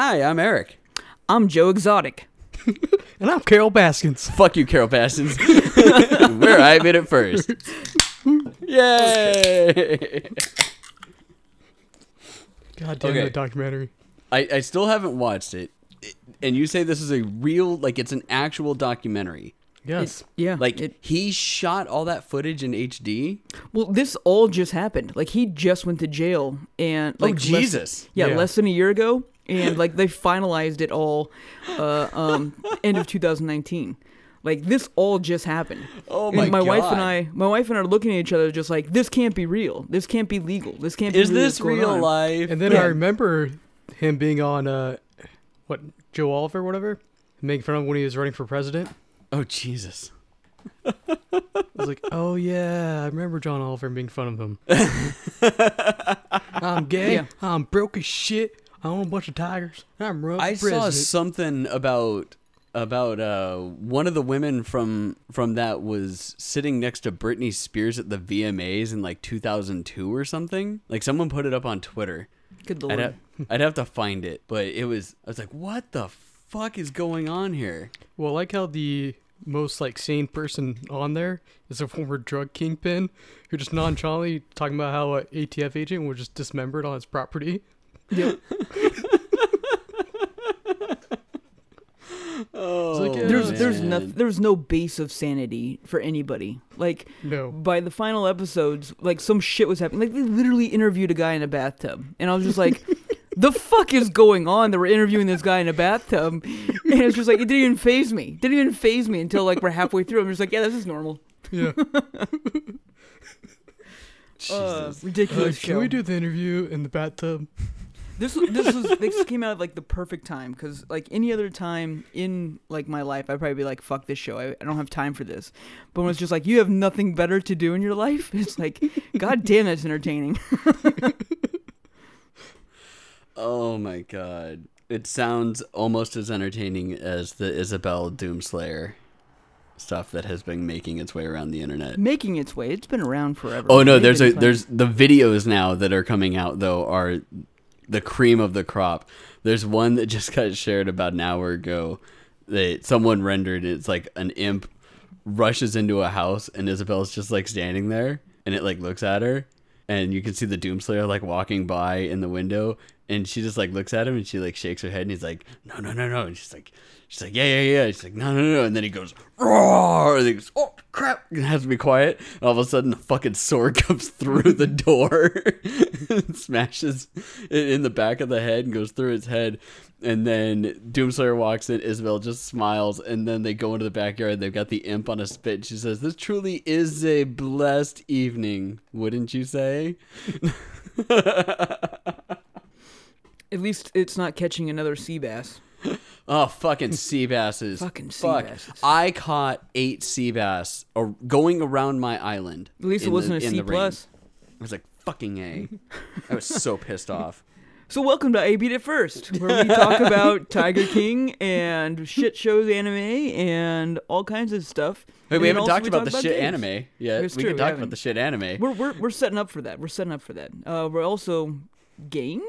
Hi, I'm Eric. I'm Joe Exotic. And I'm Carol Baskins. Fuck you, Carol Baskins. Where I made it first. Yay! God damn Okay. that documentary. I, I still haven't watched it. And you say this is a real, like, it's an actual documentary. Yes. Yeah. Like, it, he shot all that footage in HD? well, this all just happened. Like he just went to jail and oh, like oh, less- Jesus. yeah, Yeah. less than a year ago, and like they finalized it all, uh, um, end of 2019. Like this all just happened. Oh, And my my wife and I, my wife and I are looking at each other, just like this can't be real. This can't be legal. This can't be. Is real this what's going real on." life? And then Yeah. I remember him being on uh what Joe Oliver, whatever, making fun of him when he was running for president. oh, Jesus. I was like, oh yeah, I remember John Oliver making fun of him. I'm gay. Yeah. I'm broke as shit. I own a bunch of tigers. I'm running I for saw something about about uh one of the women from from that was sitting next to Britney Spears at the VMAs in like 2002 or something. Like someone put it up on Twitter. Good I'd lord. have, I'd have to find it, but it was I was like, "What the fuck is going on here?" Well, I like how the most like sane person on there is a former drug kingpin who just nonchalantly talking about how a ATF agent was just dismembered on his property. Yep. Oh, like, yeah, There's man. there's no there's no base of sanity for anybody. Like No. by the final episodes, like some shit was happening. Like they literally interviewed a guy in a bathtub, and I was just like, "The fuck is going on?" They were interviewing this guy in a bathtub, and it's just like it didn't even phase me. Didn't even phase me until like we're halfway through. I'm just like, "Yeah, this is normal." Yeah. Uh, Jesus. Uh, ridiculous can show. we do the interview in the bathtub? This? This was this came out at, like the perfect time because like any other time in like my life, I'd probably be like, "Fuck this show. I, I don't have time for this." But when it's just like you have nothing better to do in your life, it's like, God damn, that's entertaining. Oh my god. It sounds almost as entertaining as the Isabel Doomslayer stuff that has been making its way around the internet. making its way. It's been around forever. Oh no, there's a there's the videos now that are coming out though are the cream of the crop. There's one that just got shared about an hour ago that someone rendered it's like an imp rushes into a house and Isabel's just like standing there and it like looks at her and you can see the Doomslayer like walking by in the window and she just like looks at him and she like shakes her head and he's like no no no no and she's like she's like yeah yeah yeah. She's like no no no and then he goes roar. And he goes oh crap. And has to be quiet. And all of a sudden a fucking sword comes through the door. And smashes it in the back of the head and goes through his head. And then Doomslayer walks in. Isabel just smiles. And then they go into the backyard. They've got the imp on a spit. She says this truly is a blessed evening wouldn't you say? At least it's not catching another sea bass. Oh, fucking sea basses. Fucking sea Fuck. basses. I caught eight sea bass or going around my island. At least it in wasn't the- a in C the rain. plus. I was like, fucking A. I was so pissed off. So welcome to I Beat It First, where we talk about Tiger King and shit shows anime and all kinds of stuff. And we then haven't also talked about talk the shit games. anime yet. It's we true, can we talk haven't. about the shit anime. We're, we're, we're setting up for that. We're setting up for that. Uh, we're also games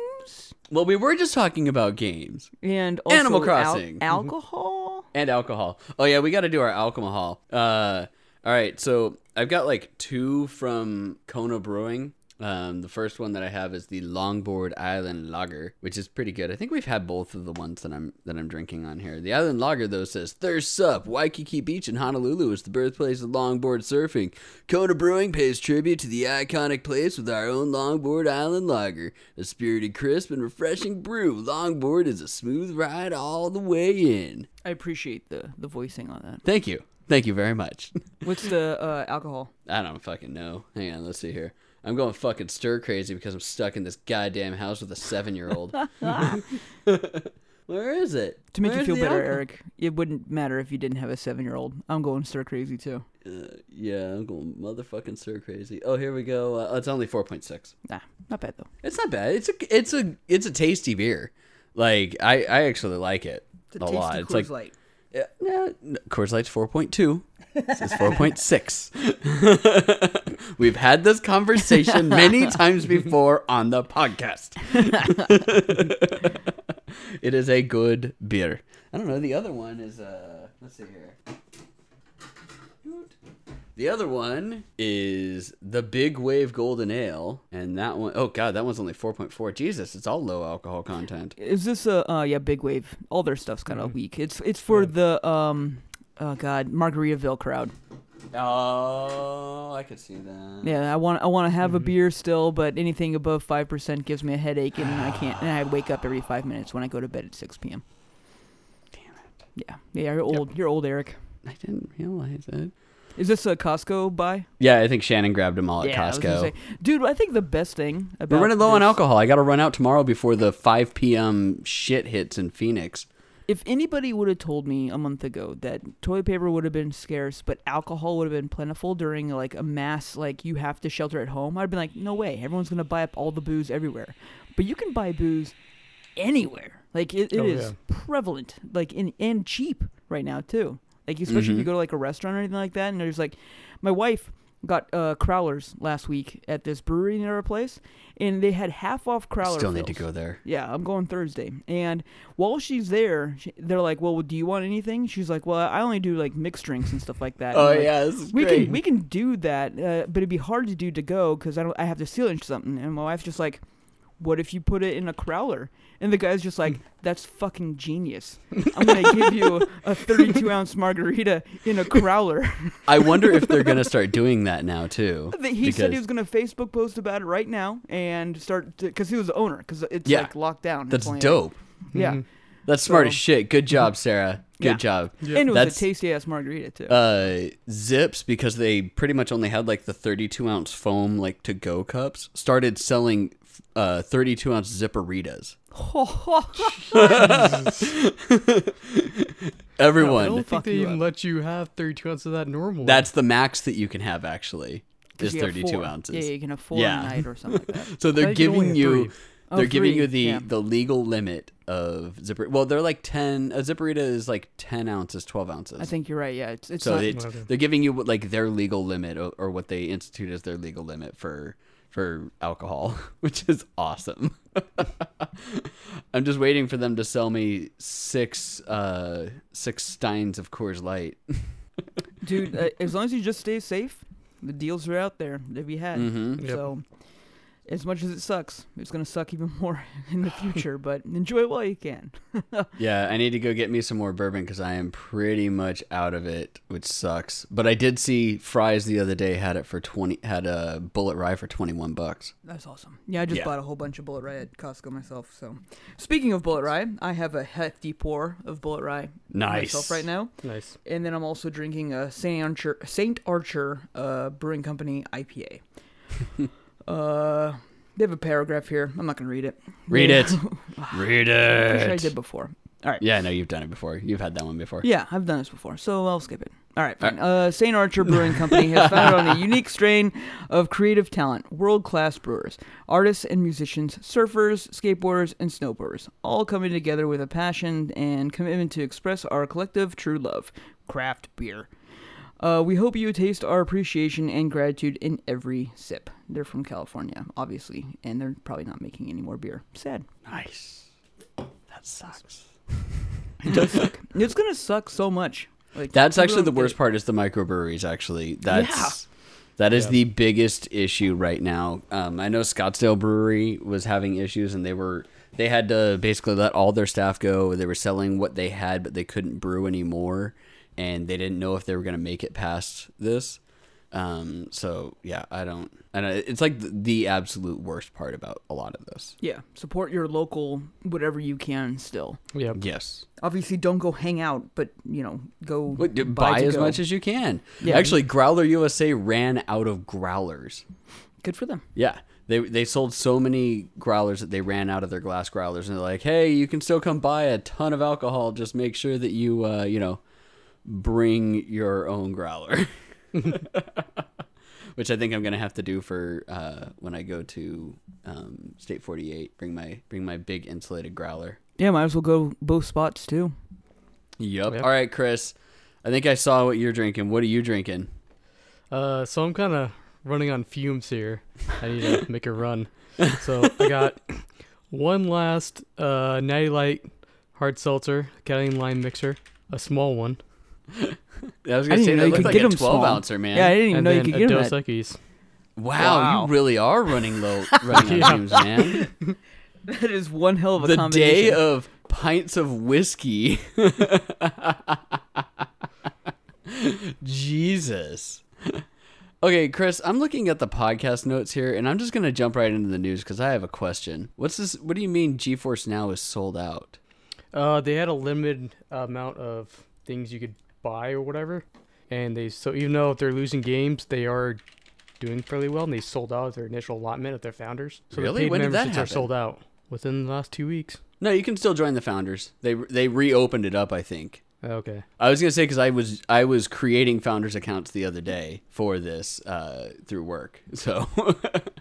Well, we were just talking about games and also Animal al- Crossing. alcohol. and alcohol. Oh yeah, we got to do our alcohol. Uh, all right. So I've got like two from Kona Brewing. Um, the first one that I have is the Longboard Island Lager, which is pretty good. I think we've had both of the ones that I'm that I'm drinking on here. The Island Lager though says, "Thirst up! Waikiki Beach in Honolulu is the birthplace of longboard surfing. Kona Brewing pays tribute to the iconic place with our own Longboard Island Lager, a spirited, crisp, and refreshing brew. Longboard is a smooth ride all the way in." I appreciate the the voicing on that. Thank you. Thank you very much. What's the uh, alcohol? I don't fucking know. Hang on, let's see here. I'm going fucking stir crazy because I'm stuck in this goddamn house with a seven year old. Where is it? To make Where's you feel better, alcohol? Eric, it wouldn't matter if you didn't have a seven year old. I'm going stir crazy too. Uh, yeah, I'm going motherfucking stir crazy. Oh, here we go. Uh, it's only 4.6. Nah, not bad though. It's not bad. It's a it's a it's a tasty beer. Like I I actually like it It's a, lot. It's like Light. Yeah, no, no, Coors Light's 4.2. This is 4.6. We've had this conversation many times before on the podcast. it is a good beer. I don't know. The other one is uh. Let's see here. The other one is the Big Wave Golden Ale, and that one oh god, that one's only four point four. Jesus, it's all low alcohol content. Is this a uh yeah big wave? All their stuff's kind of weak. It's it's for the um oh god Margaritaville crowd. Oh, I could see that. Yeah, I want I want to have a mm-hmm. beer still, but anything above five percent gives me a headache, and I can't. And I wake up every five minutes when I go to bed at six p.m. Damn it! Yeah, yeah, you're old. You're old, Eric. I didn't realize it. Is this a Costco buy? Yeah, I think Shannon grabbed them all at yeah, I was gonna Costco. say- dude. I think the best thing about We're running low on this- alcohol. I got to run out tomorrow before the 5 p.m. shit hits in Phoenix. If anybody would have told me a month ago that toilet paper would have been scarce, but alcohol would have been plentiful during like a mass like you have to shelter at home, I'd be like, no way. Everyone's gonna buy up all the booze everywhere. But you can buy booze anywhere. Like it, it Oh, is yeah. prevalent, like in and cheap right now too. Like especially if you Mhm. go to like a restaurant or anything like that, and there's like, my wife got uh, crowlers last week at this brewery near our place, and they had half off crowler. Still need to go there. Yeah, I'm going Thursday. And while she's there, she, they're like, "Well, do you want anything?" She's like, "Well, I only do like mixed drinks and stuff like that." Oh I'm like, yeah, this is we great. can we can do that, uh, but it'd be hard to do to go because I don't I have to seal it into something. And my wife's just like, "What if you put it in a crowler?" And the guy's just like, "That's fucking genius. I'm gonna give you a 32 ounce margarita in a crowler." I wonder if they're gonna start doing that now too. He said he was gonna Facebook post about it right now and start because he was the owner because it's Yeah. like locked down. That's only, like- dope. yeah. Mhm. That's smart So- as shit. Good job, Sarah. Good Yeah. job. Yep. And it was That's- a tasty ass margarita too. Uh, Zipps because they pretty much only had like the 32 ounce foam like to go cups. Started selling uh 32 ounce zipperitas. Everyone. I Everyone, don't think they even up. let you have 32 ounces of that normal. that's the max that you can have actually, Is you have 32 four. ounces. Yeah, you can have four Yeah. a night or something like that. So they're I think you can only giving you three. Oh, they're giving three, you the yeah. the legal limit of zipper. Well, they're like 10. A zipperita is like 10 ounces, 12 ounces. I think you're right. Yeah, it's it's so not, it's, Okay. they're giving you like their legal limit or, or what they institute as their legal limit for for alcohol, which is awesome. I'm just waiting for them to sell me six uh six steins of Coors Light. dude. Uh, as long as you just stay safe, the deals are out there to be had. hmm Yep. So, as much as it sucks, it's gonna suck even more in the future. but enjoy it while you can. Yeah, I need to go get me some more bourbon because I am pretty much out of it, which sucks. But I did see Fry's the other day had it for twenty had a Bulleit rye for twenty one bucks. That's awesome. Yeah, I just Yeah. bought a whole bunch of Bulleit Rye at Costco myself. So, speaking of Bulleit Rye, I have a hefty pour of Bulleit Rye Nice. myself right now. Nice. And then I'm also drinking a Saint Archer, Saint Archer uh, Brewing Company IPA. Uh, they have a paragraph here. I'm not gonna read it. Read it. Read I'm sure I did before. All right. Yeah, I know you've done it before. You've had that one before. Yeah, I've done this before, so I'll skip it. All right, fine. Uh, St. Archer Brewing Company has founded on a unique strain of creative talent, world class brewers, artists and musicians, surfers, skateboarders, and snowboarders, all coming together with a passion and commitment to express our collective true love craft beer. Uh, we hope you taste our appreciation and gratitude in every sip. They're from California, obviously, and they're probably not making any more beer. Sad. Nice. That sucks. It does suck. It's gonna suck so much. Like That's actually the worst it. part is the microbreweries actually. That's that is Yeah. the biggest issue right now. Um, I know Scottsdale Brewery was having issues and they were they had to basically let all their staff go. They were selling what they had but they couldn't brew anymore and they didn't know if they were going to make it past this. Um, so yeah, I don't and it's like the, the absolute worst part about a lot of this. Yeah, support your local whatever you can still. Yeah. Yes. Obviously, don't go hang out, but you know, go What, buy, buy as go. much as you can. Yeah. Actually, Growler USA ran out of growlers. Good for them. Yeah. They, they sold so many growlers that they ran out of their glass growlers and they're like, hey, you can still come buy a ton of alcohol. Just make sure that you, uh, you know, bring your own growler. Which I think I'm gonna have to do for uh, when I go to um, State 48. Bring my bring my big insulated growler. Yeah, might as well go both spots too. Yep. Yep. All right, Chris. I think I saw what you're drinking. What are you drinking? Uh, so I'm kind of running on fumes here. I need to make a run. So I got One last uh, Natty Light hard seltzer, Italian lime mixer, a small one, I was I gonna didn't say know that you looked could like get a 12 small. ouncer, man. Yeah, I didn't even and know you could get them. Dos That. Equis. Wow, Wow. you really are running low, running Yeah. on fumes, man. that is one hell of a the combination. day of pints of whiskey. Jesus. Okay, Chris, I'm looking at the podcast notes here, and I'm just gonna jump right into the news because I have a question. What's this? What do you mean GeForce Now is sold out? Uh, they had a limited amount of things you could buy or whatever, and they so even though they're losing games, they are doing fairly well, and they sold out their initial allotment of their founders. So Really? the paid When did that memberships are sold out within the last two weeks. No, you can still join the founders. They they reopened it up, I think. Okay. I was gonna say because I was I was creating founders accounts the other day for this uh, through work, so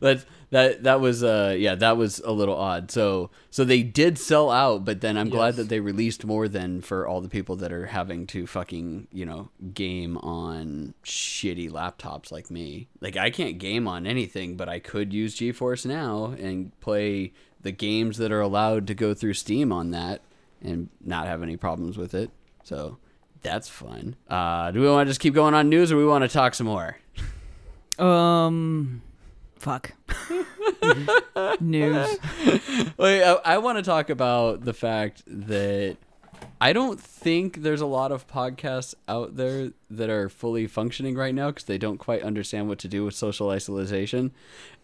that that that was uh yeah that was a little odd. So so they did sell out, but then I'm glad that they released more than for all the people that are having to fucking you know game on shitty laptops like me. Like I can't game on anything, but I could use GeForce now and play the games that are allowed to go through Steam on that and not have any problems with it. So that's fun. Uh, do we want to just keep going on news or we want to talk some more? Um, fuck. News. Wait, I, I want to talk about the fact that I don't think there's a lot of podcasts out there that are fully functioning right now because they don't quite understand what to do with social isolation.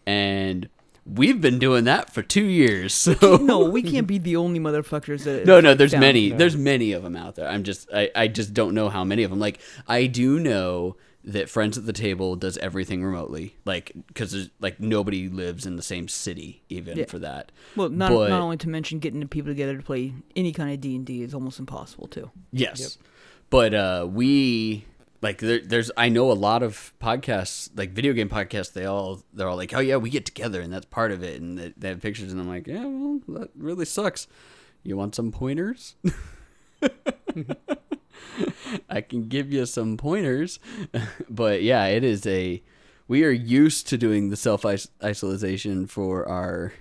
And we've been doing that for two years. So No, we can't be the only motherfuckers that. no, no, there's down. many. No. There's many of them out there. I'm just, I, I just don't know how many of them. Like, I do know that Friends at the Table does everything remotely, like, because like nobody lives in the same city even Yeah. for that. Well, not But- not only to mention getting the people together to play any kind of D and D is almost impossible too. Yes, Yep. but uh, we like there, there's I know a lot of podcasts like video game podcasts. They all they're all like, oh yeah, we get together and that's part of it, and they, they have pictures, and I'm like, yeah, well, that really sucks. You want some pointers? I can give you some pointers, but yeah, it is a. We are used to doing the self isolation for our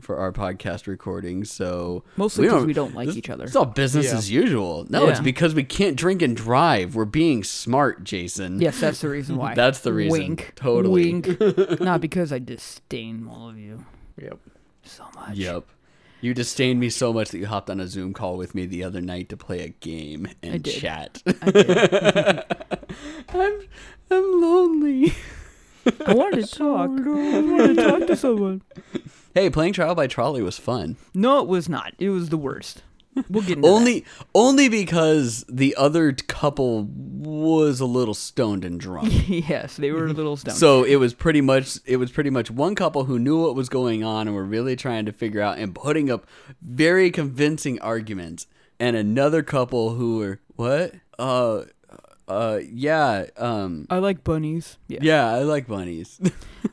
for our podcast recordings, so Mostly because don't- we don't like this- each other. it's all business Yeah. as usual. No, it's because we can't drink and drive. We're being smart, Jason. Yes, that's the reason why. That's the reason. Wink. Totally. Wink. Not because I disdain all of you Yep. so much. Yep. You disdained me so much that you hopped on a Zoom call with me the other night to play a game and did. chat. I did. I'm I'm lonely. I want to talk. I wanted to talk to someone. Hey, playing Trial by Trolley was fun. No, it was not. It was the worst. We'll get into Only only because the other couple was a little stoned and drunk. yes, they were a little stoned. So it was pretty much it was pretty much one couple who knew what was going on and were really trying to figure out and putting up very convincing arguments, and another couple who were what? Uh, uh, yeah, um, I like bunnies. Yeah. yeah, I like bunnies.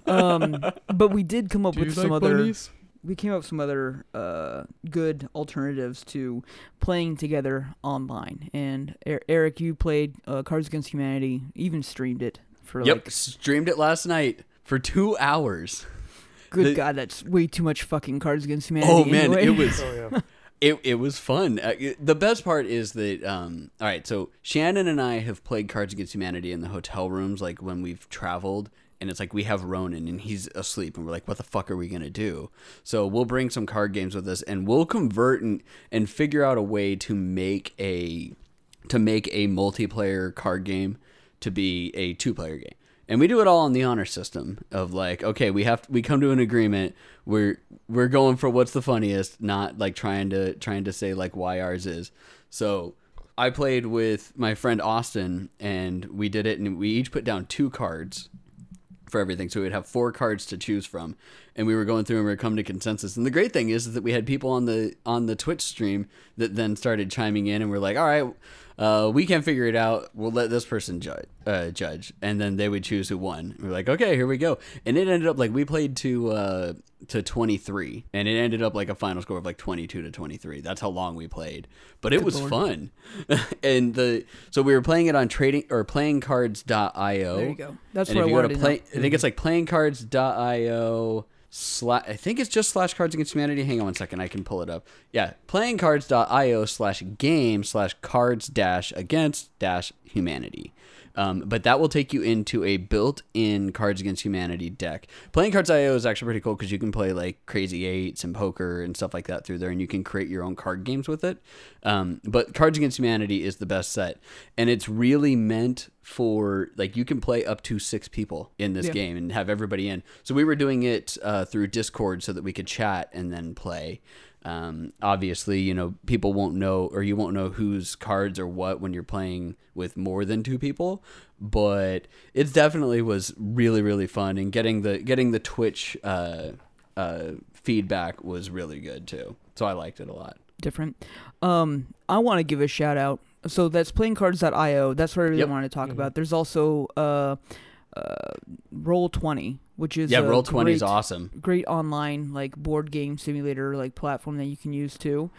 Um, but we did come up Do with you some like other. bunnies? We came up with some other uh, good alternatives to playing together online. And Er- Eric, you played uh, Cards Against Humanity. Even streamed it for yep, like. streamed it last night for two hours. Good the- God, that's way too much fucking Cards Against Humanity. Oh man, anyway. it was Oh yeah. It it was fun. Uh, it- the best part is that um all right, so Shannon and I have played Cards Against Humanity in the hotel rooms like when we've traveled and it's like we have Ronan and he's asleep and we're like what the fuck are we going to do? So we'll bring some card games with us and we'll convert and and figure out a way to make a to make a multiplayer card game to be a two player game. And we do it all on the honor system of like, okay, we have we come to an agreement. We're we're going for what's the funniest, not like trying to trying to say like why ours is. So I played with my friend Austin and we did it and we each put down two cards for everything. So we'd have four cards to choose from, and we were going through and we were coming to consensus. And the great thing is, that we had people on the on the Twitch stream that then started chiming in, and we're like, all right. Uh, we can't figure it out. We'll let this person judge, uh, judge, and then they would choose who won. We're like, okay, here we go. And it ended up like we played to uh, to twenty three, and it ended up like a final score of like twenty two to twenty three. That's how long we played, but it Good was lord. fun. and the so we were playing it on trading or playingcards.io. There you go. That's and what if I you go wanted to play. I think it's like playing playingcards.io slash I think it's just slash Cards Against Humanity. Hang on one second, I can pull it up. Yeah, playing playingcards.io slash game slash cards dash against dash humanity. Um, but that will take you into a built-in Cards Against Humanity deck. Playing Cards.io is actually pretty cool because you can play like Crazy Eights and poker and stuff like that through there, and you can create your own card games with it. Um, but Cards Against Humanity is the best set, and it's really meant for like you can play up to six people in this Yeah. game and have everybody in. So we were doing it uh, through Discord so that we could chat and then play. Um, obviously, you know, people won't know or you won't know whose cards are what when you're playing with more than two people, but it definitely was really really fun and getting the getting the Twitch uh, uh, feedback was really good too. So I liked it a lot. different. Um, I want to give a shout out. So that's playing playingcards.io. That's what I really Yep. want to talk Mhm. about. There's also uh, uh, Roll Twenty, which is yeah, a Roll Twenty is awesome. great online like board game simulator like platform that you can use too.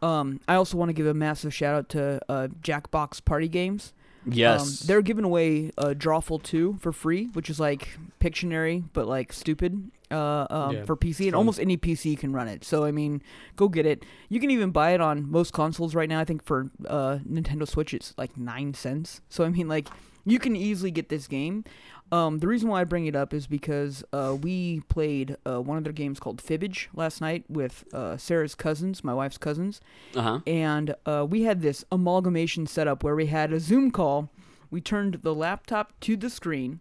Um, I also want to give a massive shout out to uh, Jackbox Party Games. Yes, Um, they're giving away uh, Drawful 2 for free, which is like Pictionary, but like stupid uh, um, Yeah, for PC. And fun. almost any PC can run it. So, I mean, go get it. You can even buy it on most consoles right now. I think for uh, Nintendo Switch, it's like 9 cents. So, I mean, like, you can easily get this game. Um, the reason why I bring it up is because uh, we played uh, one of their games called Fibbage last night with uh, Sarah's cousins, my wife's cousins uh huh. and uh, we had this amalgamation setup where we had a Zoom call. We turned the laptop to the screen.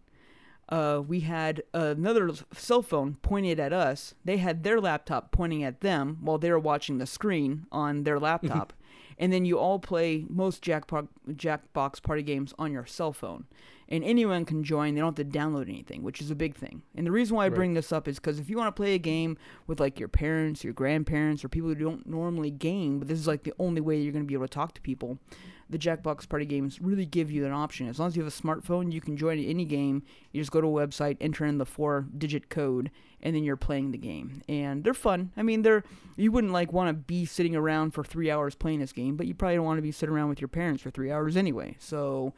Uh, we had another cell phone pointed at us. They had their laptop pointing at them while they were watching the screen on their laptop. and then you all play most Jackbox, Jackbox party games on your cell phone. And anyone can join. They don't have to download anything, which is a big thing. And the reason why I Right. bring this up is because if you want to play a game with like your parents, your grandparents, or people who don't normally game, but this is like the only way you're going to be able to talk to people, the Jackbox Party games really give you an option. As long as you have a smartphone, you can join any game. You just go to a website, enter in the four-digit code, and then you're playing the game. And they're fun. I mean, they're you wouldn't like want to be sitting around for three hours playing this game, but you probably don't want to be sitting around with your parents for three hours anyway. So.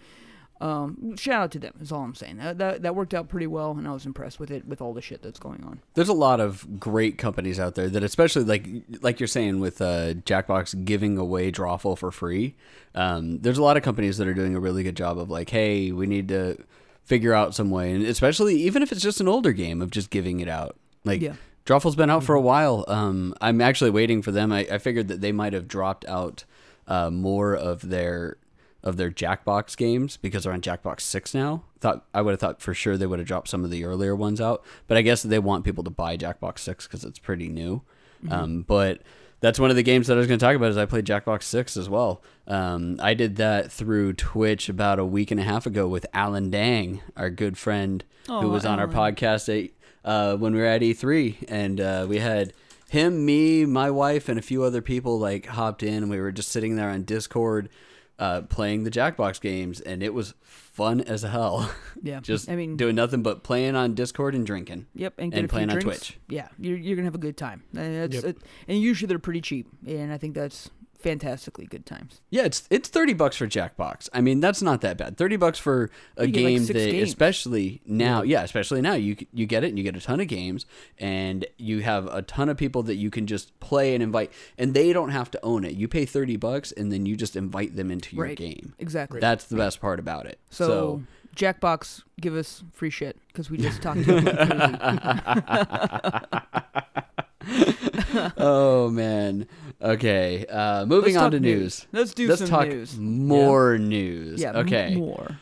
Um, shout out to them is all I'm saying. That, that that worked out pretty well, and I was impressed with it with all the shit that's going on. There's a lot of great companies out there that, especially like like you're saying with uh, Jackbox giving away Drawful for free. Um, there's a lot of companies that are doing a really good job of like, hey, we need to figure out some way, and especially even if it's just an older game of just giving it out. Like Yeah. Drawful's been out for a while. Um, I'm actually waiting for them. I, I figured that they might have dropped out uh, more of their of their Jackbox games because they're on Jackbox Six now. Thought I would have thought for sure they would have dropped some of the earlier ones out, but I guess they want people to buy Jackbox Six because it's pretty new. Um, but that's one of the games that I was going to talk about. Is I played Jackbox Six as well. Um, I did that through Twitch about a week and a half ago with Alan Dang, our good friend who Oh, was on our podcast at, uh, when we were at E3, and uh, we had him, me, my wife, and a few other people like hopped in, and we were just sitting there on Discord uh, playing the Jackbox games, and it was fun as hell. Yeah, just I mean, doing nothing but playing on Discord and drinking. Yep, and, and get a few playing on drinks. Twitch. Yeah, you're, you're gonna have a good time. And, that's, Yep. it, and usually they're pretty cheap, and I think that's fantastically good times. Yeah, it's it's thirty bucks for Jackbox. I mean, that's not that bad. Thirty bucks for a You get, like, game that, games. especially now, yeah, especially now, you you get it and you get a ton of games, and you have a ton of people that you can just play and invite, and they don't have to own it. You pay thirty bucks, and then you just invite them into your Right. game. Exactly. That's the best part about it. so, Jackbox, give us free shit because we just talked to them. oh man. Okay. Uh, moving Let's on to news. Let's do Let's some talk news. more news. Yeah. m- Okay. More.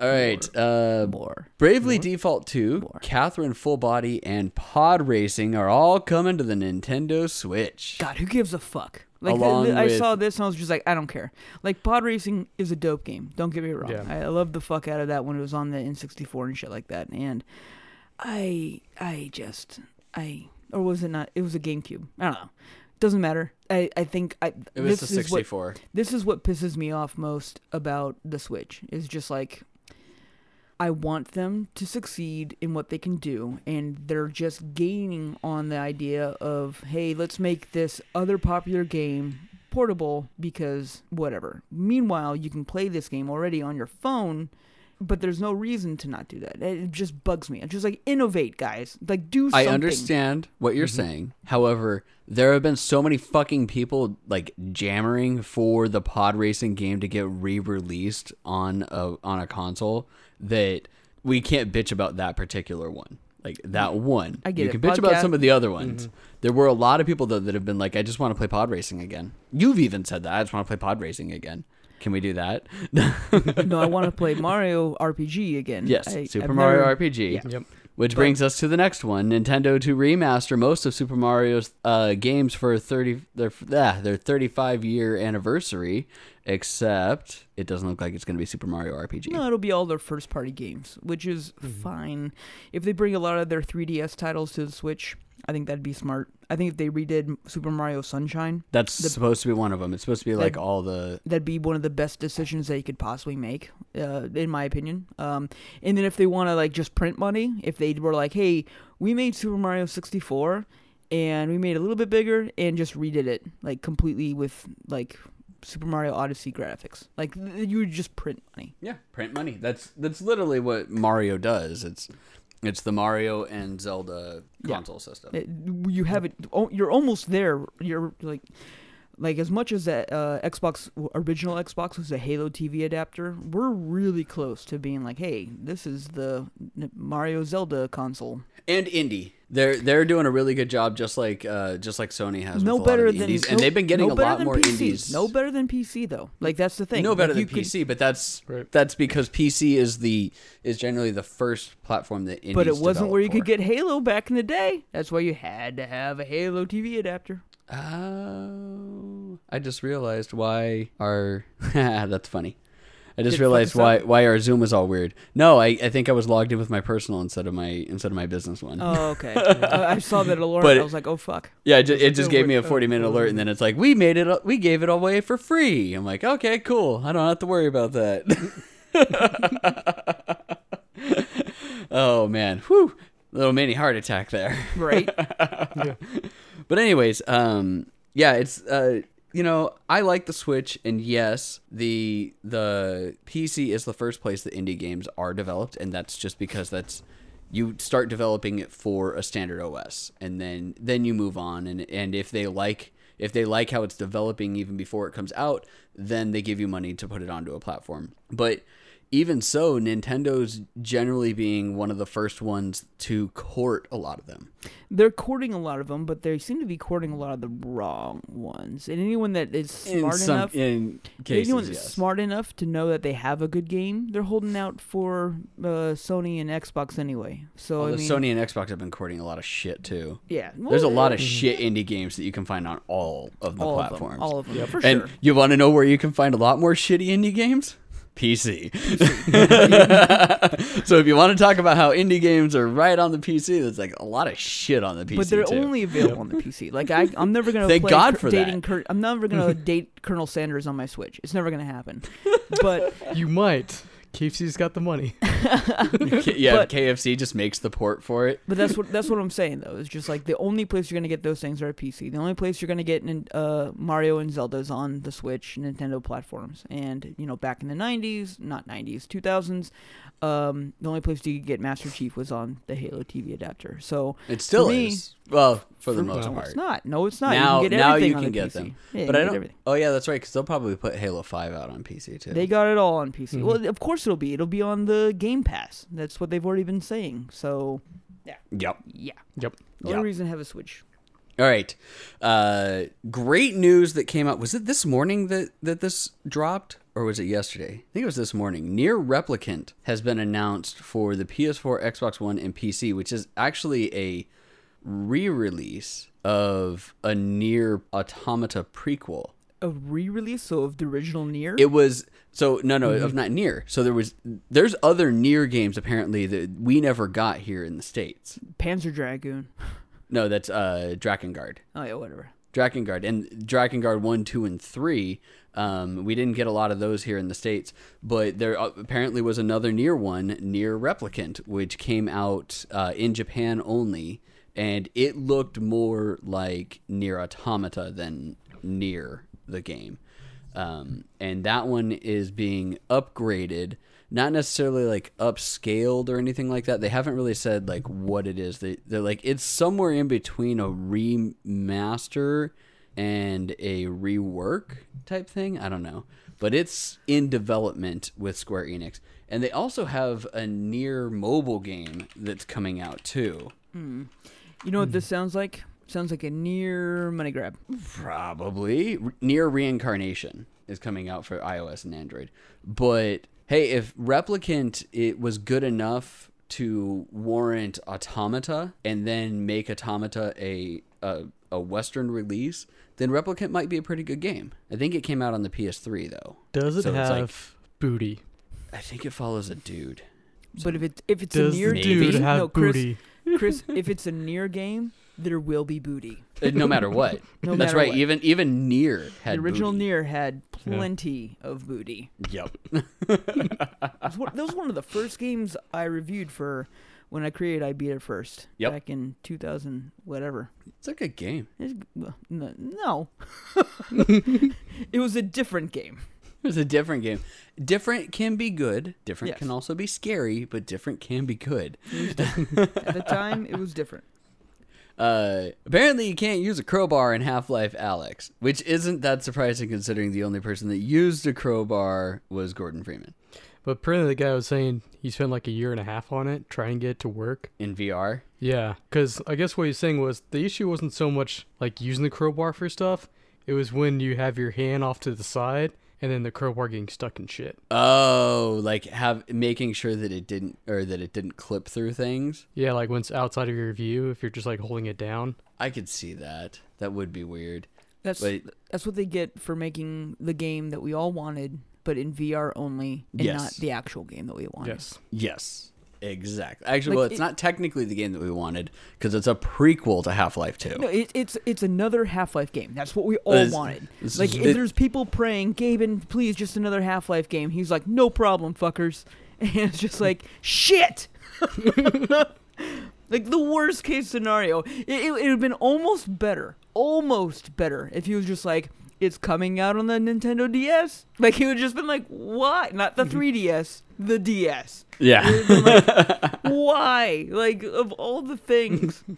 All right. Uh, More. Bravely Default 2, More. Catherine Full Body, and Pod Racing are all coming to the Nintendo Switch. God, who gives a fuck? Like th- Along th- I with- saw this and I was just like, I don't care. Like pod racing is a dope game. Don't get me wrong. Yeah. I, I love the fuck out of that when it was on the N64 and shit like that. And I, I just, I, or was it not? It was a GameCube. I don't know. Doesn't matter. I, I think I. It was this the is what this is what pisses me off most about the Switch is just like I want them to succeed in what they can do and they're just gaining on the idea of hey, let's make this other popular game portable because whatever. Meanwhile, you can play this game already on your phone but there's no reason to not do that. It just bugs me. It's just like innovate, guys. Like do something. I understand what you're mm-hmm. saying. However, there have been so many fucking people like jammering for the pod racing game to get re-released on a on a console that we can't bitch about that particular one. Like that mm. one. I get you it. can bitch about some of the other ones. Mm-hmm. There were a lot of people though that have been like, I just want to play pod racing again. You've even said that. I just want to play pod racing again. Can we do that? no, I want to play Mario RPG again. yes. I, Super I've Mario never- RPG. yeah. Yep. Which brings us to the next one: Nintendo to remaster most of Super Mario's uh, games for thirty their ah, their thirty five year anniversary. Except it doesn't look like it's going to be Super Mario RPG. No, it'll be all their first party games, which is fine. If they bring a lot of their 3DS titles to the Switch, I think that'd be smart. I think if they redid Super Mario Sunshine, That's the- supposed to be one of them. It's supposed to be like all the that'd be one of the best decisions they could possibly make, uh, in my opinion. Um, and then if they want to like just print money, if they were like, "Hey, we made Super Mario 64, and we made it a little bit bigger and just redid it like completely with like Super Mario Odyssey graphics," like th- you would just print money. yeah print money. That's that's literally what Mario does. It's it's the Mario and Zelda Yeah. console system. It, you have it. You're almost there. You're like, like as much as that uh, Xbox original Xbox was a Halo TV adapter, we're really close to being like, hey, this is the Mario Zelda console. and indie. They're they're doing a really good job, just like uh, just like Sony has. no with a lot better of the than indies, no, and they've been getting no a better lot than more PC. indies. No better than PC though. Like that's the thing. No better you than could- PC, but that's Right. that's because PC is the is generally the first platform that indies But it wasn't where you for. could get Halo back in the day. That's why you had to have a Halo TV adapter. Oh, I just realized why our that's funny. I just Did realized why up? why our Zoom was all weird. No, I, I think I was logged in with my personal instead of my instead of my business one. Oh, okay. I I saw that alert. But I was like, oh fuck. yeah, it, ju- was it just gave me a 40 minute alert, and then it's like we made it we gave it away for free. I'm like, okay, cool. I don't have to worry about that. oh man, whew, little mini heart attack there. Right. But anyways, um, yeah, it's uh, you know, I like the Switch, and yes, the the PC is the first place that indie games are developed, and that's just because that's you start developing it for a standard OS, and then then you move on, and and if they like if they like how it's developing even before it comes out, then they give you money to put it onto a platform. But even so, Nintendo's generally being one of the first ones to court a lot of them. They're courting a lot of them, but they seem to be courting a lot of the wrong ones. And anyone that is In smart some enough, in cases, anyone that's yes. smart enough to know that they have a good game, they're holding out for uh, Sony and Xbox anyway. So Although I mean, Sony and Xbox have been courting a lot of shit too. yeah, There's a lot of shit indie games that you can find on all of the all platforms. Of them, all of them, Yep. for and sure. you want to know where you can find a lot more shitty indie games? PC. so if you want to talk about how indie games are right on the PC, there's like a lot of shit on the PC but they're too. only available on the PC. Like I, I'm never gonna Thank play God for dating. that. Cur- I'm never gonna date Colonel Sanders on my Switch. It's never gonna happen. But You might. KFC's got the money. yeah, but- KFC just makes the port for it. But that's what that's what I'm saying though. It's just like the only place you're gonna get those things are a PC. The only place you're gonna get nin- uh, Mario and Zelda's on the Switch, Nintendo platforms. And you know, back in the '90s, not '90s, 2000s, um, the only place you could get Master Chief was on the Halo TV adapter. So It still me- is. Well, for the for- most no, no, part. it's not. No, it's not. Now- you can get now everything you on can the get PC. them. Yeah, But I don't. everything. Oh yeah, that's right. Because they'll probably put Halo Five out on PC too. They got it all on PC. Mhm. Well, of course it'll be. It'll be on the Game Pass. That's what they've already been saying. So yeah. yep. yeah, Yep. the only Yep. reason to have a Switch. All right. Uh, great news that came out. Was it this morning that, that this dropped? Or was it yesterday? I think it was this morning. NieR Replicant has been announced for the PS4, Xbox One, and PC, which is actually a re release of a NieR Automata prequel. A re-release so of the original NieR. It was so no no of not near. So there was there's other NieR games apparently that we never got here in the states. Panzer Dragoon. No, that's uh Drakengard. Oh yeah, whatever. Drakengard and Drakengard one, two, and three. Um, we didn't get a lot of those here in the states, but there uh, apparently was another NieR one, NieR Replicant, which came out uh, in Japan only, and it looked more like NieR Automata than NieR the game. um, and that one is being upgraded. Not necessarily like upscaled or anything like that. They haven't really said like what it is. They they're like it's somewhere in between a remaster and a rework type thing. I don't know, but it's in development with Square Enix, and they also have a NieR mobile game that's coming out too. Hmm. You know what this sounds like? Sounds like a near money grab. Probably NieR Reincarnation is coming out for iOS and Android. But hey, if Replicant it was good enough to warrant Automata and then make Automata a a, a Western release, then Replicant might be a pretty good game. I think it came out on the PS3 though. Does it So have like- booty? I think it follows a dude. But if it if it's Does a near dude game, have no, Chris, booty? Chris, if it's a NieR game, there will be booty. Uh, No matter what. No That's matter right. what. Even even NieR had the original booty. NieR had plenty of booty. Yep. It was one- that was one of the first games I reviewed for when I created I beat it first Yep. back in 2000 whatever. It's a good game. It's, well, no, no. it was a different game. It was a different game. Different can be good. Different Yes. can also be scary, but different can be good. At the time, it was different. Uh, apparently, you can't use a crowbar in Half Life Alyx, which isn't that surprising considering the only person that used a crowbar was Gordon Freeman But apparently the guy was saying he spent like a year and a half on it trying to get it to work. in VR. Yeah, because I guess what he's saying was the issue wasn't so much like using the crowbar for stuff. It was when you have your hand off to the side and then the crowbar getting stuck in shit. Oh, like have making sure that it didn't or that it didn't clip through things. Yeah, like when it's outside of your view, if you're just like holding it down. I could see that. That would be weird. That's But that's what they get for making the game that we all wanted, but in VR only, and Yes. not the actual game that we wanted. Yes. yes, exactly. Actually, Like, well, it's it- not technically the game that we wanted because it's a prequel to Half Life Two. No, it, it's it's another Half Life game. That's what we all It's- wanted. This Like, if it- there's people praying, Gaben, please, just another Half Life game. He's like, no problem, fuckers. And it's just like, shit. like the worst case scenario. It, it would have been almost better, almost better if he was just like, it's coming out on the Nintendo DS. Like he would have just been like, what? Not the mm-hmm. 3DS, the DS. yeah. It would've been like, why? Like of all the things.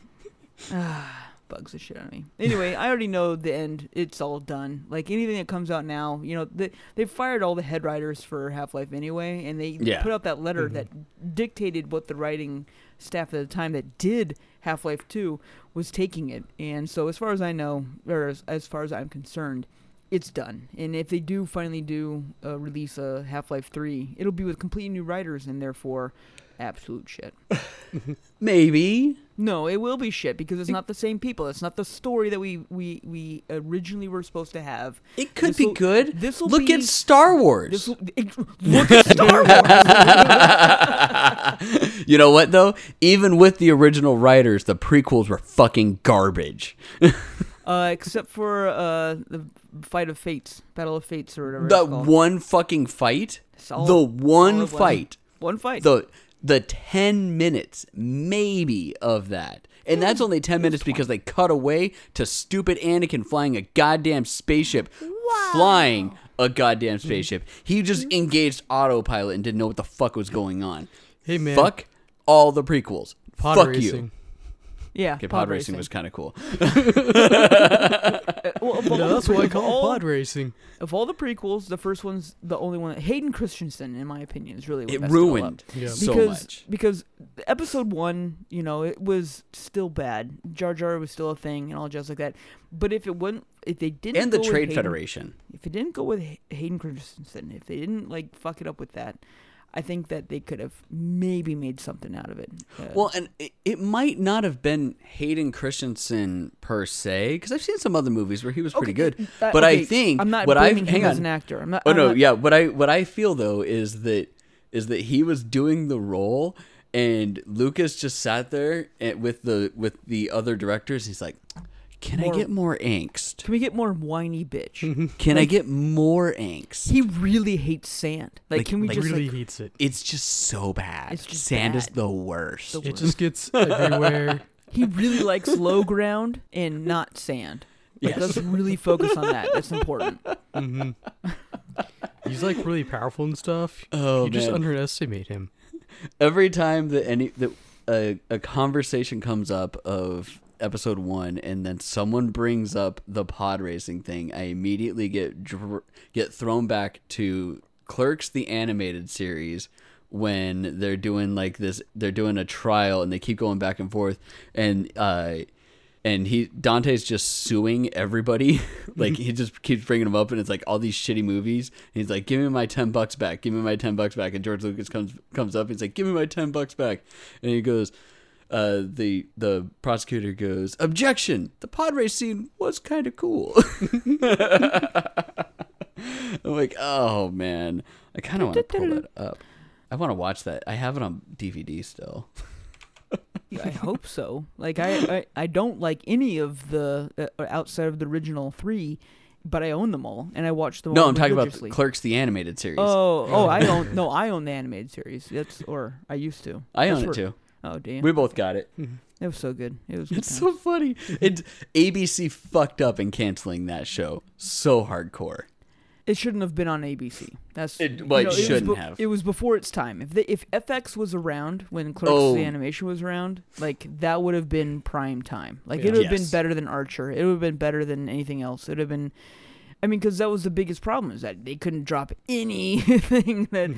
Ah, bugs the shit out of me. Anyway, I already know the end. It's all done. Like anything that comes out now, you know, they they fired all the head writers for Half Life anyway, and they Yeah. put out that letter Mhm. that dictated what the writing staff at the time that did Half Life Two was taking it. And so, as far as I know, or as, as far as I'm concerned. It's done, and if they do finally do uh, release a Half Life Three, it'll be with completely new writers, and therefore, absolute shit. Maybe. No, it will be shit because it's not the same people. It's not the story that we we, we originally were supposed to have. It could This'll- be good. this'll Look be- at Star Wars. This will, it, look at Star Wars. you know what though? Even with the original writers, the prequels were fucking garbage. Uh, except for uh, the Fight of Fates, Battle of Fates, or whatever. The it's one fucking fight, Solid- the one fight, one fight. the the 10 minutes maybe of that. And that's only 10 minutes because they cut away to stupid Anakin flying a goddamn spaceship, flying a goddamn spaceship. He just engaged autopilot and didn't know what the fuck was going on. Hey man, Fuck all the prequels. pod fuck racing. you. Yeah, Okay, pod, racing was kind of cool. Uh, well, of, all, No, that's what I call all, pod racing. of all the prequels, the first one's the only one. Hayden Christensen, in my opinion, is really what It messed ruined Yeah. so because much. because episode one, you know, it was still bad. Jar Jar was still a thing and all jazz like that. But if it wouldn't, if they didn't, And the go with Trade Hayden- Federation. if it didn't go with Hayden Christensen, if they didn't like fuck it up with that, I think that they could have maybe made something out of it. Uh, Well, and it, it might not have been Hayden Christensen per se, because I've seen some other movies where he was pretty okay, good. uh, but I think I'm not what I hang him on. as an actor. I'm not. oh I'm no, not- yeah. What I what I feel though is that is that he was doing the role, and Lucas just sat there and with the with the other directors. He's like, "Can More- I get more angst? Can we get more whiny bitch? Can I get more angst?" he really hates sand. Like, Like- can we like just really like, hates it. it's just so bad. It's just Sand is the worst. The It just gets everywhere. he really likes low ground and not sand. Like, Yes. let's really focus on that. That's important. hmm He's like really powerful and stuff. Oh you just underestimate him. Every time that any that a, a conversation comes up of episode one, and then someone brings up the pod racing thing, I immediately get dr- get thrown back to Clerks the animated series when they're doing like this they're doing a trial and they keep going back and forth and uh and he Dante's just suing everybody. like he just keeps bringing them up, and it's like all these shitty movies. And he's like, "Give me my ten bucks back. Give me my ten bucks back." And George Lucas comes comes up. He's like, "Give me my ten bucks back." And he goes, uh, the the prosecutor goes, "Objection! The pod race scene was kind of cool." I'm like, "Oh man, I kind of want to pull that up. I want to watch that. I have it on DVD still." I hope so. Like I, I, I don't like any of the uh, outside of the original three, but I own them all and I watch them. No, I'm talking about. Clerks the animated series. Oh, oh, I own no, I own the animated series. That's or I used to. I That's own it where- too. Oh damn, We both got it. Mm-hmm. it was so good. It was. Good It's so funny. It ABC fucked up in canceling that show. So hardcore. It shouldn't have been on ABC. That's It- well, it was shouldn't be- have. It was before its time. If they, if FX was around when Clerks Oh. the animation was around, like that would have been prime time. Like Yeah. it would have been better than Archer. It would have been better than anything else. It would have been. I mean, because that was the biggest problem is that they couldn't drop anything that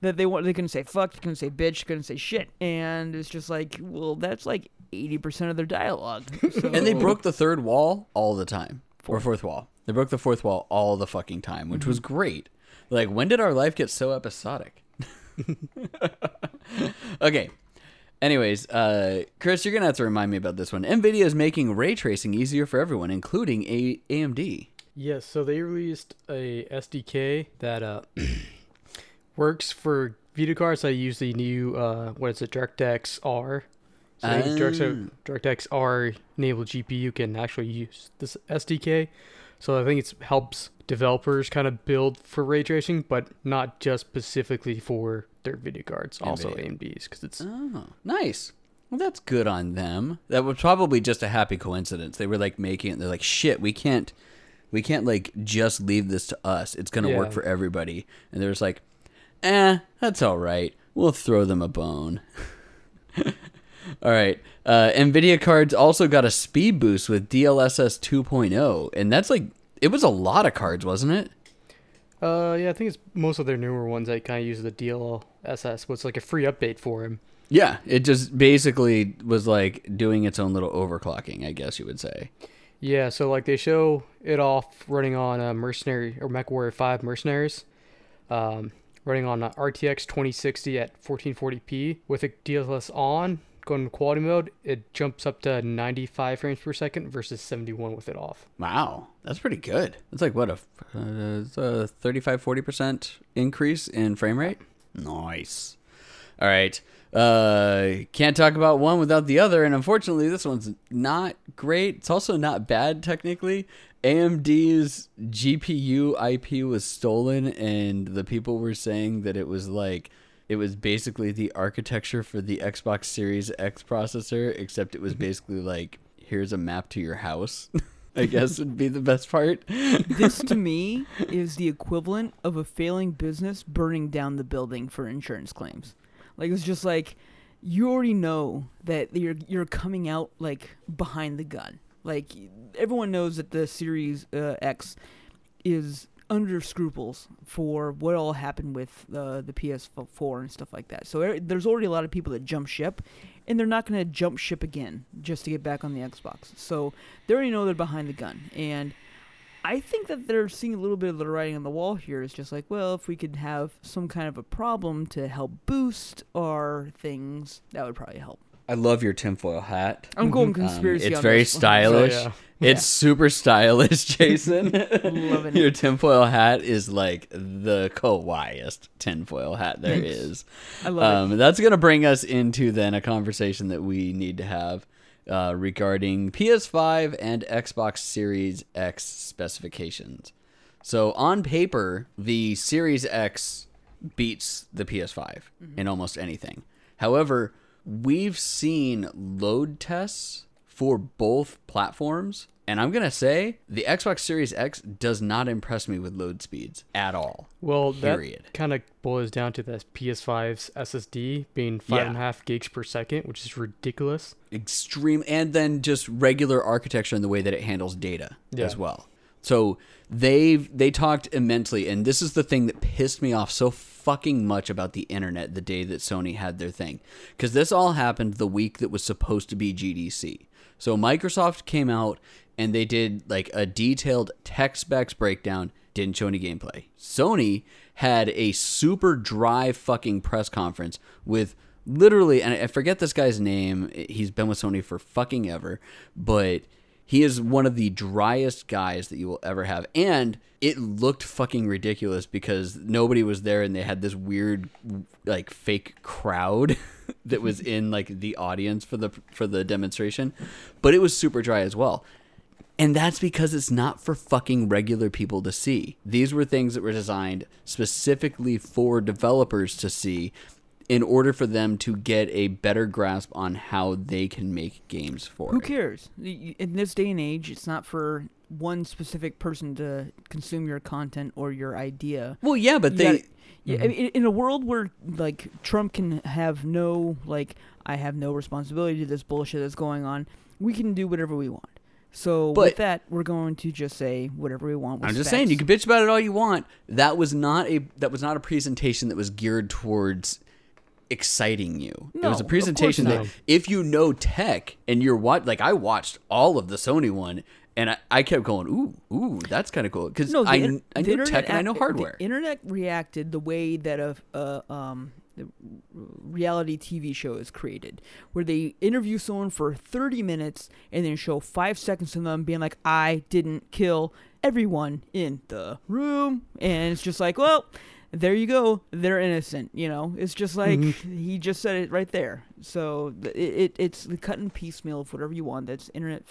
that they want. They couldn't say fuck. They couldn't say bitch. Couldn't say shit. And it's just like, well, that's like eighty percent of their dialogue. So, And they broke the third wall all the time. Or fourth wall. They broke the fourth wall all the fucking time, which was great. Like, when did our life get so episodic? okay. Anyways, uh, Chris, you're gonna have to remind me about this one. Nvidia is making ray tracing easier for everyone, including a- AMD. Yes, so they released a SDK that uh, works for video cards I use the new uh, what is it, DirectX R. So Ah. DirectX, DirectX R enabled GPU can actually use this SDK. So I think it helps developers kind of build for ray tracing, but not just specifically for their video cards, also NVIDIA. AMD's, because it's Oh, nice. Well, that's good on them. That was probably just a happy coincidence. They were like making it. They're like, shit, we can't, we can't like just leave this to us. It's gonna work for everybody. And they're just like, eh, that's all right. We'll throw them a bone. all right. Uh, Nvidia cards also got a speed boost with DLSS 2.0, and that's like, it was a lot of cards, wasn't it? Uh, yeah, I think it's most of their newer ones that kind of use the DLSS, what's like a free update for him. Yeah, it just basically was like doing its own little overclocking, I guess you would say. Yeah, so like they show it off running on a Mercenary or MechWarrior 5 Mercenaries, um, running on a RTX 2060 at 1440p with a DLSS on. Going to quality mode, it jumps up to 95 frames per second versus 71 with it off. Wow, that's pretty good. That's like what a, uh, a 35 40% increase in frame rate. Nice. All right. Uh can't talk about one without the other and unfortunately this one's not great. It's also not bad technically. AMD's GPU IP was stolen and the people were saying that it was like it was basically the architecture for the Xbox Series X processor except it was basically like here's a map to your house. I guess would be the best part. this to me is the equivalent of a failing business burning down the building for insurance claims. Like it's just like you already know that you're you're coming out like behind the gun. Like everyone knows that the Series uh, X is under scruples for what all happened with uh, the PS4 and stuff like that. So er, there's already a lot of people that jump ship, and they're not going to jump ship again just to get back on the Xbox. So they already know they're behind the gun, and I think that they're seeing a little bit of the writing on the wall here. It's just like, well, if we could have some kind of a problem to help boost our things, that would probably help. I love your tinfoil hat. I'm going Um, conspiracy. it's on very this one. stylish. So, yeah. It's super stylish, Jason. Loving Your tinfoil hat is like the kawaiiest tinfoil hat there Thanks. is. I love Um, that's going to bring us into then a conversation that we need to have uh, regarding PS5 and Xbox Series X specifications. So on paper, the Series X beats the PS5 in almost anything. However, we've seen load tests for both platforms And I'm gonna say the Xbox Series X does not impress me with load speeds at all. Well, Period. that kind of boils down to the PS5's SSD being five and a half gigs per second, which is ridiculous. extreme and then just regular architecture and the way that it handles data Yeah. as well. So they've they talked immensely and this is the thing that pissed me off so fucking much about the internet the day that Sony had their thing cuz this all happened the week that was supposed to be GDC. So Microsoft came out and they did like a detailed tech specs breakdown, didn't show any gameplay. Sony had a super dry fucking press conference with literally and I forget this guy's name. He's been with Sony for fucking ever, but he is one of the driest guys that you will ever have. And it looked fucking ridiculous because nobody was there and they had this weird like fake crowd that was in like the audience for the for the demonstration. But it was super dry as well. And that's because it's not for fucking regular people to see. These were things that were designed specifically for developers to see in order for them to get a better grasp on how they can make games for Who it. cares? In this day and age, it's not for one specific person to consume your content or your idea. Well, yeah, but You they gotta- yeah, I mm-hmm. mean, in a world where like Trump can have no like I have no responsibility to this bullshit that's going on, we can do whatever we want. So But- with that, we're going to just say whatever we want. with I'm just saying you can bitch about it all you want. That was not a that was not a presentation that was geared towards exciting you. it was a presentation that if you know tech and you're what like I watched all of the Sony one and I, I kept going ooh ooh that's kind of cool because No, I I know tech and I know hardware. The internet reacted the way that a, a um the reality TV show is created, where they interview someone for 30 minutes and then show five seconds of them being like, "I didn't kill everyone in the room," and it's just like, well. There you go. They're innocent. You know, it's just like mm-hmm. he just said it right there. So it, it it's the cut and piecemeal of whatever you want. That's internet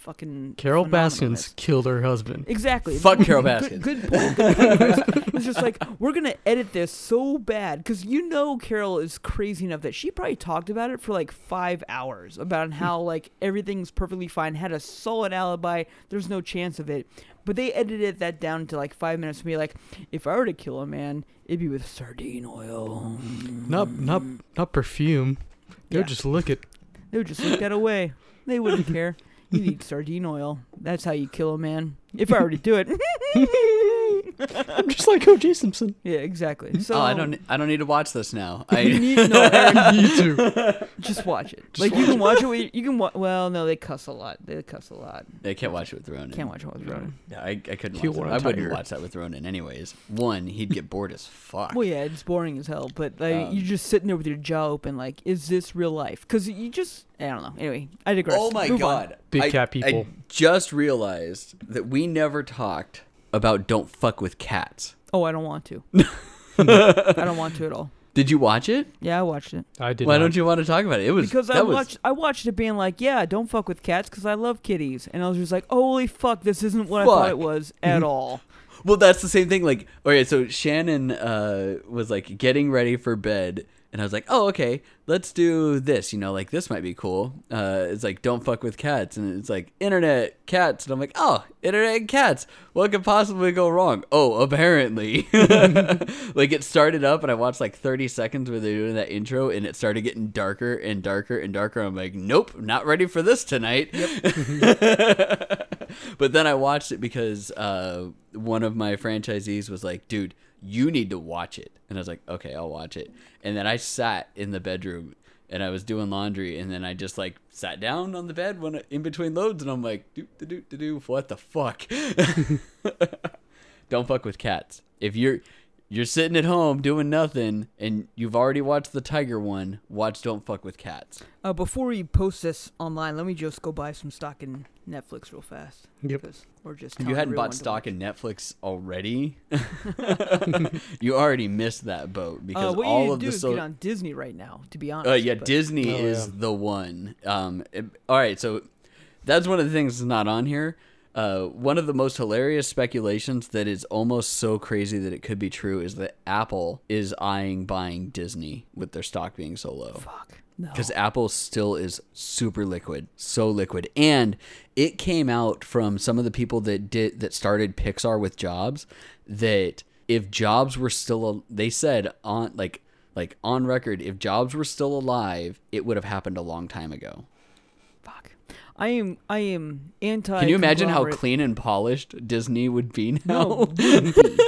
fucking. Carole. Baskins killed her husband. Exactly. Fuck Carole Baskins. Good, point. Good point, it's just like we're gonna edit this so bad because you know Carole is crazy enough that she probably talked about it for like five hours about hmm. how like everything's perfectly fine, had a solid alibi. There's no chance of it. But they edited that down to like five minutes to be like, if I were to kill a man, it'd be with sardine oil. Not not not perfume. They Yeah. would just lick it. They would just look that away. They wouldn't care. You need sardine oil. That's how you kill a man. If I were to do it. I'm just like O.J. Simpson. yeah, exactly. So oh, I don't I don't need to watch this now. You I need, no, Aaron, Me too. just watch it. Just like you can watch it. With, you can. Wa- well, no, they cuss a lot. They cuss a lot. I can't watch it with Ronan. Can't watch it with Ronan. Yeah, I, I couldn't He'll watch it. want I a wouldn't watch that with Ronan anyways. One, he'd get bored as fuck. Well, yeah, it's boring as hell. But like, Um, you're just sitting there with your jaw open, like, is this real life? Because you just, I don't know. Anyway, I digress. Oh my Move on. god. Big cat people. I just realized that we never talked about don't fuck with cats. Oh, I don't want to. I don't want to at all. Did you watch it? Yeah, I watched it I did. Why not. don't you want to talk about it? It was because that I was watched. I watched it being like, yeah, don't fuck with cats because I love kitties, and I was just like, holy fuck, this isn't what I thought Fuck. it was at all. Well, that's the same thing. Like, okay, so Shannon uh, was like getting ready for bed, and I was like, oh, okay, let's do this. You know, like this might be cool. Uh, it's like don't fuck with cats, and it's like internet cats, and I'm like, oh, internet cats. What could possibly go wrong? Oh, apparently, like it started up, and I watched like 30 seconds where they're doing that intro, and it started getting darker and darker and darker. I'm like, nope, not ready for this tonight. but then I watched it because uh, one of my franchisees was like, dude, you need to watch it. And I was like, okay, I'll watch it. And then I sat in the bedroom and I was doing laundry. And then I just like sat down on the bed when in between loads. And I'm like, do, do, do, do, do, what the fuck? Don't fuck with cats. If you're. You're sitting at home doing nothing, and you've already watched the tiger one. Watch "Don't Fuck with Cats." Uh, before we post this online, let me just go buy some stock in Netflix real fast. Yep. Because we're just you hadn't bought stock in Netflix already, you already missed that boat because uh, what all you need of to do the is so- get on Disney right now. To be honest. uh, yeah, but- Disney Oh, is yeah. the one. Um, it- all right, so that's one of the things that's not on here. Uh, one of the most hilarious speculations that is almost so crazy that it could be true is that Apple is eyeing buying Disney with their stock being so low. Fuck. No. Because Apple still is super liquid, so liquid, and it came out from some of the people that did that started Pixar with Jobs that if Jobs were still, they said on like like on record, if Jobs were still alive, it would have happened a long time ago. Fuck. I am I am anti. Can you imagine how clean and polished Disney would be now? No, it wouldn't be.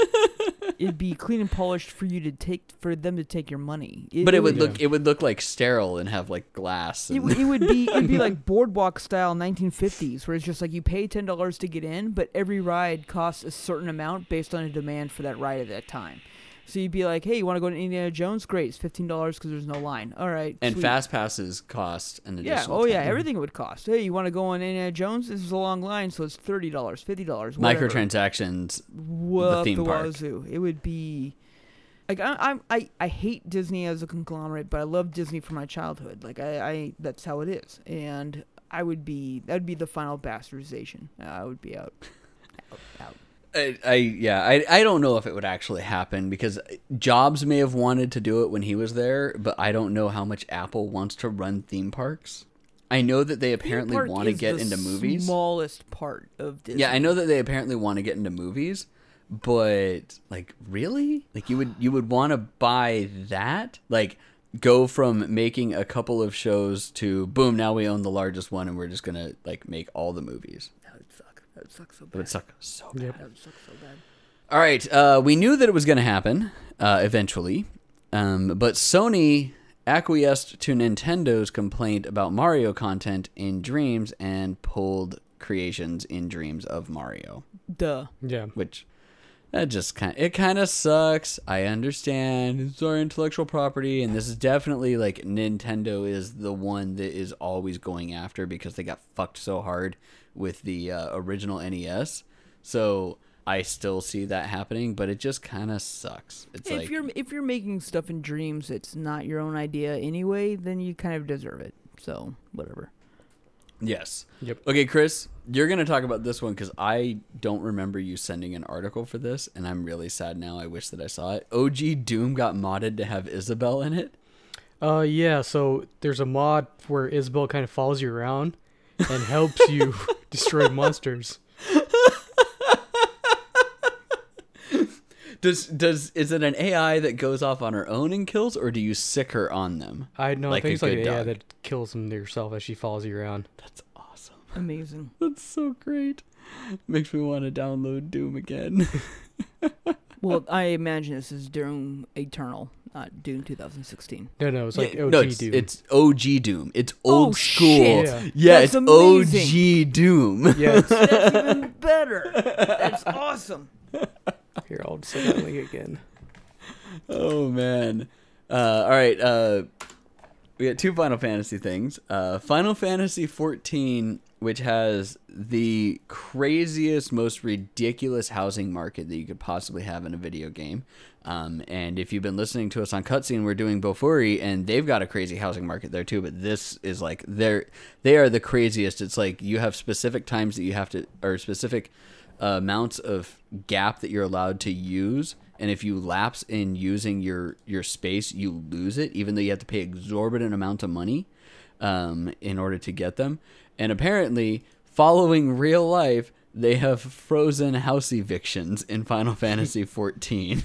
it'd be clean and polished for you to take for them to take your money. but it would Yeah. look it would look like sterile and have like glass. It, And, would- it would be it'd be like boardwalk style 1950s, where it's just like you pay ten dollars to get in, but every ride costs a certain amount based on a demand for that ride at that time. So you'd be like, "Hey, you want to go to Indiana Jones? Great, it's fifteen dollars because there's no line. All right, and sweet. fast passes cost an additional. Yeah. additional. Oh yeah, everything would cost. Hey, you want to go on Indiana Jones? This is a long line, so it's thirty dollars, fifty dollars. Microtransactions. Whoop theme the park. wazoo. It would be like I, I'm I I hate Disney as a conglomerate, but I love Disney from my childhood. Like I, I that's how it is, and I would be that would be the final bastardization. I would be out, out, out. I, I yeah I, I don't know if it would actually happen because Jobs may have wanted to do it when he was there, but I don't know how much Apple wants to run theme parks. I know that they apparently want to get into movies. Smallest part of Disney. Yeah, I know that they apparently want to get into movies, but like really? Like you would you would want to buy that? Like go from making a couple of shows to boom, now we own the largest one and we're just going to like make all the movies. That would suck. That would suck so It bad. would suck so bad. Yep. That would suck so bad. All right, uh, we knew that it was going to happen uh, eventually, um, but Sony acquiesced to Nintendo's complaint about Mario content in Dreams and pulled creations in Dreams of Mario, Duh. Yeah. which that just kind it kind of sucks. I understand it's our intellectual property, and this is definitely like Nintendo is the one that is always going after because they got fucked so hard with the uh, original NES. So I still see that happening, but it just kind of sucks. It's if like you're if you're making stuff in dreams, it's not your own idea anyway. Then you kind of deserve it. So whatever. yes. Yep. Okay, Chris, you're gonna talk about this one because I don't remember you sending an article for this, and I'm really sad now. I wish that I saw it. OG Doom got modded to have Isabelle in it. Uh, yeah. So there's a mod where Isabelle kind of follows you around and helps you destroy monsters. Does does is it an AI that goes off on her own and kills, or do you sick her on them? I know. Like I a think it's like good an AI dog. that kills them yourself as she follows you around. That's awesome. Amazing. That's so great. Makes me want to download Doom again. Well, I imagine this is Doom Eternal, not Doom 2016. No, no, it's like Yeah, OG no, it's, Doom. it's OG Doom. It's Oh, old school. shit. Yeah. Yeah, That's it's amazing. OG Doom. yeah. It's, That's even better. That's awesome. here, I'll just say that again. Oh man. Uh, all right. Uh, we got two Final Fantasy things. Uh, Final Fantasy 14, which has the craziest, most ridiculous housing market that you could possibly have in a video game. Um, and if you've been listening to us on Cutscene, we're doing Bofuri, and they've got a crazy housing market there too. But this is like they're they are the craziest. It's like you have specific times that you have to, or specific uh, amounts of gap that you're allowed to use and if you lapse in using your your space you lose it even though you have to pay exorbitant amount of money um, in order to get them and apparently following real life they have frozen house evictions in final fantasy 14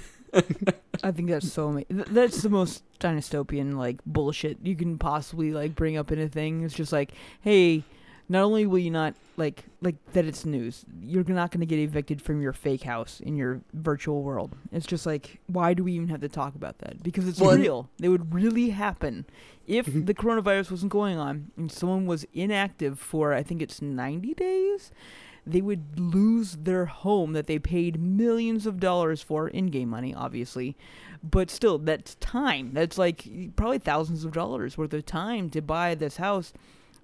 I think that's so amazing. That's the most dystopian like bullshit you can possibly like bring up in a thing. It's just like, hey, not only will you not like like that it's news, you're not going to get evicted from your fake house in your virtual world. It's just like, why do we even have to talk about that? Because it's Well, real. It would really happen if mm-hmm. the coronavirus wasn't going on and someone was inactive for I think it's 90 days. They would lose their home that they paid millions of dollars for in-game money, obviously, but still, that's time. That's like probably thousands of dollars worth of time to buy this house,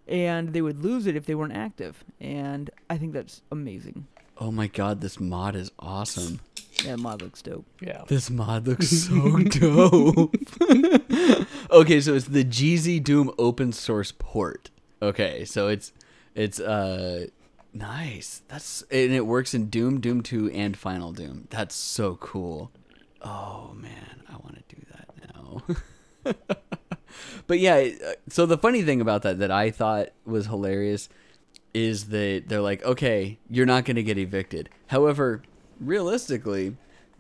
and they would lose it if they weren't active. And I think that's amazing. oh my god this mod is awesome That mod looks dope. Yeah. this mod looks so dope okay so it's the GZDoom open source port okay so it's it's uh nice that's and it works in doom doom 2 and final doom that's so cool oh man i want to do that now but yeah, uh, so the funny thing about that that I thought was hilarious is that they're like, okay, you're not going to get evicted. However, realistically,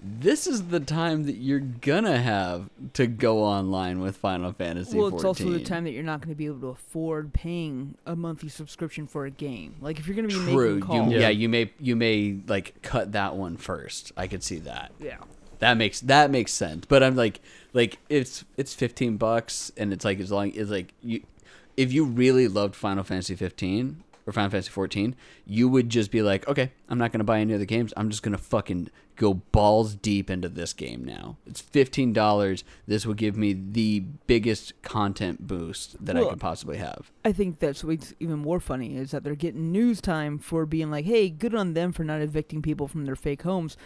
this is the time that you're gonna have to go online with Final Fantasy. Well, it's also the time that you're not going to be able to afford paying a monthly subscription for a game. Like if you're going to be True. making calls, You, yeah. Yeah. you may you may like cut that one first. I could see that. yeah. That makes that makes sense. But I'm like like it's it's 15 bucks and it's like as long it's like you if you really loved Final Fantasy 15 or Final Fantasy 14, you would just be like, "Okay, I'm not going to buy any other games. I'm just going to fucking go balls deep into this game now. It's $15. This would give me the biggest content boost that I could possibly have." I think that's what's even more funny is that they're getting news time for being like, hey, good on them for not evicting people from their fake homes.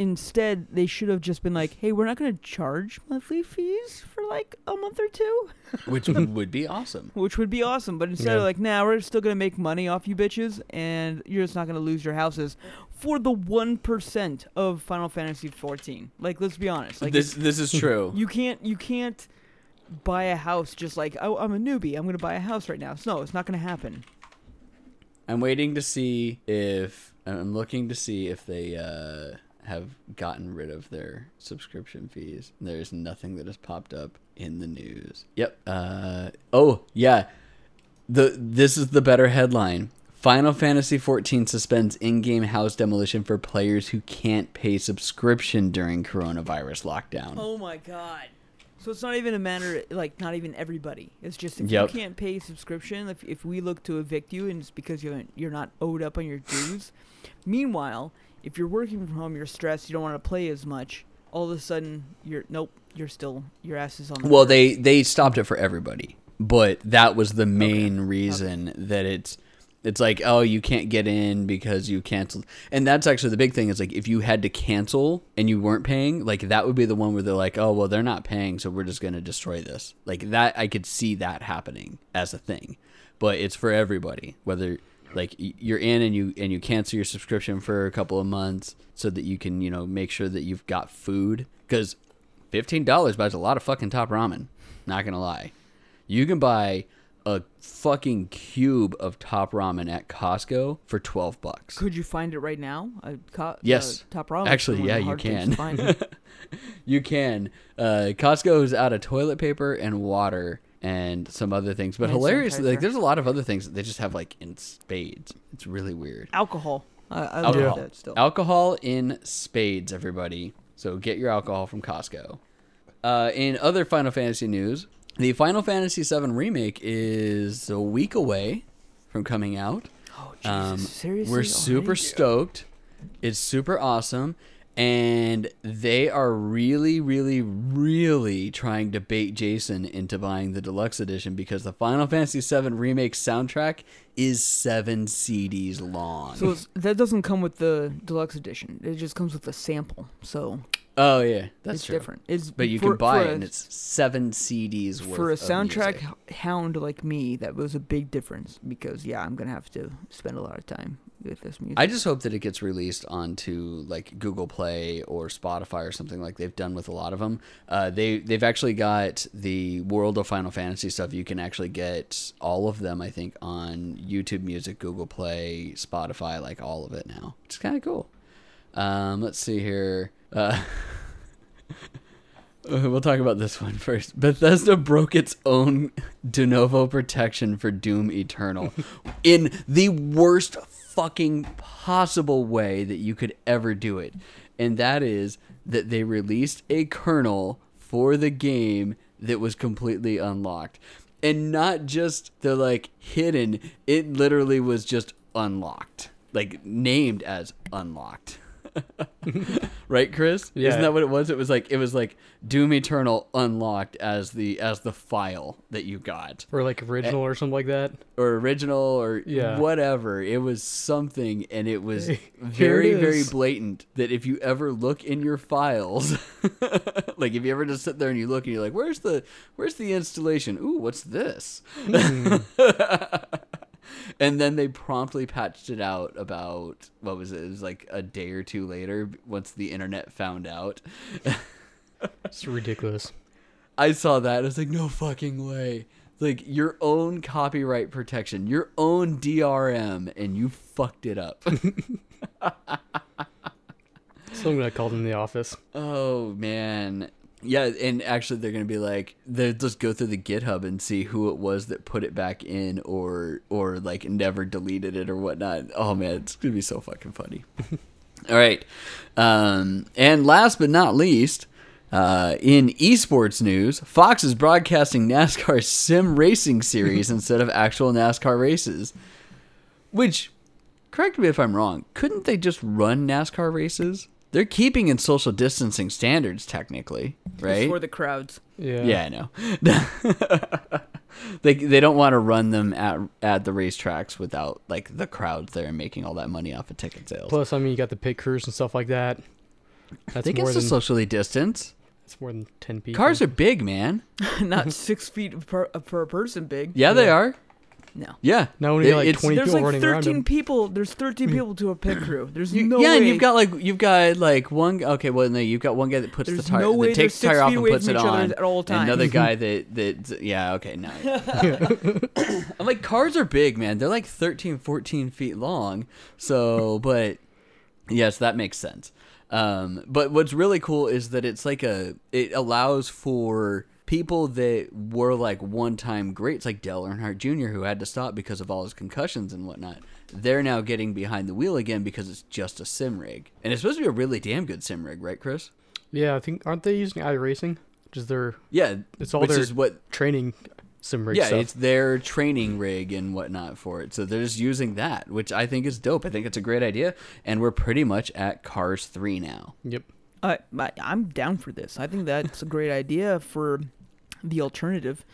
Instead, they should have just been like, hey, we're not going to charge monthly fees for like a month or two, Which would be awesome. which would be awesome. But instead, Yeah. they're like, nah, we're still going to make money off you bitches, and you're just not going to lose your houses for the 1% of Final Fantasy 14. Like, let's be honest. Like, this this is true. you can't you can't buy a house just like oh I'm a newbie I'm gonna buy a house right now. So, no, it's not gonna happen. I'm waiting to see if I'm looking to see if they uh, have gotten rid of their subscription fees. There's nothing that has popped up in the news. Yep. Uh, oh yeah, the this is the better headline. Final Fantasy XIV suspends in-game house demolition for players who can't pay subscription during coronavirus lockdown. Oh my god. So it's not even a matter like not even everybody. It's just if Yep. you can't pay subscription, if, if we look to evict you and it's because you're you're not owed up on your dues. Meanwhile, if you're working from home, you're stressed, you don't want to play as much. All of a sudden, you're nope, you're still your ass is on. The Well, they they stopped it for everybody, but that was the main reason that it's it's like oh you can't get in because you canceled, and that's actually the big thing is like if you had to cancel and you weren't paying, like that would be the one where they're like oh well they're not paying so we're just gonna destroy this like that I could see that happening as a thing, but it's for everybody whether like you're in and you and you cancel your subscription for a couple of months so that you can you know make sure that you've got food because fifteen dollars buys a lot of fucking top ramen. Not gonna lie, you can buy a fucking cube of top ramen at Costco for twelve bucks. Could you find it right now? Uh, co- Yes. uh, top ramen. Actually, yeah, you can. You can. Uh, Costco is out of toilet paper and water and some other things, but hilariously, like there's a lot of other things that they just have like in spades. It's really weird. alcohol. I, I Alcohol. love that still. Alcohol in spades, everybody. So get your alcohol from Costco. Uh, in other Final Fantasy news, the Final Fantasy VII remake is a week away from coming out. oh Jesus! Um, Seriously, we're super stoked. It's super awesome. And they are really, really, really trying to bait Jason into buying the deluxe edition because the Final Fantasy VII remake soundtrack is seven CDs long. So that doesn't come with the deluxe edition. It just comes with a sample. So oh yeah, that's it's true. different. It's But you for- can buy it, a- and it's seven CDs worth. for a soundtrack hound like me. That was a big difference because yeah, I'm gonna have to spend a lot of time with this music. I just hope that it gets released onto like Google Play or Spotify or something like they've done with a lot of them. Uh, they they've actually got the World of Final Fantasy stuff. You can actually get all of them. I think on YouTube Music, Google Play, Spotify, like all of it now. It's kind of cool. Um, let's see here. Uh, We'll talk about this one first. Bethesda broke its own Denuvo protection for Doom Eternal in the worst fucking possible way that you could ever do it. And that is that they released a kernel for the game that was completely unlocked. And not just the like hidden, it literally was just unlocked. Like named as unlocked. right, Chris? Yeah. Isn't that what it was? It was like it was like Doom Eternal unlocked as the as the file that you got. or like original or something like that. Or original or Yeah. whatever. It was something and it was very, it very blatant that if you ever look in your files like if you ever just sit there and you look and you're like, Where's the where's the installation? Ooh, what's this? Hmm. and then they promptly patched it out about what was it? It was like a day or two later once the internet found out. It's ridiculous. I saw that. I was like, no fucking way. Like your own copyright protection, your own DRM, and you fucked it up. Someone I called in the office. oh man. Yeah, and actually they're gonna be like they just go through the GitHub and see who it was that put it back in or or like never deleted it or whatnot. Oh man, it's gonna be so fucking funny. All right. Um, and last but not least, uh, in esports news, Fox is broadcasting NASCAR sim racing series instead of actual NASCAR races. Which, correct me if I'm wrong, couldn't they just run NASCAR races? They're keeping in social distancing standards, technically, right? for the crowds. Yeah. Yeah, I know. they they don't want to run them at at the racetracks without like the crowds there and making all that money off of ticket sales. Plus, I mean, you got the pit crews and stuff like that. I That's think more it's than a socially distance. that's more than ten people. Cars are big, man. Not six feet per, per person big. Yeah, they are. No. Yeah. Now when you It- got like it's- twenty There's people like running around 13 them. people. There's 13 people to a pit crew. There's You- no yeah, way. and you've got like you've got like one. Okay, well, no, you've got one guy that puts there's the tire, no way that they're takes the six tire off feet and away puts from it each other on. at all and times. Another guy that that yeah, okay, no. I'm like cars are big, man. They're like 13, 14 feet long. So, but yes, that makes sense. Um, but what's really cool is that it's like a it allows for people that were like one time greats like Dale Earnhardt Jr. who had to stop because of all his concussions and whatnot. They're now getting behind the wheel again because it's just a sim rig. And it's supposed to be a really damn good sim rig, right, Chris? Yeah, I think aren't they using iRacing? Which is their Yeah, It's all which their is what training sim rig yeah, stuff. it's their training rig and whatnot for it. So they're just using that, which I think is dope. I think it's a great idea, and we're pretty much at Cars three now. Yep. I, I, I'm down for this. I think that's a great idea for the alternative.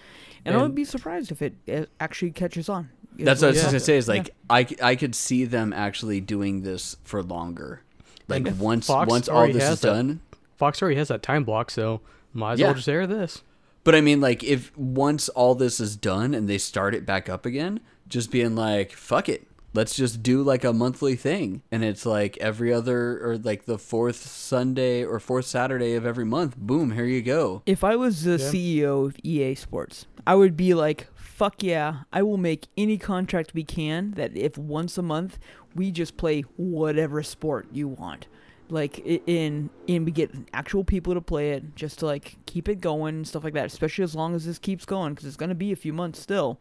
And, I And- would be surprised if it actually catches on. That's what I was Yeah. gonna say. Is like I I could see them actually doing this for longer. Like once Fox once all this is that. done. Fox already has that time block, so might as Yeah. well just air this. But I mean, like if once all this is done and they start it back up again, just being like, fuck it. Let's just do like a monthly thing. And it's like every other or like the fourth Sunday or fourth Saturday of every month. Boom, here you go. If I was the Yeah. CEO of EA Sports, I would be like, fuck yeah, I will make any contract we can that if once a month we just play whatever sport you want. Like in in we get actual people to play it just to like keep it going and stuff like that, especially as long as this keeps going cuz it's going to be a few months still.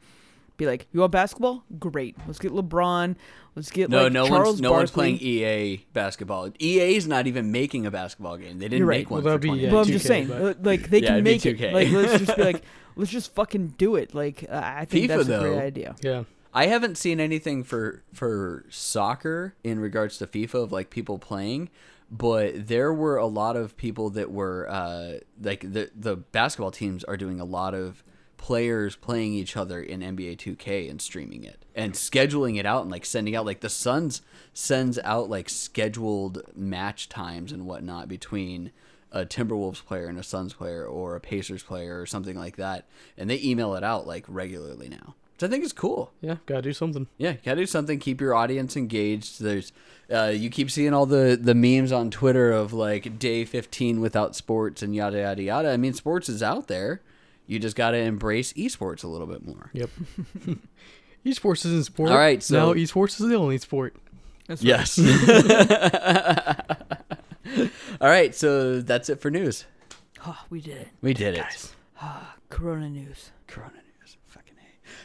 Be like, "You want basketball? Great. Let's get LeBron. Let's get No, like no Charles one's no one's playing EA basketball. EA is not even making a basketball game. They didn't You're right. make one Well, for be, 20. yeah, but I'm just 2K, saying, but- uh, like they Yeah, can it'd make it. Like let's just be like, let's just fucking do it. Like uh, I think FIFA, that's a though. great idea. Yeah. I haven't seen anything for for soccer in regards to FIFA of like people playing, but there were a lot of people that were uh, like the the basketball teams are doing a lot of players playing each other in NBA 2K and streaming it and scheduling it out and like sending out like the Suns sends out like scheduled match times and whatnot between a Timberwolves player and a Suns player or a Pacers player or something like that and they email it out like regularly now. Which I think is cool. Yeah. Gotta do something. Yeah, gotta do something. Keep your audience engaged. There's, uh, you keep seeing all the the memes on Twitter of like day 15 without sports and yada yada yada. I mean, sports is out there. You just gotta embrace esports a little bit more. Yep. esports isn't sport. All right, so- now esports is the only sport. That's right. Yes. all right, so that's it for news. Oh, we did it. We did it. Guys. Corona news. Corona news. Fucking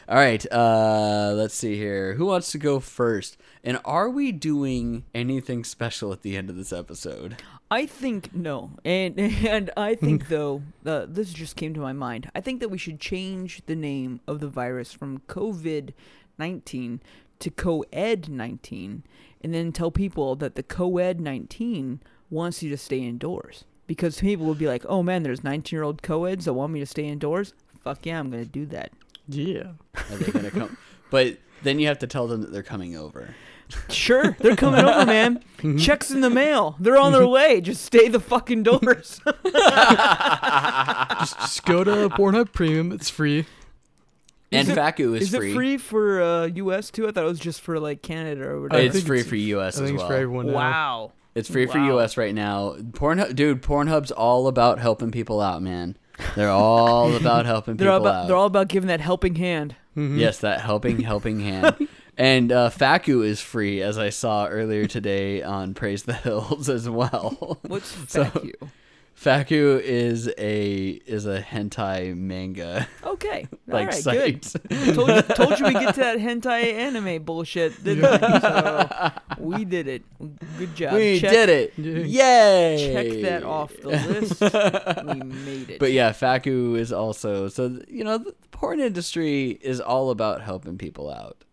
A. All right, uh, let's see here. Who wants to go first? And are we doing anything special at the end of this episode? I think no, and and I think though uh, this just came to my mind. I think that we should change the name of the virus from COVID nineteen to co-ed nineteen, and then tell people that the co-ed nineteen wants you to stay indoors because people will be like, "Oh man, there's nineteen year old co-eds that want me to stay indoors." Fuck yeah, I'm gonna do that. Yeah. Are they gonna come? But then you have to tell them that they're coming over. Sure, they're coming over, man. Checks in the mail. They're on their way. Just stay the fucking doors. just, just go to Pornhub Premium. It's free. And it- Fakku is, Is free. it free for uh, U.S. too? I thought it was just for like Canada or whatever. It's think free it's- for US I as think well. it's for everyone now. wow. It's free for Wow. US right now. Pornhub, dude. Pornhub's all about helping people out, man. They're all about helping They're people all about out. they're all about giving that helping hand. Mhm. Yes, that helping, helping hand. And uh, Fakku is free, as I saw earlier today on Praise the Hills as well. What's So- you? Fakku is a is a hentai manga Okay, like all right, good. told you, told you we get to that hentai anime bullshit, didn't I? So we did it. Good job. we check, did it! Yay! Check that off the list. we made it. But yeah, Fakku is also so you know the porn industry is all about helping people out.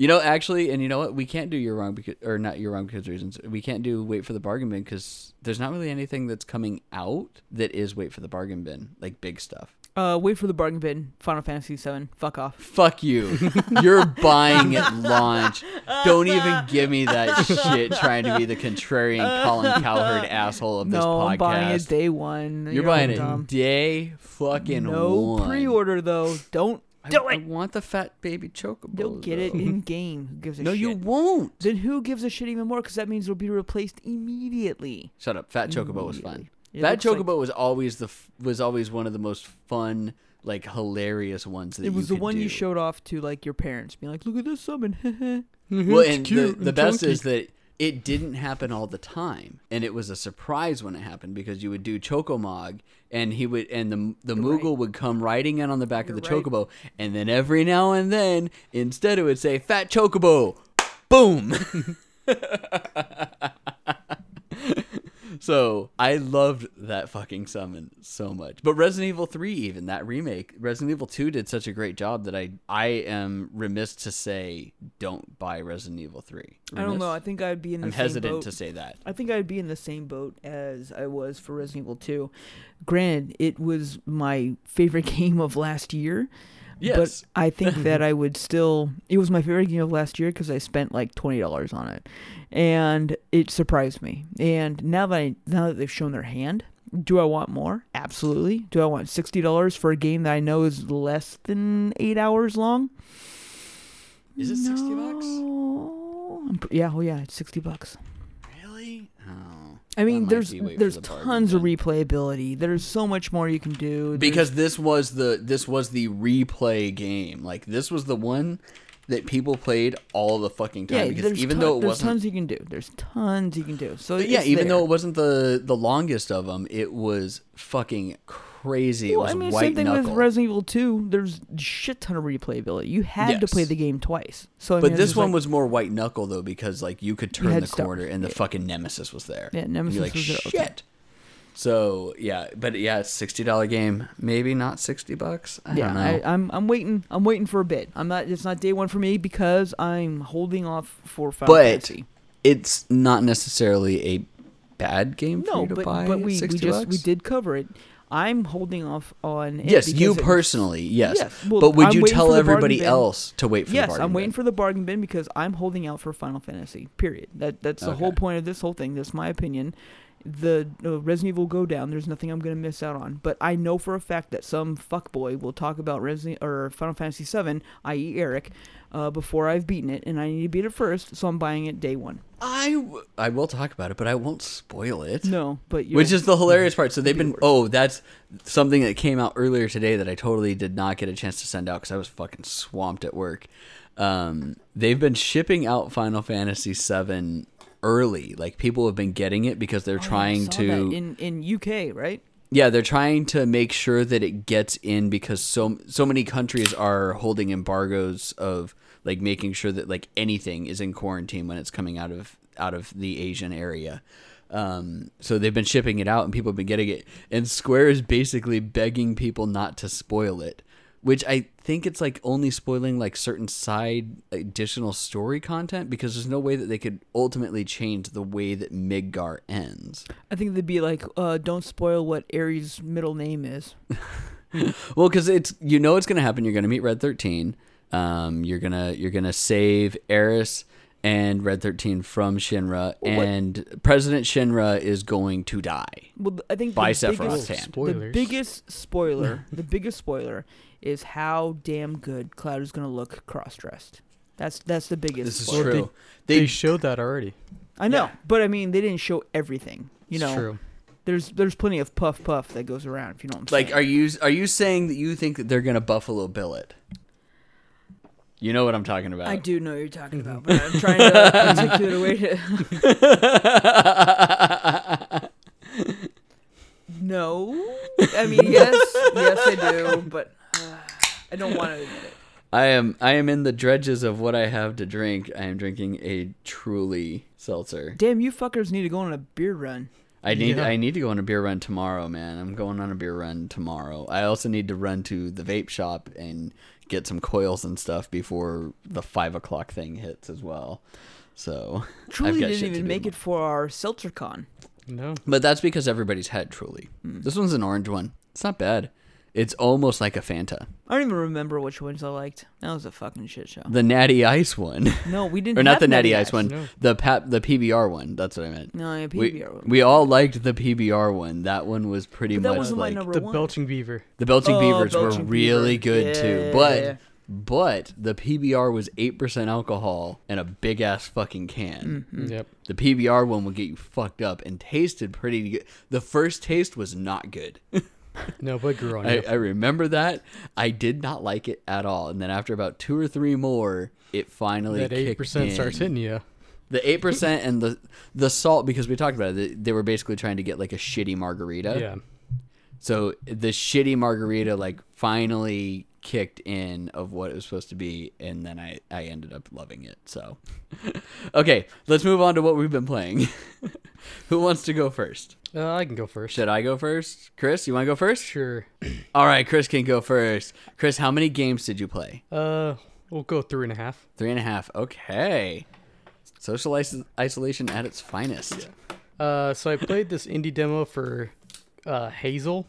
You know, actually, and you know what? We can't do your wrong because or not your wrong because reasons. We can't do wait for the bargain bin because there's not really anything that's coming out that is wait for the bargain bin like big stuff. Uh, wait for the bargain bin. Final Fantasy VII. Fuck off. Fuck you. You're buying at launch. Don't even give me that shit trying to be the contrarian Colin Cowherd asshole of this no, podcast. I'm buying it day one. You're buying all it dumb. day fucking one. No one. pre-order though. Don't do I it. want the fat baby chocobo. You'll get it in game. Who gives a No, shit? you won't. Then who gives a shit even more? Because that means it'll be replaced immediately. Shut up. Fat chocobo was fun. It Fat looks like- chocobo was always the f- was always one of the most fun, like hilarious ones that It was you the could one you showed off to like your parents, being like, "Look at this summon." Well, and the, cute the and best is that it didn't happen all the time, and it was a surprise when it happened because you would do Chocomog, and he would, and the the You're Moogle would come riding in on the back of the You're right. Chocobo, and then every now and then, instead it would say "Fat Chocobo," boom. So I loved that fucking summon so much. But Resident Evil 3, even that remake, Resident Evil 2 did such a great job that I I am remiss to say don't buy Resident Evil 3. I don't know. I think I'd be in the I'm same hesitant boat. to say that. I think I'd be in the same boat as I was for Resident Evil 2. Granted, it was my favorite game of last year. Yes. But I think that I would still. It was my favorite game of last year because I spent like twenty dollars on it, and it surprised me. And now that I now that they've shown their hand, do I want more? Absolutely. Do I want sixty dollars for a game that I know is less than eight hours long? Is it 60 bucks? I'm Yeah. Oh yeah. It's sixty bucks. I mean, there's be wait for there's the tons of replayability. There's so much more you can do. There's- because this was the this was the replay game. Like this was the one that people played all the fucking time yeah, because even ton- though it there's wasn't tons you can do. There's tons you can do. So yeah, even there. though it wasn't the the longest of them, it was fucking crazy. Well, it was I mean, white same thing knuckle. with Resident Evil 2. There's a shit ton of replayability. You had to play the game twice. So I but mean, this one like- was more white knuckle though because like you could turn the corner and the Yeah. fucking nemesis was there. Yeah, Nemesis you're like, was there. Shit. Okay. So yeah, but yeah, it's sixty dollar game. Maybe not sixty bucks. I yeah, don't know. I, I'm I'm waiting. I'm waiting for a bit. I'm not. It's not day one for me because I'm holding off for Final But Fantasy. it's not necessarily a bad game for No, you to but buy. but we we 60 just we did cover it. I'm holding off on. it Yes, you it personally, yes. Yes, well, but would I'm you tell everybody else to wait for the Yes, I'm waiting bin? for the bargain bin because I'm holding out for Final Fantasy. Period. That that's the whole point of this whole thing. That's my opinion. The uh, Resident Evil will go down. There's nothing I'm gonna miss out on. But I know for a fact that some fuckboy will talk about Resident or Final Fantasy VII, i.e. Eric, uh, before I've beaten it, and I need to beat it first. So I'm buying it day one. I, w- I will talk about it, but I won't spoil it. No, but you Which is the hilarious part. So they've been. Oh, that's something that came out earlier today that I totally did not get a chance to send out because I was fucking swamped at work. Um, they've been shipping out Final Fantasy VII early. Like people have been getting it because they're Oh, trying to. in in UK, right? Yeah, they're trying to make sure that it gets in because so so many countries are holding embargoes of like making sure that like anything is in quarantine when it's coming out of out of the Asian area. Um, so they've been shipping it out and people have been getting it. And Square is basically begging people not to spoil it, which I think it's like only spoiling like certain side additional story content because there's no way that they could ultimately change the way that Midgar ends. I think they'd be like, uh, "Don't spoil what Aeris' middle name is." Well, because it's you know it's gonna happen. You're gonna meet Red Thirteen. Um, you're gonna you're gonna save Aeris and Red Thirteen from Shinra, what- and President Shinra is going to die. Well, I think By the Sephiroth's biggest, hand. the biggest spoiler, the biggest spoiler is how damn good Cloud is gonna look cross dressed. That's that's the biggest. This is spoiler. Well, they- true. They, They, showed that already. I know, Yeah. but I mean, they didn't show everything. You It's know, true. There's there's plenty of puff puff that goes around. If you know what I'm Like, saying. are you are you saying that you think that they're gonna Buffalo Bill it? You know what I'm talking about. I do know what you're talking mm-hmm. about, but I'm trying to articulate a way to. No, I mean yes, yes I do, but I don't want to admit it. I am I am in the dredges of what I have to drink. I am drinking a truly seltzer. Damn, you fuckers need to go on a beer run. I need Yeah. I need to go on a beer run tomorrow, man. I'm going on a beer run tomorrow. I also need to run to the vape shop and get some coils and stuff before the five o'clock thing hits as well. So Truly got didn't shit even do make it for our seltzer con. No. But that's because everybody's had Truly. Hmm. This one's an orange one. It's not bad. It's almost like a Fanta. I don't even remember which ones I liked. That was a fucking shit show. The Natty Ice one, No, we didn't. or not have the Natty Natty Ice one. No. The pap, the PBR one. That's what I meant. No, yeah, We, PBR. one. we all liked the PBR one. That one was pretty But that much wasn't my like number The one. belching beaver. the Belching Oh, Beavers Belching were really Beaver. good Yeah, too. yeah, But but the PBR was eight percent alcohol and a big ass fucking can. Mm-hmm. Yep. The PBR one would get you fucked up and tasted pretty good. The first taste was not good. No, but grew on I, you. I remember that. I did not like it at all. And then after about two or three more, it finally that eight percent starts hitting you. The eight percent and the the salt because we talked about it. They, they were basically trying to get like a shitty margarita. Yeah. So the shitty margarita like finally kicked in of what it was supposed to be, and then I I ended up loving it. So okay, let's move on to what we've been playing. Who wants to go first? Uh, I can go first. Should I go first? Chris, you want to go first? Sure. All right, Chris can go first. Chris, how many games did you play? Uh, we'll go three and a half. Three and a half. Okay. Social iso- isolation at its finest. Uh, so I played this indie demo for uh, Hazel.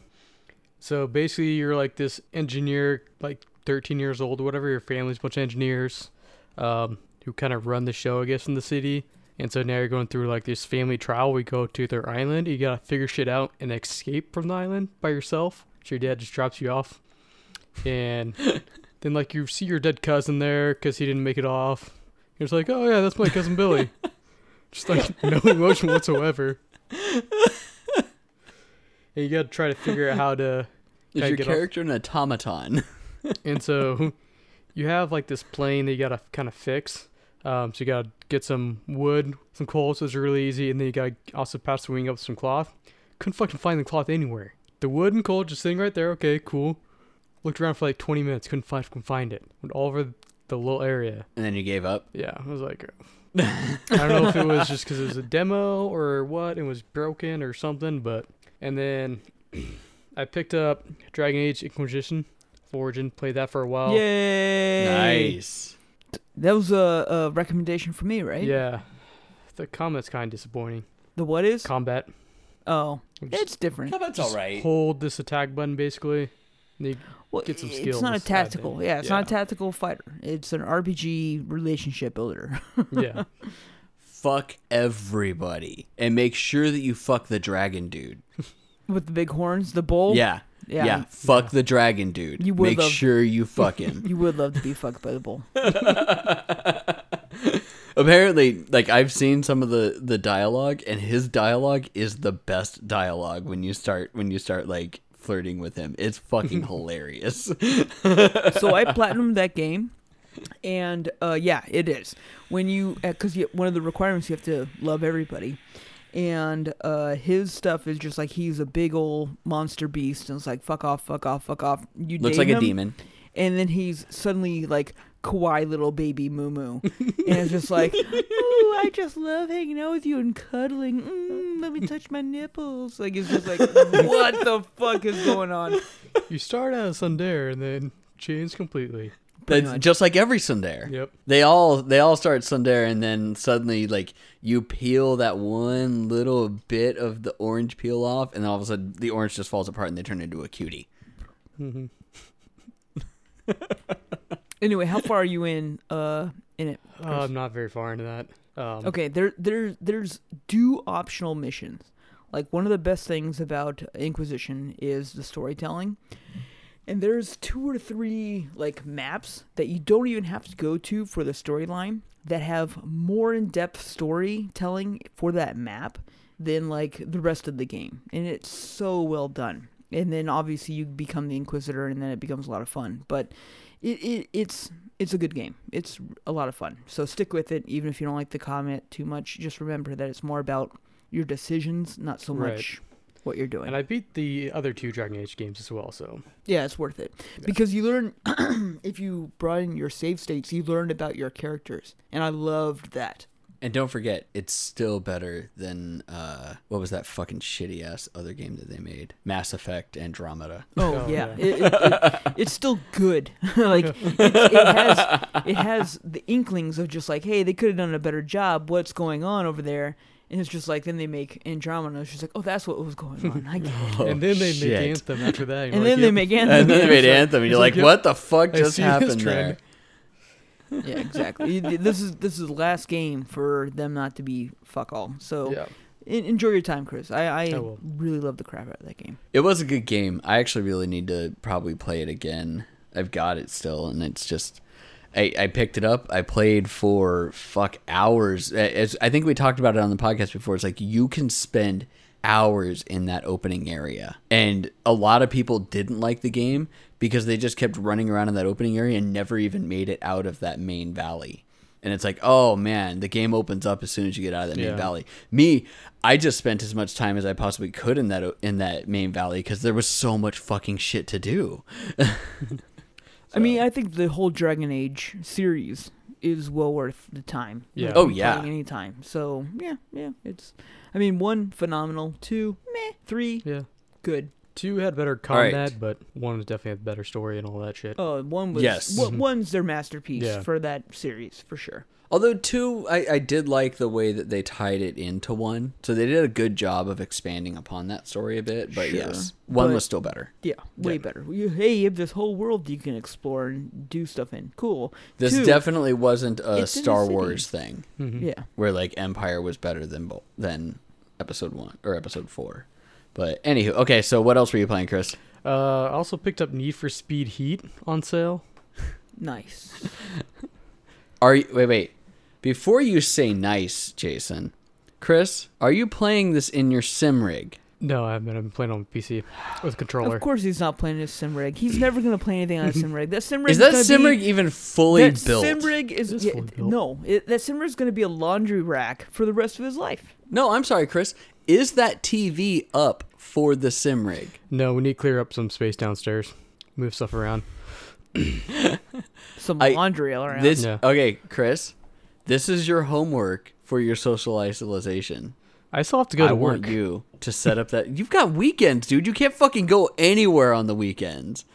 So basically, you're like this engineer, like 13 years old or whatever. Your family's a bunch of engineers um, who kind of run the show, I guess, in the city. And so now you're going through like this family trial. We go to their island. You gotta figure shit out and escape from the island by yourself. So your dad just drops you off, and then like you see your dead cousin there because he didn't make it off. You're just like, oh yeah, that's my cousin Billy. just like no emotion whatsoever. and you gotta try to figure out how to Is your get off- character an automaton? and so you have like this plane that you gotta kind of fix. Um, so you gotta get some wood, some coal, so it's really easy, and then you gotta also patch the wing up with some cloth. Couldn't fucking find the cloth anywhere. The wood and coal just sitting right there. Okay, cool. Looked around for like 20 minutes, couldn't find, couldn't find it. Went all over the little area. and then you gave up. Yeah, I was like, I don't know if it was just because it was a demo or what, it was broken or something, but and then I picked up Dragon Age Inquisition, Origin, played that for a while. Yay! Nice. That was a, a recommendation for me, right? Yeah. The combat's kind of disappointing. The what is? Combat. Oh, Just it's different. That's just all right. Hold this attack button basically. and Well, get some It's skills, not a I think. tactical. Yeah, it's not a tactical fighter. It's an RPG relationship builder. yeah. Fuck everybody. And make sure that you fuck the dragon dude. With the big horns, the bull. Yeah. yeah. Yeah. Fuck Yeah. the dragon dude. You would make love- sure you fuck him. You would love to be fucked by the bull. Apparently, like I've seen some of the the dialogue, and his dialogue is the best dialogue when you start when you start like flirting with him. It's fucking hilarious. so I platinumed that game, and uh, yeah, it is when you because one of the requirements you have to love everybody, and uh, his stuff is just like he's a big old monster beast, and it's like fuck off, fuck off, fuck off. You Looks date like a demon. and then he's suddenly like kawaii little baby moo moo, and it's just like, ooh, I just love hanging out with you and cuddling. Mm, let me touch my nipples. Like it's just like, what the fuck is going on? You start out as Tsundere and then change completely. Pretty That's much. just like every Tsundere. Yep. They all they all start Tsundere, and then suddenly like you peel that one little bit of the orange peel off, and then all of a sudden the orange just falls apart, and they turn into a cutie. hmm Anyway, how far are you in? Uh, in it? Uh, I'm not very far into that. Um, Okay, there there there's do optional missions. Like one of the best things about Inquisition is the storytelling. And there's two or three like maps that you don't even have to go to for the storyline that have more in-depth storytelling for that map than like the rest of the game, and it's so well done. And then obviously you become the Inquisitor, and then it becomes a lot of fun. But it, it it's it's a good game. It's a lot of fun. So stick with it, even if you don't like the comment too much. Just remember that it's more about your decisions, not so Right. much what you're doing. And I beat the other two Dragon Age games as well, so Yeah, it's worth it Yeah. because you learn if you broaden your save states, you learn about your characters, and I loved that. And don't forget, it's still better than uh, what was that fucking shitty ass other game that they made? Mass Effect Andromeda. Oh, Oh, yeah, yeah. It, it, it, it's still good. like it's, it has it has the inklings of just like, hey, they could have done a better job. What's going on over there? And it's just like then they make Andromeda. It's just like, oh, that's what was going on. I get it. And then they shit. make Anthem after that. and then they make Anthem. And then they made Anthem, and you're it's like, like, what the fuck just happened there? yeah, exactly. This is this is the last game for them not to be fuck all. So Yeah. en- enjoy your time, Chris. I, I I really love the crap out of that game. It was a good game. I actually really need to probably play it again. I've got it still, and it's just. I, I picked it up. I played for fuck hours. As I think we talked about it on the podcast before. It's like you can spend hours in that opening area, and a lot of people didn't like the game because they just kept running around in that opening area and never even made it out of that main valley. And it's like, oh man, the game opens up as soon as you get out of that main Yeah. valley. Me, I just spent as much time as I possibly could in that in that main valley because there was so much fucking shit to do. I mean, I think the whole Dragon Age series is well worth the time. Yeah. Oh, playing yeah. anytime. So yeah, yeah, it's. I mean, one phenomenal, two meh, three Yeah. good. Two had better All right. combat, but one was definitely had better story and all that shit. Oh, one was Yes. one- Mhm. one's their masterpiece Yeah. for that series for sure. Although two, I, I did like the way that they tied it into one, so they did a good job of expanding upon that story a bit. But Sure, yes, one but- was still better. Yeah, way Yeah. better. You, hey, you have this whole world you can explore and do stuff in. Cool. This Two, definitely wasn't a it's a Star. Wars thing Mhm. Yeah. where like Empire was better than bo- than Episode one or Episode four. But anywho, okay. So what else were you playing, Chris? Uh, I also picked up Need for Speed Heat on sale. Nice. Are you wait wait? Before you say nice, Jason, Chris, are you playing this in your sim rig? No, I haven't. I've been playing on PC with a controller. Of course, he's not playing his sim rig. He's never gonna play anything on a sim rig. That sim rig Is that gonna sim be- rig even fully that built? sim rig is, It is yeah, built. no. It, that sim rig is gonna be a laundry rack for the rest of his life. No, I'm sorry, Chris. Is that TV up for the sim rig? No, we need to clear up some space downstairs. Move stuff around. Some I- laundry all around. This Yeah. okay, Chris. This is your homework for your social isolation. I still have to go to I work. want you to set up that. You've got weekends, dude. You can't fucking go anywhere on the weekends.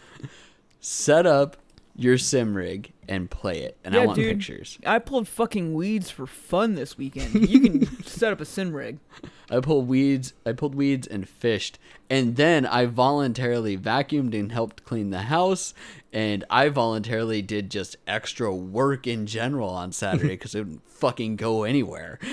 Set up your sim rig and play it, and I Yeah, want dude. pictures. I pulled fucking weeds for fun this weekend. You can set up a sim rig. I pulled weeds. I pulled weeds and fished, and then I voluntarily vacuumed and helped clean the house. And I voluntarily did just extra work in general on Saturday because I didn't fucking go anywhere.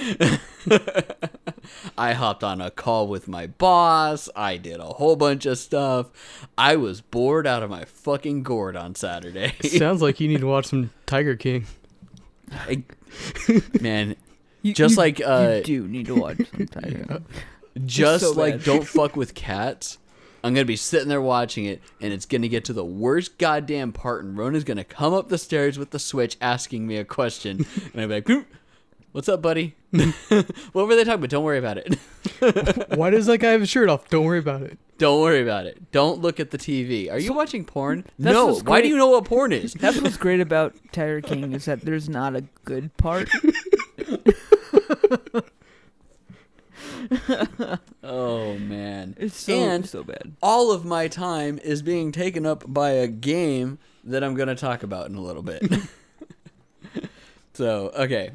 I hopped on a call with my boss. I did a whole bunch of stuff. I was bored out of my fucking gourd on Saturday. Sounds like you need to watch some Tiger King. I- man, You, Just you- like, uh, you do need to watch sometime. just so like don't fuck with cats. I'm gonna be sitting there watching it, and it's gonna get to the worst goddamn part, and Ronan's gonna come up the stairs with the switch, asking me a question, and I'm like, "Hmm, "What's up, buddy? what were they talking about? Don't worry about it. Why does that guy have a shirt off? Don't worry about it. Don't worry about it. Don't look at the TV. Are you watching porn? That's No. Why do you know what porn is? That's what's great about Tiger King is that there's not a good part. Oh man. It's so And- so bad. all of my time is being taken up by a game that I'm going to talk about in a little bit. so, okay.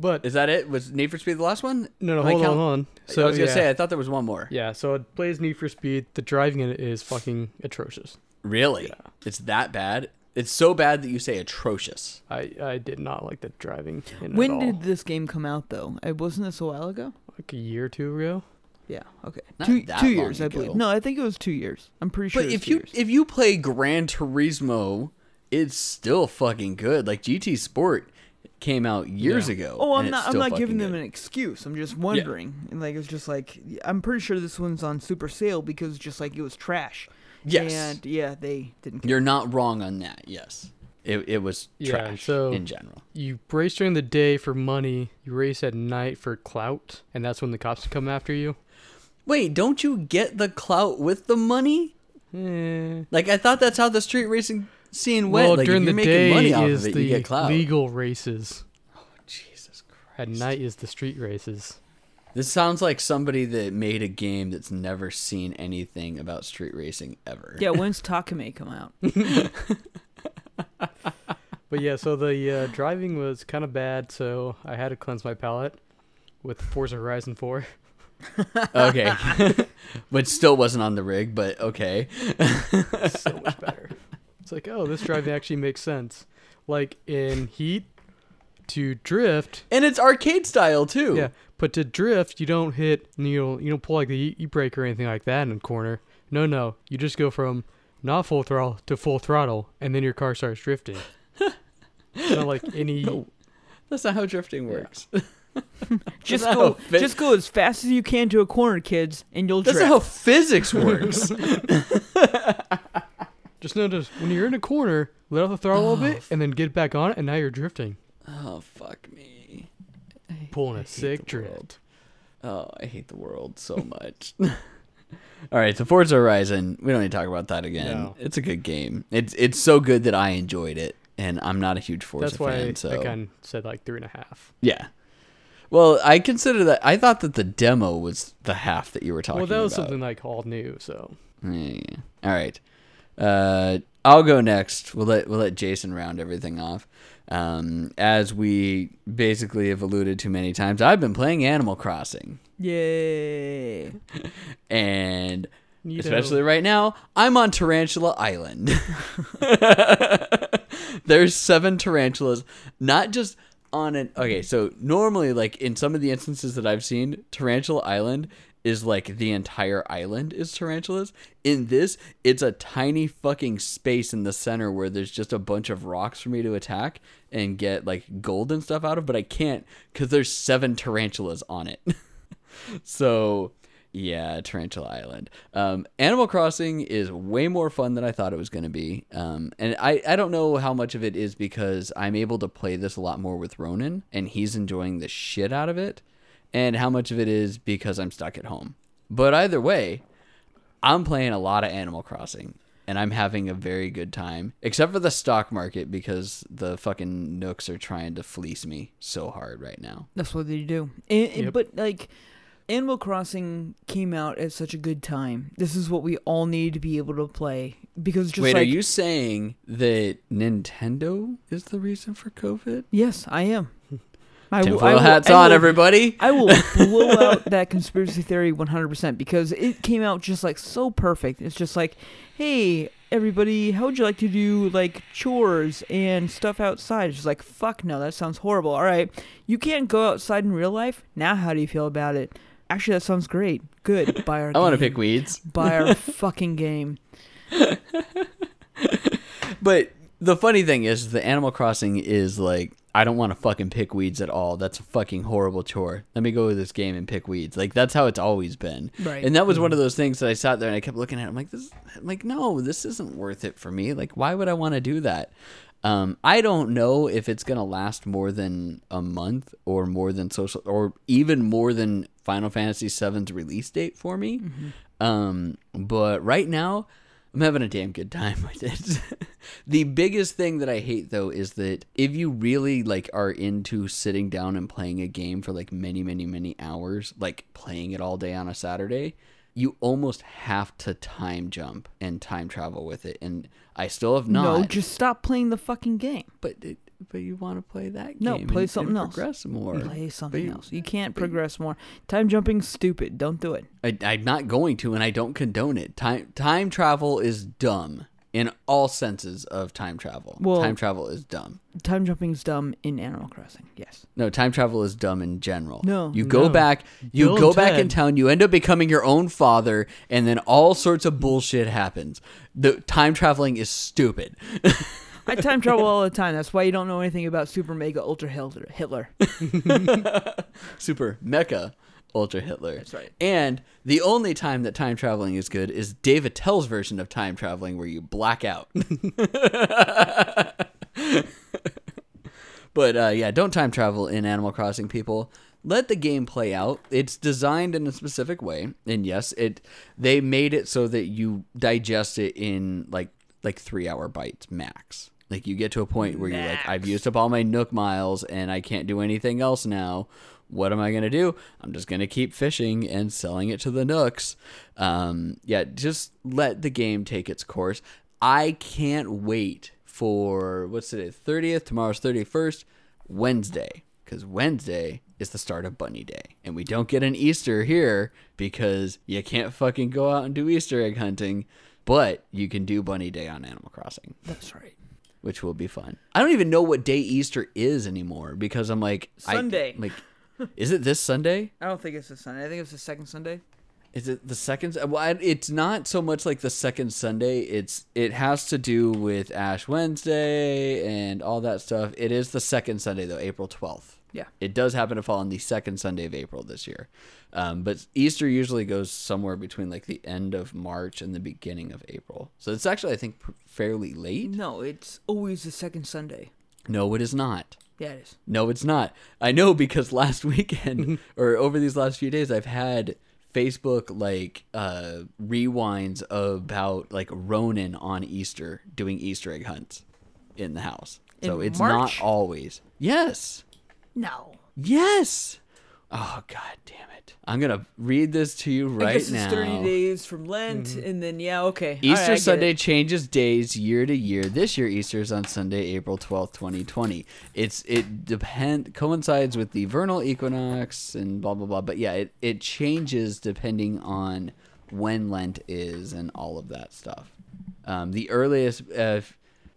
But Is that it? Was Need for Speed the last one? no, no, Am hold on, hold on. So, I was going to yeah. say, I thought there was one more. Yeah, so it plays Need for Speed. The driving in it is fucking atrocious. Really? Yeah. It's that bad? It's so bad that you say atrocious. I, I did not like the driving in it When at all. did this game come out though? It wasn't this a while ago? like a year or two ago? Yeah. Okay. Not two that two long years, I believe. No, I think it was two years. I'm pretty sure. But it was if two you years. if you play Gran Turismo, it's still fucking good. Like GT Sport came out years Yeah. ago. Oh, I'm not. I'm not giving them good. an excuse. I'm just wondering. And like it's just like I'm pretty sure this one's on super sale because just like it was trash. Yes. And yeah, they didn't. Care. You're not wrong on that. Yes. It, it was Yeah, trash so- in general. You race during the day for money. You race at night for clout, and that's when the cops come after you. Wait, don't you get the clout with the money? Eh. Like I thought that's how the street racing scene went. Well, like, during you're the making day money off is it, the you get clout. legal races. Oh, Jesus Christ. At night is the street races. This sounds like somebody that made a game that's never seen anything about street racing ever. Yeah, when's Takame come out? But yeah, so the uh, driving was kind of bad, so I had to cleanse my palate with Forza Horizon 4. okay. but still wasn't on the rig, but okay. so much better. It's like, oh, this driving actually makes sense. Like in Heat, to drift, And it's arcade style too. yeah, but to drift, you don't hit, you know, you don't pull like the e- e-brake or anything like that in a corner. No, no, you just go from not full throttle to full throttle, and then your car starts drifting. it's not like any. No. That's not how drifting works. Just That's go, fi- just go as fast as you can to a corner, kids, and you'll That's drift. how physics works. Just notice when you're in a corner, let off the throttle a little bit, oh, and then get back on it, and now you're drifting, oh fuck me. pulling I a hate sick drift. Oh, I hate the world so much. All right, so Forza Horizon, we don't need to talk about that again. No. It's a good game. It's it's so good that I enjoyed it, and I'm not a huge Forza That's why fan. I, so I kind of said like three and a half. yeah. Well, I consider that. I thought that the demo was the half that you were talking about. Well, that was about. something like all new, so Yeah. All right. Uh, I'll go next. We'll let we'll let Jason round everything off. Um, as we basically have alluded to many times, I've been playing Animal Crossing, Yay! and Neato. especially right now, I'm on Tarantula Island. There's seven tarantulas, not just on an. Okay, so normally, like in some of the instances that I've seen, Tarantula Island is like the entire island is tarantulas. In this, it's a tiny fucking space in the center where there's just a bunch of rocks for me to attack and get like gold and stuff out of, but I can't because there's seven tarantulas on it. so yeah, Tarantula Island. Um, Animal Crossing is way more fun than I thought it was going to be. Um, and I, I don't know how much of it is because I'm able to play this a lot more with Ronan and he's enjoying the shit out of it, and how much of it is because I'm stuck at home. But either way, I'm playing a lot of Animal Crossing and I'm having a very good time, except for the stock market because the fucking nooks are trying to fleece me so hard right now. That's what they do. And, and- Yep. But like, Animal Crossing came out at such a good time. This is what we all need to be able to play because just Wait, like are you saying that Nintendo is the reason for COVID? yes, I am. I will- I Tinfoil will- hats I on, everybody. I will blow out that conspiracy theory 100% because it came out just like so perfect. It's just like, hey, everybody, how would you like to do like chores and stuff outside? It's just like, fuck no, that sounds horrible. All right, you can't go outside in real life. Now, how do you feel about it? Actually, that sounds great. Good. Buy our I want to pick weeds, Buy our fucking game. but the funny thing is, the Animal Crossing is like I don't want to fucking pick weeds at all. That's a fucking horrible chore. Let me go with this game and pick weeds. Like that's how it's always been. Right. And that was one of those things that I sat there and I kept looking at. It. I'm like, this, I'm like, no, this isn't worth it for me. Like, why would I want to do that? Um, I don't know if it's gonna last more than a month or more than social or even more than Final Fantasy VII's release date for me. Um, but right now, I'm having a damn good time with it. the biggest thing that I hate though is that if you really like are into sitting down and playing a game for like many, many, many hours, like playing it all day on a Saturday, you almost have to time jump and time travel with it. And I still have not. No, just stop playing the fucking game. but it, but you want to play that game? No, play and- something and else. Progress more. Play something you- else. You can't but progress more. Time jumping's stupid. Don't do it. I, I'm not going to, and I don't condone it. Time time travel is dumb in all senses of time travel. Well- time travel is dumb. Time jumping is dumb in Animal Crossing. Yes. No, time travel is dumb in general. No. you go No. back, you Bill go and back in Ted. town, you end up becoming your own father, and then all sorts of bullshit happens. The time traveling is stupid. I time travel all the time. That's why you don't know anything about Super Mega Ultra Hitler. Hitler. Super Mecha Ultra Hitler. That's right. And the only time that time traveling is good is Dave Attell's version of time traveling where you black out. but uh, yeah, don't time travel in Animal Crossing, people. Let the game play out. It's designed in a specific way, and yes, it they made it so that you digest it in like like three hour bites max. Like you get to a point where you're like, I've used up all my Nook miles and I can't do anything else now. What am I gonna do? I'm just gonna keep fishing and selling it to the Nooks. Um, yeah, just let the game take its course. I can't wait for what's today? Thirtieth. Tomorrow's thirty first. Wednesday, because Wednesday is the start of Bunny Day, and we don't get an Easter here because you can't fucking go out and do Easter egg hunting. But you can do Bunny Day on Animal Crossing That's right. Which will be fun. I don't even know what day Easter is anymore because I'm like I- Sunday. like, is it this Sunday? I don't think it's the Sunday. I think it's the second Sunday. Is it the second? Well, it's not so much like the second Sunday. It's it has to do with Ash Wednesday and all that stuff. It is the second Sunday though, April twelfth. Yeah. It does happen to fall on the second Sunday of April this year. Um, but Easter usually goes somewhere between like the end of March and the beginning of April. So it's actually I think pr- fairly late. No, it's always the second Sunday. No, it is not. Yeah, it is. No, it's not. I know because last weekend or over these last few days, I've had Facebook like uh, rewinds about like Ronan on Easter doing Easter egg hunts in the house. So it's March? not always. Yes. No. Yes. Oh god damn it! I'm gonna read this to you I right guess now. it's 30 days from Lent, and then, yeah, okay. Easter I get Sunday changes days year to year. This year Easter is on Sunday, April twelfth, twenty twenty. It's it depend coincides with the vernal equinox and blah blah blah. But yeah, it, it changes depending on when Lent is and all of that stuff. Um, the earliest, uh,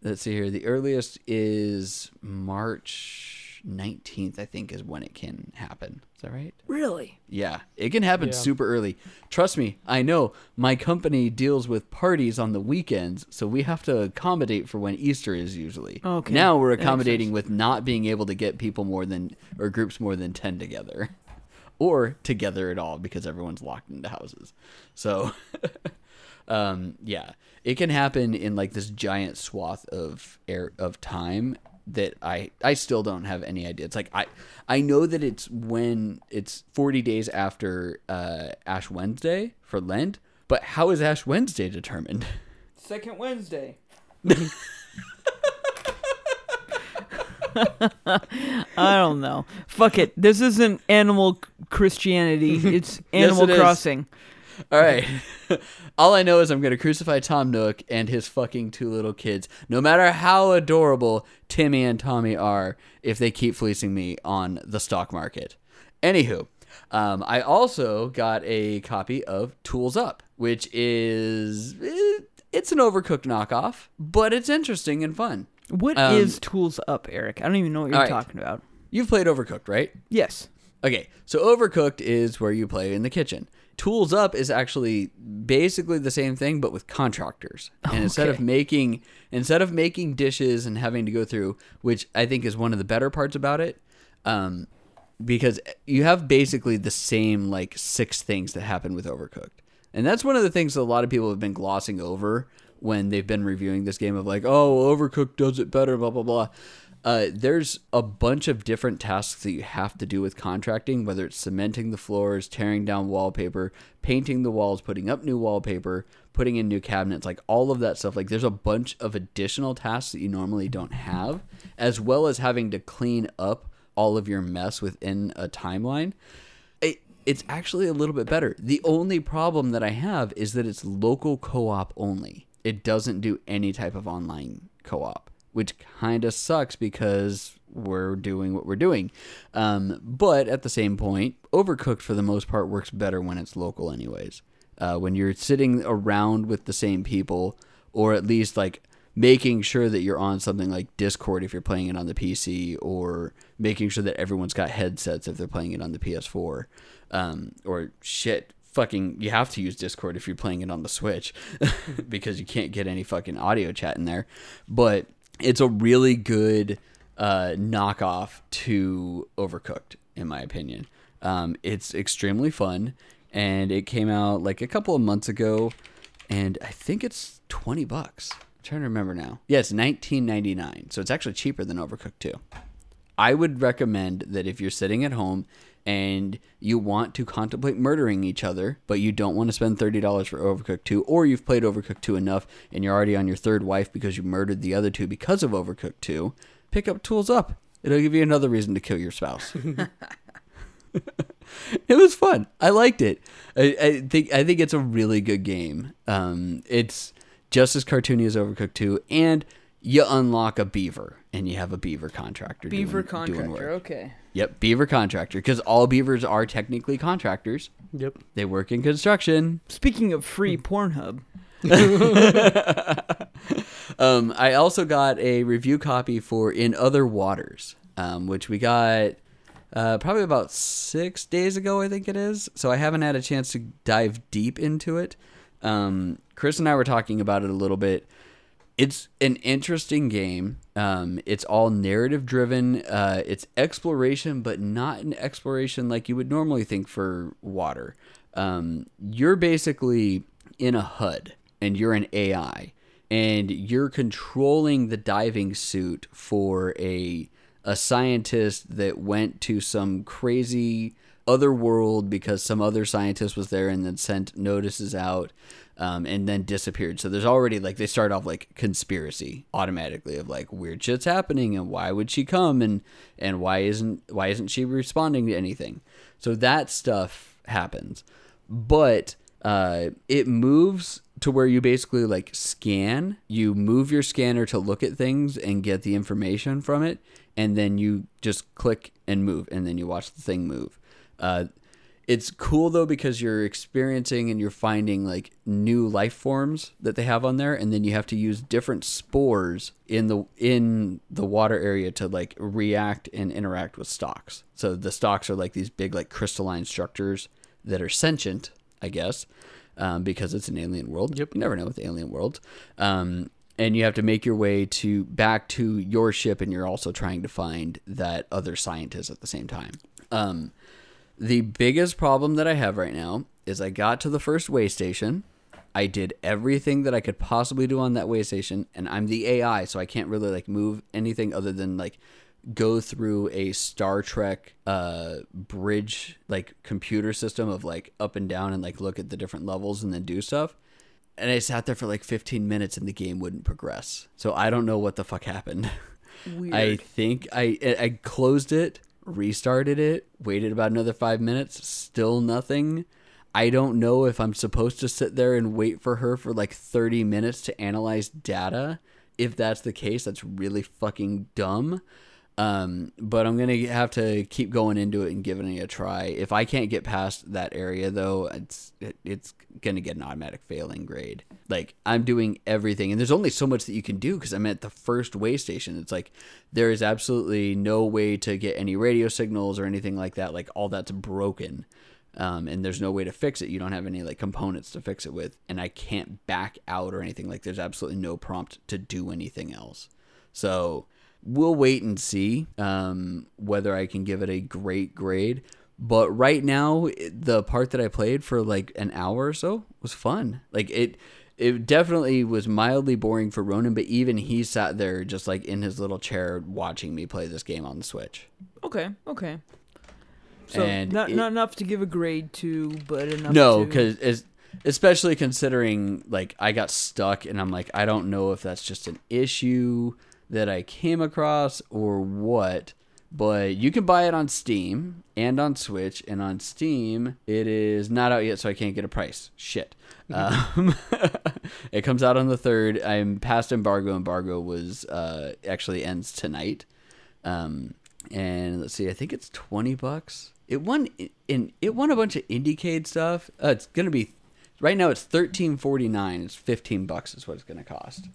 let's see here, the earliest is March nineteenth. I think is when it can happen. Is that right? Really? Yeah, it can happen Yeah. super early. Trust me, I know. My company deals with parties on the weekends, so we have to accommodate for when Easter is usually. Okay, Now we're accommodating with not being able to get people more than or groups more than 10 together or together at all because everyone's locked into houses. So um yeah, it can happen in like this giant swath of air of time that I I still don't have any idea. It's like I I know that it's when it's 40 days after uh Ash Wednesday for Lent, but how is Ash Wednesday determined? Second Wednesday. I don't know. Fuck it. This isn't animal Christianity. It's Animal it is. All right. All I know is I'm going to crucify Tom Nook and his fucking two little kids, no matter how adorable Timmy and Tommy are, if they keep fleecing me on the stock market. Anywho, um, I also got a copy of Tools Up, which is. eh, It's an overcooked knockoff, but it's interesting and fun. What is Um, Tools Up, Eric? I don't even know what you're right. talking about. You've played Overcooked, right? Yes. Okay, so Overcooked is where you play in the kitchen. Tools Up is actually basically the same thing, but with contractors. And instead of making instead of making dishes and having to go through, which I think is one of the better parts about it, um, because you have basically the same like six things that happen with Overcooked, and that's one of the things that a lot of people have been glossing over when they've been reviewing this game of like, oh, Overcooked does it better, blah blah blah. Uh, there's a bunch of different tasks that you have to do with contracting, whether it's cementing the floors, tearing down wallpaper, painting the walls, putting up new wallpaper, putting in new cabinets, like all of that stuff. Like there's a bunch of additional tasks that you normally don't have, as well as having to clean up all of your mess within a timeline. It, it's actually a little bit better. The only problem that I have is that it's local co op only. It doesn't do any type of online co op, which kind of sucks because we're doing what we're doing. Um, but at the same point, Overcooked for the most part works better when it's local, anyways. Uh, when you're sitting around with the same people, or at least like making sure that you're on something like Discord if you're playing it on the PC, or making sure that everyone's got headsets if they're playing it on the PS4, um, or shit, fucking, you have to use Discord if you're playing it on the Switch because you can't get any fucking audio chat in there. But it's a really good uh, knockoff to Overcooked, in my opinion. Um, it's extremely fun, and it came out like a couple of months ago, and I think it's twenty bucks. I'm trying to remember now. Yeah, it's nineteen ninety nine, so it's actually cheaper than Overcooked too. I would recommend that if you're sitting at home and you want to contemplate murdering each other, but you don't want to spend $30 for Overcooked 2, or you've played Overcooked 2 enough and you're already on your third wife because you murdered the other two because of Overcooked 2, pick up Tools Up. It'll give you another reason to kill your spouse. it was fun. I liked it. I, I think I think it's a really good game. Um, it's just as cartoony as Overcooked 2, and you unlock a beaver, and you have a beaver contractor. Beaver doing, doing contractor. work. Okay. Yep, beaver contractor, because all beavers are technically contractors. Yep. They work in construction. Speaking of free Pornhub, Um, I also got a review copy for In Other Waters, um, which we got uh, probably about six days ago, I think it is. So I haven't had a chance to dive deep into it. Um, Chris and I were talking about it a little bit. It's an interesting game. Um, it's all narrative driven. Uh, it's exploration, but not an exploration like you would normally think for water. Um, you're basically in a HUD and you're an AI and you're controlling the diving suit for a a scientist that went to some crazy other world because some other scientist was there and then sent notices out um, and then disappeared. So there's already like they start off like conspiracy automatically of like weird shit's happening and why would she come and and why isn't why isn't she responding to anything? So that stuff happens, but uh, it moves to where you basically like scan. You move your scanner to look at things and get the information from it, and then you just click and move, and then you watch the thing move. Uh, it's cool though because you're experiencing and you're finding like new life forms that they have on there and then you have to use different spores in the in the water area to like react and interact with stocks. So the stocks are like these big like crystalline structures that are sentient i guess um, because it's an alien world. Yep. you never know with alien worlds um, and you have to make your way to back to your ship and you're also trying to find that other scientist at the same time. Um, the biggest problem that I have right now is I got to the first way station. I did everything that I could possibly do on that way station, and I'm the AI, so I can't really like move anything other than like go through a Star Trek uh bridge like computer system of like up and down and like look at the different levels and then do stuff. And I sat there for like 15 minutes and the game wouldn't progress. So I don't know what the fuck happened. weird. I think I I closed it, restarted it, waited about another five minutes, still nothing. I don't know if I'm supposed to sit there and wait for her for like 30 minutes to analyze data. If that's the case, that's really fucking dumb. Um, but I'm gonna have to keep going into it and giving it a try. If I can't get past that area, though, it's it, it's gonna get an automatic failing grade. Like I'm doing everything, and there's only so much that you can do because I'm at the first way station. It's like there is absolutely no way to get any radio signals or anything like that. Like all that's broken. Um, and there's no way to fix it. You don't have any like components to fix it with, and I can't back out or anything. Like there's absolutely no prompt to do anything else. So we'll wait and see um, whether I can give it a great grade. But right now, the part that I played for like an hour or so was fun. Like it, it definitely was mildly boring for Ronan, but even he sat there just like in his little chair watching me play this game on the Switch. okay, okay. So And not it- not enough to give a grade to, but enough. No, to- because especially considering like I got stuck, and I'm like, I don't know if that's just an issue that I came across or what. But you can buy it on Steam and on Switch, and on Steam it is not out yet, so I can't get a price. Shit. Um, it comes out on the third. I'm past embargo. Embargo was uh, actually ends tonight. Um, and let's see, I think it's twenty bucks. It won in it won a bunch of Indiecade stuff. Uh, it's gonna be right now. It's thirteen forty nine. It's fifteen bucks is what it's gonna cost.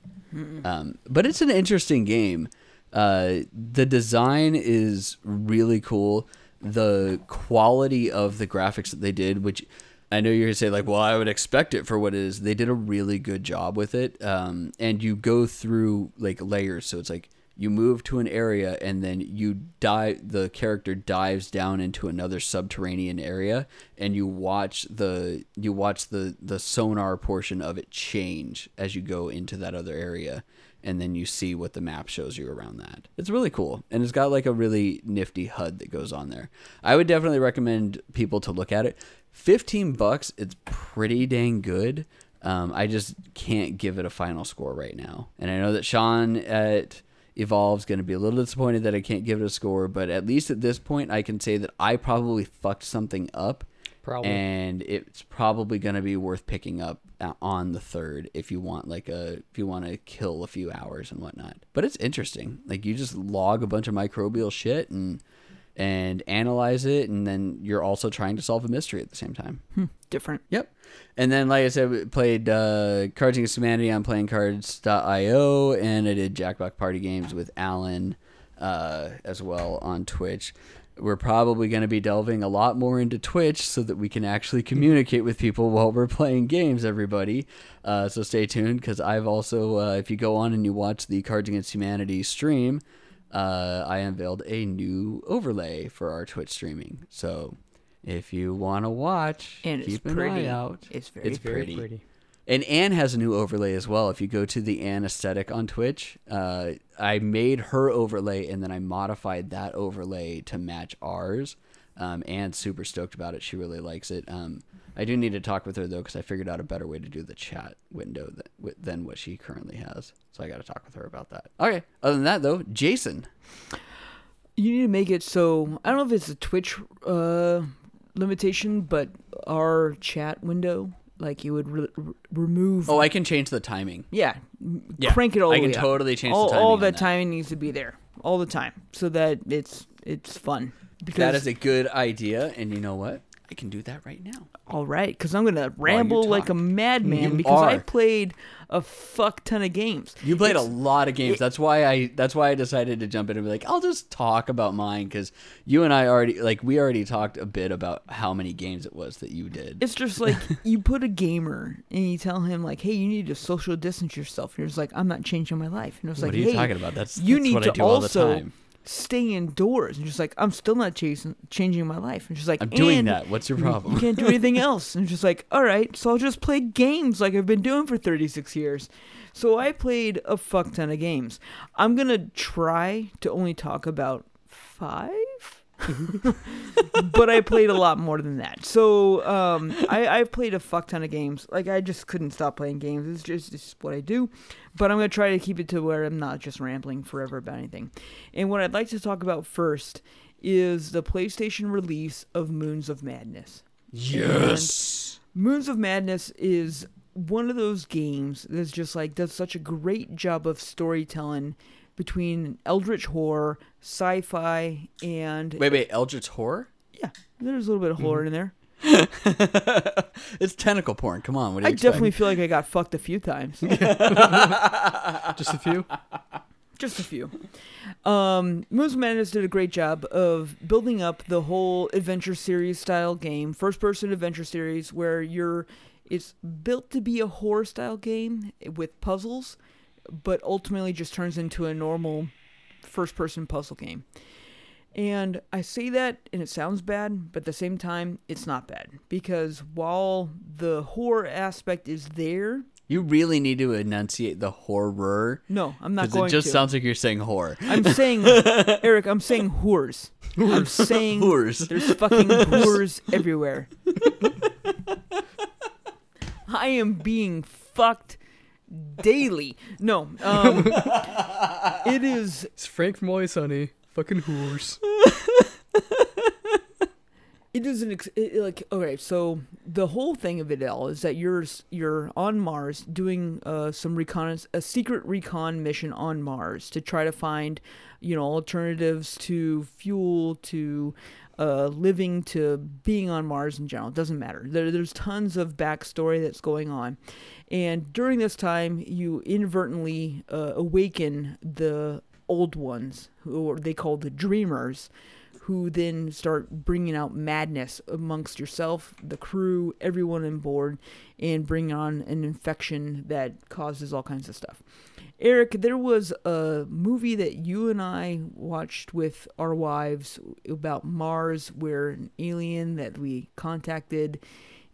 Um, but it's an interesting game. Uh, the design is really cool. The quality of the graphics that they did, which I know you're gonna say like, well, I would expect it for what it is. They did a really good job with it, um, and you go through like layers. So it's like you move to an area, and then you dive. The character dives down into another subterranean area, and you watch the you watch the the sonar portion of it change as you go into that other area. And then you see what the map shows you around that. It's really cool, and it's got like a really nifty HUD that goes on there. I would definitely recommend people to look at it. 15 bucks it's pretty dang good um, i just can't give it a final score right now and i know that sean at evolve's going to be a little disappointed that i can't give it a score but at least at this point i can say that i probably fucked something up. Probably. and it's probably going to be worth picking up uh, on the third if you want like a if you want to kill a few hours and whatnot. But it's interesting. Like you just log a bunch of microbial shit and and analyze it and then you're also trying to solve a mystery at the same time Different. Yep. And then, like I said, we played uh, Cards Against Humanity on playingcards.io, and I did Jackbox Party Games with Alan uh, as well on Twitch. We're probably going to be delving a lot more into Twitch so that we can actually communicate with people while we're playing games, everybody. Uh, so stay tuned because I've also, uh, if you go on and you watch the Cards Against Humanity stream, uh, I unveiled a new overlay for our Twitch streaming. So if you want to watch, And keep it's an pretty. eye out. It's very It's Very pretty. pretty. And Anne has a new overlay as well. If you go to the Anne aesthetic on Twitch, uh, I made her overlay and then I modified that overlay to match ours. Um, Anne's super stoked about it. She really likes it. Um, I do need to talk with her though because I figured out a better way to do the chat window that, than what she currently has. So I got to talk with her about that. Okay. Other than that though, Jason. You need to make it so I don't know if it's a Twitch uh, limitation, but our chat window, like you would re- re- remove. Oh, I can change the timing. yeah, Yeah, crank it all. I the can up. totally change all, the timing. all that timing needs to be there all the time, so that it's it's fun. Because That is a good idea, and you know what? I can do that right now. all right, because I'm gonna ramble like a madman You because I played a fuck ton of games. You played a lot of games. it- that's why I. That's why I decided to jump in and be like, I'll just talk about mine because you and I already like we already talked a bit about how many games it was that you did. It's just like you put a gamer and you tell him like, "Hey, you need to social distance yourself." And you're just like, "I'm not changing my life." And it was like, what are you "Hey, talking about? That's you that's need what to I do all the also time. Stay indoors." And just like, "I'm still not chasing, changing my life." And she's like, I'm doing that. What's your problem? You can't do anything else." And just like, "All right, so I'll just play games like I've been doing for 36 years." So I played a fuck ton of games. I'm gonna try to only talk about five. but I played a lot more than that. So um, I, I've played a fuck ton of games. Like I just couldn't stop playing games. It's just, it's just what I do. But I'm gonna try to keep it to where I'm not just rambling forever about anything. And what I'd like to talk about first is the PlayStation release of Moons of Madness. yes. Moons of Madness is one of those games that's just like does such a great job of storytelling between eldritch horror, sci-fi, and Wait, wait. Eldritch horror? yeah, there's a little bit of horror in there. it's tentacle porn. Come on. What do I you expect? definitely feel like I got fucked a few times. Just a few. Just a few. Um, Moons of Madness did a great job of building up the whole adventure series style game, first person adventure series, where you're it's built to be a horror style game with puzzles, but ultimately just turns into a normal first person puzzle game. And I say that and it sounds bad, but at the same time, it's not bad. Because while the horror aspect is there, You really need to enunciate the horror no, I'm not going it just to. sounds like you're saying horror. I'm saying, Eric, I'm saying whores. I'm saying Whores. there's fucking whores everywhere. I am being fucked daily. No, um, it is. It's Frank from Always Sunny. Fucking whores. It is an ex- it, like okay. So the whole thing of it all is that you're you're on Mars doing uh, some recon, a secret recon mission on Mars to try to find, you know, alternatives to fuel to uh, living to being on Mars in general. It doesn't matter. There, there's tons of backstory that's going on, and during this time, you inadvertently uh, awaken the old ones, who they call the Dreamers, who then start bringing out madness amongst yourself, the crew, everyone on board, and bring on an infection that causes all kinds of stuff. Eric, there was a movie that you and I watched with our wives about Mars, where an alien that we contacted.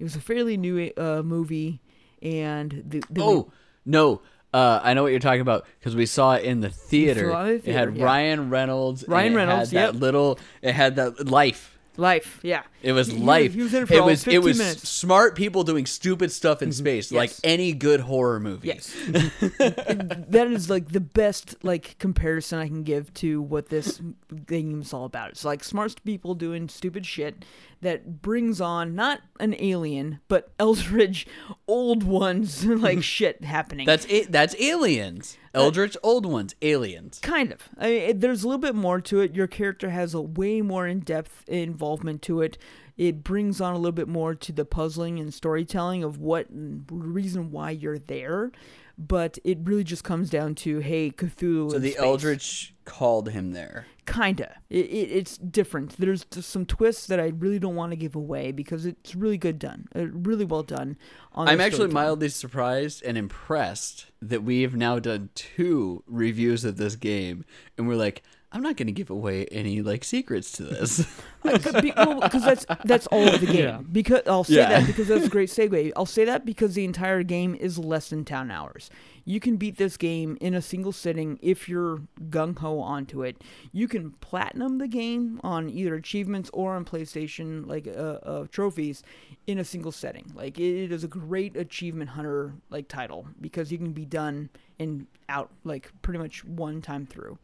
It was a fairly new uh, movie, and the, the Oh no, uh, I know what you're talking about because we saw it in the theater. saw it It had yeah. Ryan Reynolds. and Ryan it Reynolds, Had that yep. little. It had that life. life, yeah, It was He- life. he was in it for it was. 15 It was minutes. smart people doing stupid stuff in space, like any good horror movie. Yes. that is like the best like comparison I can give to what this game is all about. It's like smart people doing stupid shit that brings on not an alien, but Eldritch old ones like shit happening. That's it. That's aliens. Uh, Eldritch old ones. Aliens. Kind of. I it, there's a little bit more to it. Your character has a way more in-depth involvement to it. It brings on a little bit more to the puzzling and storytelling of what mm, reason why you're there. But it really just comes down to hey, Cthulhu. So the space. Eldritch called him there. Kinda. It, it, it's different. There's some twists that I really don't want to give away because it's really good done. Uh, really well done. On I'm actually mildly surprised and impressed that we have now done two reviews of this game, and we're like, I'm not going to give away any like secrets to this. because well, 'cause that's that's all of the game. Yeah. Because I'll say Yeah. that because that's a great segue. I'll say that because the entire game is less than ten hours. You can beat this game in a single sitting if you're gung ho onto it. You can platinum the game on either achievements or on PlayStation like uh, uh, trophies in a single setting. Like it, it is a great achievement hunter like title because you can be done and out like pretty much one time through.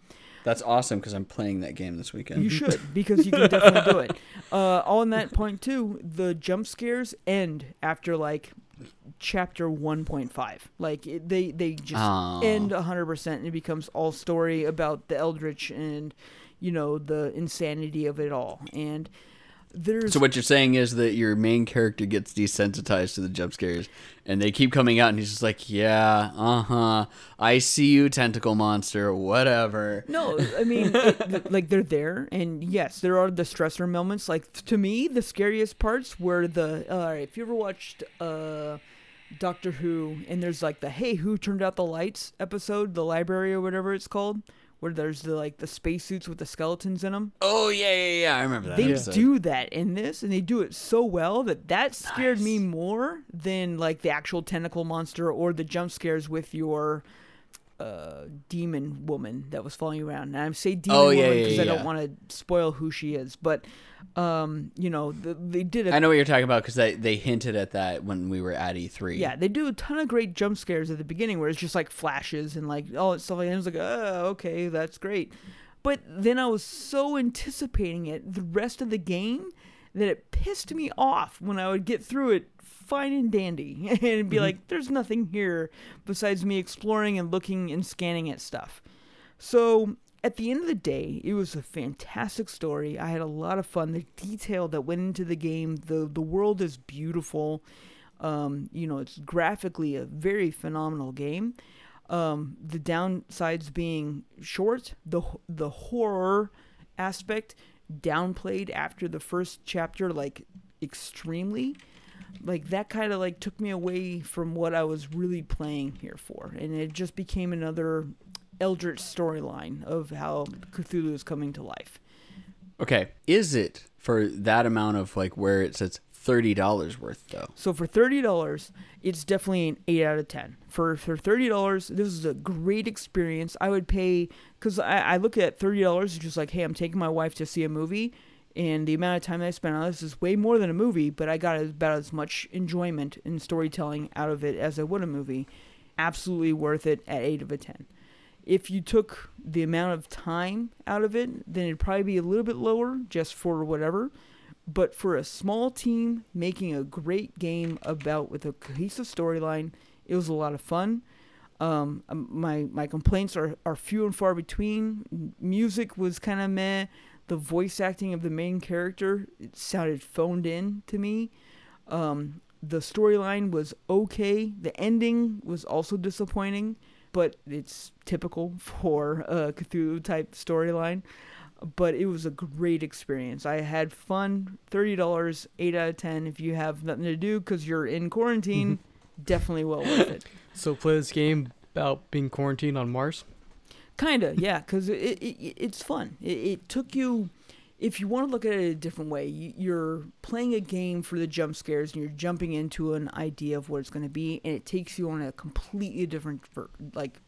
That's awesome because I'm playing that game this weekend. You should because you can definitely do it. Uh, on that point too, the jump scares end after like chapter 1.5. Like it, they they just Aw. end 100% and it becomes all story about the eldritch and you know the insanity of it all. And there's So what you're saying is that your main character gets desensitized to the jump scares, and they keep coming out, and he's just like, "Yeah, uh huh, I see you, tentacle monster, whatever." No, I mean, it, like they're there, and yes, there are the stressor moments. Like to me, the scariest parts were the. All right, if you ever watched uh, Doctor Who, and there's like the "Hey, who turned out the lights" episode, the library or whatever it's called, where there's the like the spacesuits with the skeletons in them. Oh yeah, yeah, yeah, I remember that. They episode. do that in this, and they do it so well that that scared me more than like the actual tentacle monster or the jump scares with your uh, demon woman that was following you around. And I say demon Oh, woman because yeah, I yeah. don't want to spoil who she is, but um, you know, the, they did a I know what you're talking about because they they hinted at that when we were at E E3. yeah, they do a ton of great jump scares at the beginning where it's just like flashes and like all that stuff like that. I was like, oh, okay, that's great. But then I was so anticipating it the rest of the game that it pissed me off when I would get through it fine and dandy and be like, there's nothing here besides me exploring and looking and scanning at stuff. So at the end of the day, it was a fantastic story. I had a lot of fun. The detail that went into the game, the the world is beautiful. Um, you know, it's graphically a very phenomenal game. Um, the downsides being short, the the horror aspect downplayed after the first chapter, like extremely. Like that kind of like took me away from what I was really playing here for, and it just became another Eldritch storyline of how Cthulhu is coming to life. Okay, is it for that amount of like where it says thirty dollars worth though? So for thirty dollars, it's definitely an eight out of ten. For for thirty dollars, this is a great experience. I would pay because I, I look at thirty dollars just like, hey, I'm taking my wife to see a movie, and the amount of time I spent on this is way more than a movie, but I got about as much enjoyment and storytelling out of it as I would a movie. Absolutely worth it at eight of a ten. If you took the amount of time out of it, then it'd probably be a little bit lower just for whatever but for a small team making a great game about with a cohesive storyline, it was a lot of fun. Um, um, my my complaints are, are few and far between. Music was kind of meh. The voice acting of the main character it sounded phoned in to me. Um, the storyline was okay. The ending was also disappointing, but it's typical for a Cthulhu type storyline. but it was a great experience. I had fun. Thirty dollars, eight out of ten. If you have nothing to do because you're in quarantine, definitely well worth it. So play this game about being quarantined on Mars. Kinda, yeah, because it, it, it it's fun. It, it took you. If you want to look at it a different way, you, you're playing a game for the jump scares, and you're jumping into an idea of what it's going to be, and it takes you on a completely different like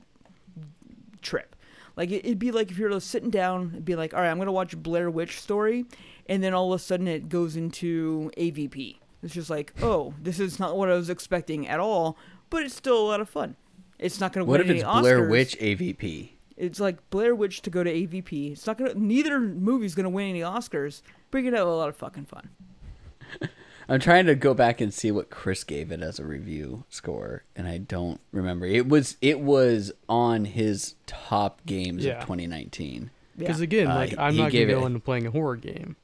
trip. Like it, it'd be like if you're sitting down, it'd be like, all right, I'm gonna watch Blair Witch Story, and then all of a sudden it goes into AVP. It's just like, oh, this is not what I was expecting at all, but it's still a lot of fun. It's not gonna win What win if it's any Blair Witch AVP? It's like Blair Witch to go to AVP. It's not gonna. Neither movie's gonna win any Oscars. But you're gonna have a lot of fucking fun. I'm trying to go back and see what Chris gave it as a review score, and I don't remember. It was it was on his top games Yeah. of 2019. Because Yeah. again, Uh, like I'm not gonna go into playing a horror game.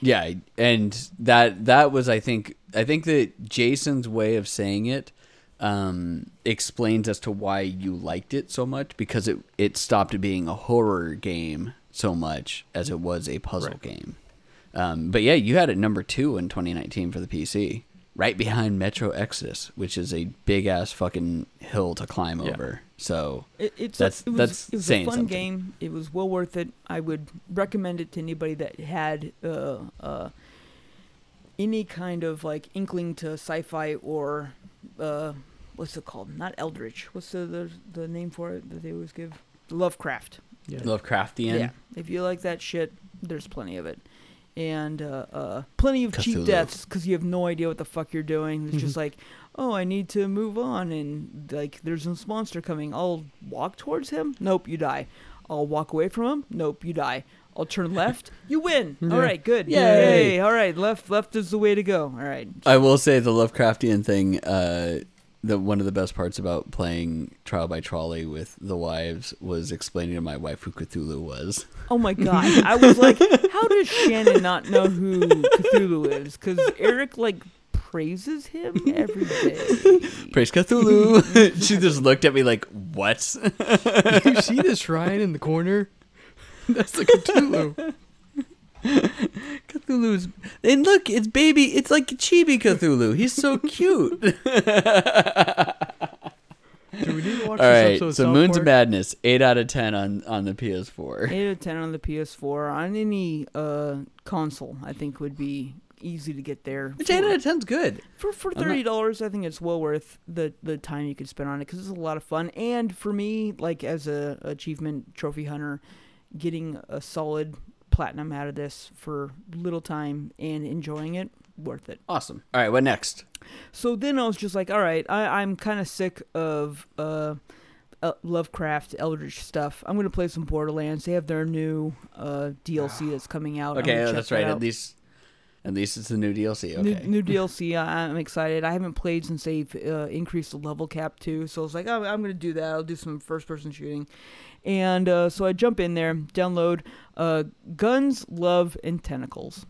Yeah, and that that was I think I think that Jason's way of saying it um, explains as to why you liked it so much because it it stopped being a horror game so much as it was a puzzle Right. game. Um, but yeah, you had it number two in 2019 for the PC, right behind Metro Exodus, which is a big ass fucking hill to climb Yeah. over. So It, it's That's- a, it was, that's it was a fun something. game. It was well worth it. I would recommend it to anybody that had uh, uh, any kind of like inkling to sci-fi or uh, what's it called? Not Eldritch. What's the, the the name for it that they always give? Lovecraft. Yeah. Lovecraftian. Yeah. If you like that shit, there's plenty of it. And uh, uh, plenty of cheap deaths because you have no idea what the fuck you're doing. It's just like, oh, I need to move on, and like, there's this monster coming. I'll walk towards him. Nope, you die. I'll walk away from him. Nope, you die. I'll turn left. You win. Yeah. All right, good. Yay. Yay. All right, left. Left is the way to go. All right. I will say the Lovecraftian thing. Uh, the one of the best parts about playing Trial by Trolley with the wives was explaining to my wife who Cthulhu was. Oh my god! I was like, how does Shannon not know who Cthulhu is? Because Eric like praises him every day. Praise Cthulhu. she just looked at me like, "What?" you see this shrine in the corner? That's the Cthulhu. Cthulhu's and look, it's baby. It's like Chibi Cthulhu. He's so cute. Do we need to watch All this right, episode so South Moons Park? of Madness, eight out of ten on on the PS4. Eight out of ten on the PS4 on any uh, console, I think would be easy to get there. Which eight out of ten's good. For for I'm not- thirty dollars, I think it's well worth the the time you could spend on it because it's a lot of fun. And for me, like as a achievement trophy hunter, getting a solid platinum out of this for little time and enjoying it, worth it. Awesome. All right, what next? So then I was just like, all right, I, I'm kind of sick of uh, uh, Lovecraft, Eldritch stuff. I'm gonna play some Borderlands. They have their new uh, DLC that's coming out. Okay, that's that right. out. At least, at least it's the new DLC. New, Okay. new DLC. I, I'm excited. I haven't played since they've uh, increased the level cap too. So I was like, oh, I'm going to do that. I'll do some first person shooting. And uh, so I jump in there, download uh, Guns, Love, and Tentacles.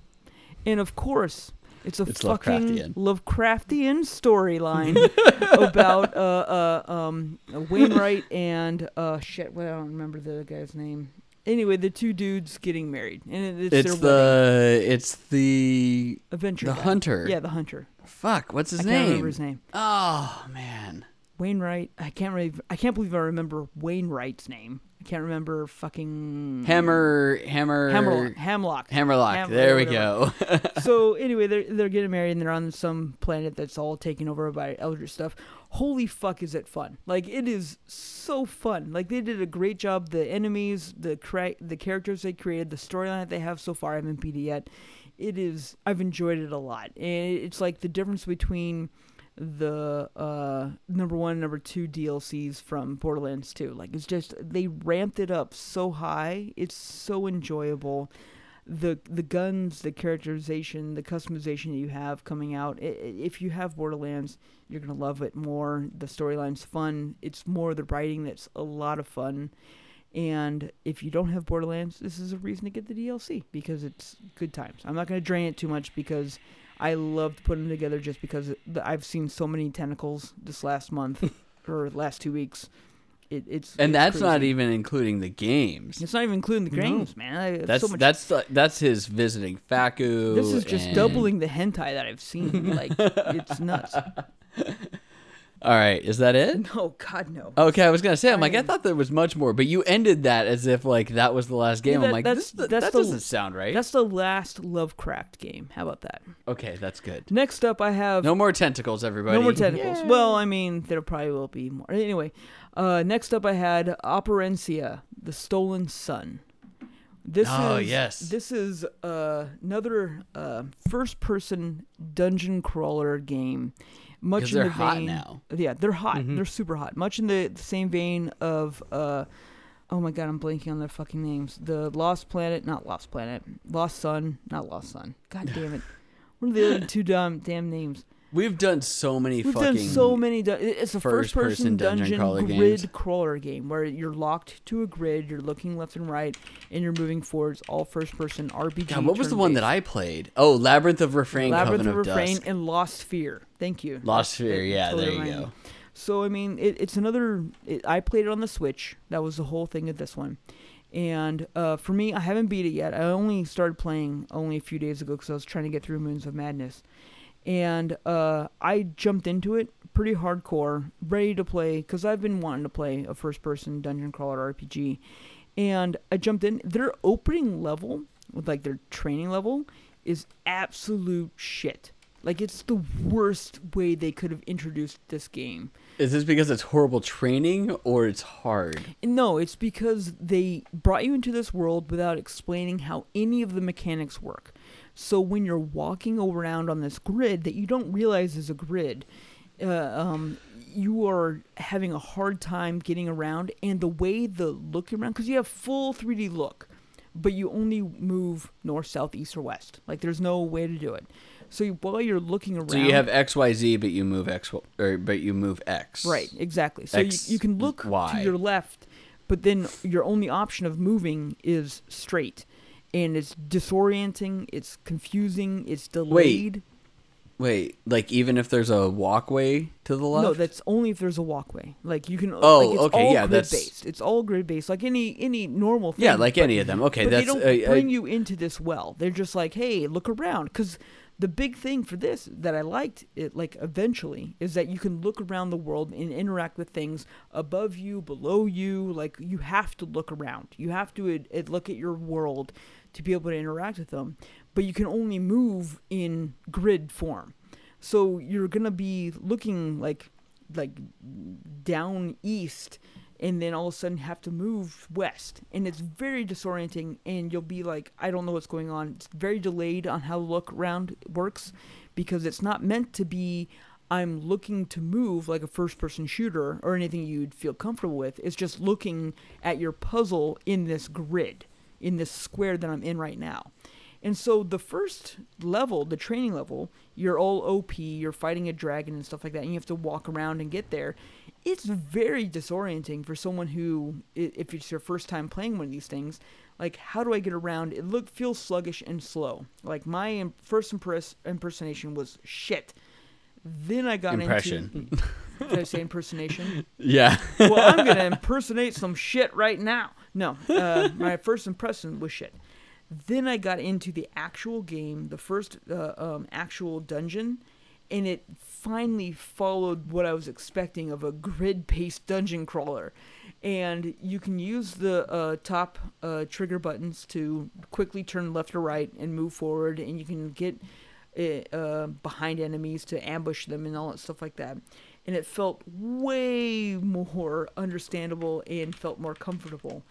And of course, it's a It's fucking Lovecraftian. Lovecraftian storyline about uh, uh, um, Wainwright and uh, shit. Well, I don't remember the guy's name. Anyway, the two dudes getting married, and it's, It's their wedding. the it's the adventure. the guy. hunter. Yeah, the hunter. Fuck, what's his I can't name? remember his name. Oh man. Wainwright. I can't really. I can't believe I remember Wainwright's name. Can't remember fucking Hammer Hammer Hammerlock. Hamlock. Hammerlock. Ham- there we whatever. go. so anyway, they're they're getting married and they're on some planet that's all taken over by Eldritch stuff. Holy fuck, is it fun? Like it is so fun. Like they did a great job. The enemies, the cra- the characters they created, the storyline that they have so far. I haven't beat it yet. It is. I've enjoyed it a lot, and it's like the difference between the uh number one number two DLCs from Borderlands 2. Like it's just they ramped it up so high. It's so enjoyable. The the guns, the characterization, the customization that you have coming out. If you have Borderlands, you're gonna love it more. The storyline's fun. It's more the writing that's a lot of fun. And if you don't have Borderlands, this is a reason to get the DLC because it's good times. I'm not gonna drain it too much because I loved putting them together just because the- I've seen so many tentacles this last month or last two weeks, it, it's and it's that's not even including the games. It's not even including the No. games, man. I That's so much. that's uh, that's his visiting Fakku. this is just and- doubling the hentai that I've seen. Like it's nuts. All right, is that it? No, God no. Okay, I was gonna say, I'm like, I I- thought there was much more, but you ended that as if like that was the last game. that- I'm like, that's- this, that's that the- doesn't sound right. That's the last Lovecraft game. How about that? Okay, that's good. Next up, I have No more tentacles, everybody. No more tentacles. Well, I mean, there probably will be more. Anyway, uh, next up I had Operencia, the Stolen Sun. This Oh, is yes. This is uh, another uh, first-person dungeon crawler game. Much 'Cause in they're the hot vein, now. Yeah, they're hot. Mhm. They're super hot. Much in the, the same vein of. Uh, oh my god, I'm blanking on their fucking names. The Lost Planet, not Lost Planet. Lost Sun, not Lost Sun. God damn it. What are the other two dumb damn names? We've done so many We've done so many. Du- it's a first-person dungeon dungeon, crawler grid games. crawler game where you're locked to a grid, you're looking left and right, and you're moving forwards. All first-person RPG. God, what was the one that. I played? Oh, Labyrinth of Refrain, Labyrinth Coven of of, Refrain Dusk. and Lost Sphear. Thank you. Lost it yeah, totally there you go. So I mean, it, it's another. It, I played it on the Switch. That was the whole thing of this one. And uh, for me, I haven't beat it yet. I only started playing only a few days ago because I was trying to get through Moons of Madness. And uh, I jumped into it pretty hardcore, ready to play because I've been wanting to play a first-person dungeon crawler RPG. And I jumped in. Their opening level, with like their training level, is absolute shit. Like it's the worst way they could have introduced this game. Is this because it's horrible training or it's hard? No, it's because they brought you into this world without explaining how any of the mechanics work. So when you're walking around on this grid that you don't realize is a grid, uh, um, you are having a hard time getting around. And the way the look around, because you have full 3D look, but you only move north, south, east, or west. Like there's no way to do it. So you, while you're looking around, So you have X Y Z, but you move X, or but you move X. Right, exactly. So X, you, you can look Y. to your left, but then your only option of moving is straight. And it's disorienting, it's confusing, it's delayed. Wait, wait. like even if there's a walkway to the left? No, that's only if there's a walkway. Like you can. Oh, like, it's okay, all yeah, grid that's- based. It's all grid based, like any any normal thing. yeah, like but- any of them. Okay, but that's they don't uh, bring you into this well. They're just like, hey, look around, because the big thing for this that I liked it like eventually is that you can look around the world and interact with things above you, below you. Like you have to look around. You have to ad- ad- look at your world to be able to interact with them. But you can only move in grid form. So you're gonna be looking like like down east and then all of a sudden have to move west. And it's very disorienting and you'll be like i don't know what's going on. It's very delayed on how look around works because it's not meant to be i'm looking to move like a first person shooter or anything you'd feel comfortable with. It's just looking at your puzzle in this grid in this square that i'm in right now and so the first level, the training level, you're all OP, you're fighting a dragon and stuff like that, and you have to walk around and get there. It's very disorienting for someone who, if it's your first time playing one of these things, like how do I get around? It look feels sluggish and slow. Like my first impress impersonation was shit. Then I got Impression. into. Did I say impersonation? yeah. well, I'm gonna impersonate some shit right now. No, uh, my first impression was shit. Then I got into the actual game, the first uh, um, actual dungeon, and it finally followed what I was expecting of a grid-based dungeon crawler. And you can use the uh, top uh, trigger buttons to quickly turn left or right and move forward, and you can get uh, uh, behind enemies to ambush them and all that stuff like that. And it felt way more understandable and felt more comfortable.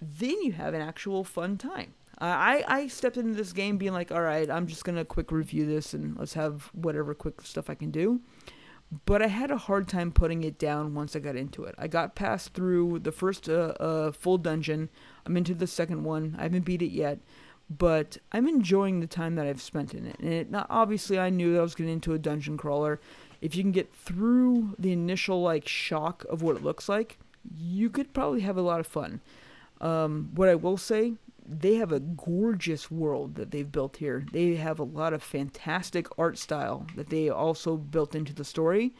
Then you have an actual fun time. I, I stepped into this game being like, all right, I'm just to quick review this and let's have whatever quick stuff I can do. But I had a hard time putting it down once I got into it. I got past through the first uh, uh, full dungeon. I'm into the second one. I haven't beat it yet, but I'm enjoying the time that I've spent in it. And it, not, obviously, I knew that I was getting into a dungeon crawler. If you can get through the initial like shock of what it looks like, you could probably have a lot of fun. Um, what I will say, they have a gorgeous world that they've built here. They have a lot of fantastic art style that they also built into the story.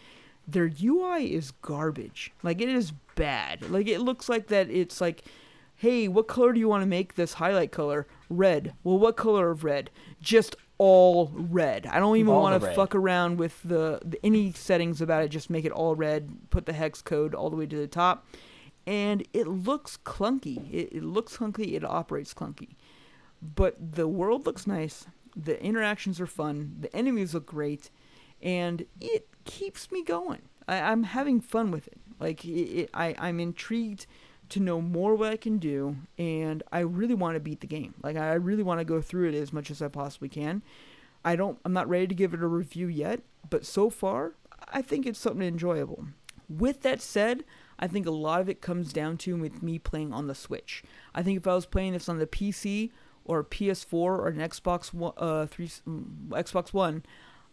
their UI is garbage. Like it is bad. Like it looks like that it's like hey, what color do you want to make this highlight color? Red. Well, what color of red? Just all red. I don't even All want to fuck around with the, the any settings about it. Just make it all red. Put the hex code all the way to the top, and it looks clunky. It, it looks clunky. It operates clunky, but the world looks nice. The interactions are fun. The enemies look great, and it keeps me going. I, I'm having fun with it. Like it, it, I, I'm intrigued to know more what I can do, and I really want to beat the game. Like I really want to go through it as much as I possibly can. I don't. I'm not ready to give it a review yet, but so far, I think it's something enjoyable. With that said, I think a lot of it comes down to with me playing on the Switch. I think if I was playing this on the PC or PS4 or an Xbox One, uh, three, mm, Xbox One,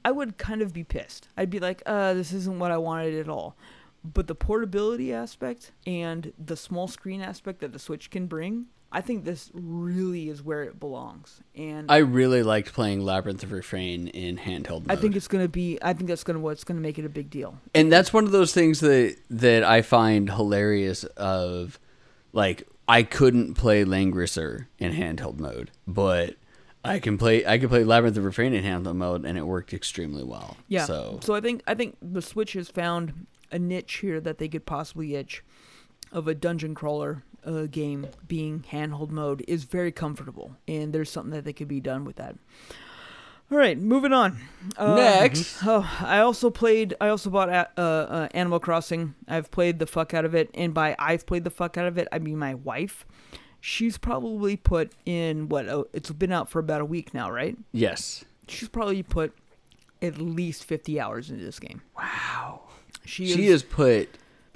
I would kind of be pissed. I'd be like, uh, this isn't what I wanted at all. But the portability aspect and the small screen aspect that the Switch can bring, I think this really is where it belongs. And I really liked playing Labyrinth of Refrain in handheld mode. I think it's gonna be. I think that's gonna what's gonna make it a big deal. and that's one of those things that that I find hilarious. Of like, I couldn't play Langrisser in handheld mode, but I can play. I can play Labyrinth of Refrain in handheld mode, and it worked extremely well. Yeah. So So I think I think the Switch has found a niche here that they could possibly itch of a dungeon crawler uh, game being handheld mode is very comfortable, and there's something that they could be done with that. All right, moving on. Uh, Next. oh, I also played. I also bought uh, uh, Animal Crossing. I've played the fuck out of it, and by I've played the fuck out of it, I mean my wife. She's probably put in what? Oh, it's been out for about a week now, right? yes. She's probably put at least 50 hours into this game. Wow. She, She is, has put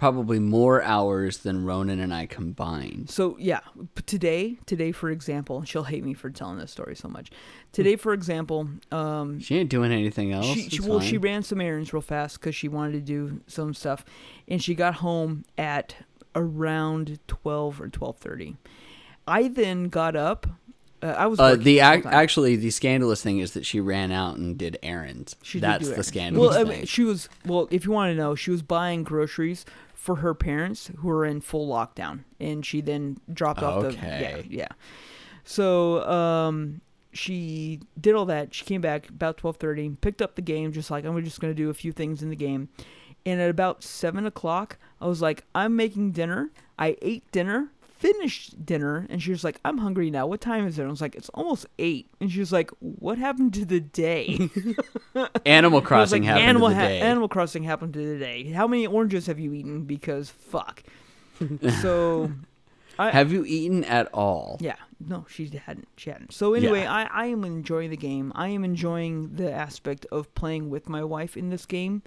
probably more hours than Ronan and I combined. So yeah, today, today for example, she'll hate me for telling this story so much. Today, for example, um, She ain't doing anything else. she, she well, she ran some errands real fast because she wanted to do some stuff, and she got home at around twelve or twelve thirty. I then got up. Uh, I was Uh, the ac- actually the scandalous thing is that she ran out and did errands. She did That's do the errands. scandalous Well, I thing. mean, she was well. If you want to know, she was buying groceries for her parents who were in full lockdown, and she then dropped off the yeah yeah. So um, she did all that. She came back about twelve thirty, picked up the game, just like I'm just gonna do a few things in the game. And at about seven o'clock, I was like, I'm making dinner. I ate dinner, finished dinner, and she was like, I'm hungry now. What time is it? I was like, it's almost eight. And she was like, What happened to the day? Animal Crossing like, happened Animal, to the ha- day. Animal Crossing happened to the day. How many oranges have you eaten? Because fuck. so, I, Have you eaten at all? yeah, no, she hadn't. She hadn't. So anyway, I, I am enjoying the game. I am enjoying the aspect of playing with my wife in this game.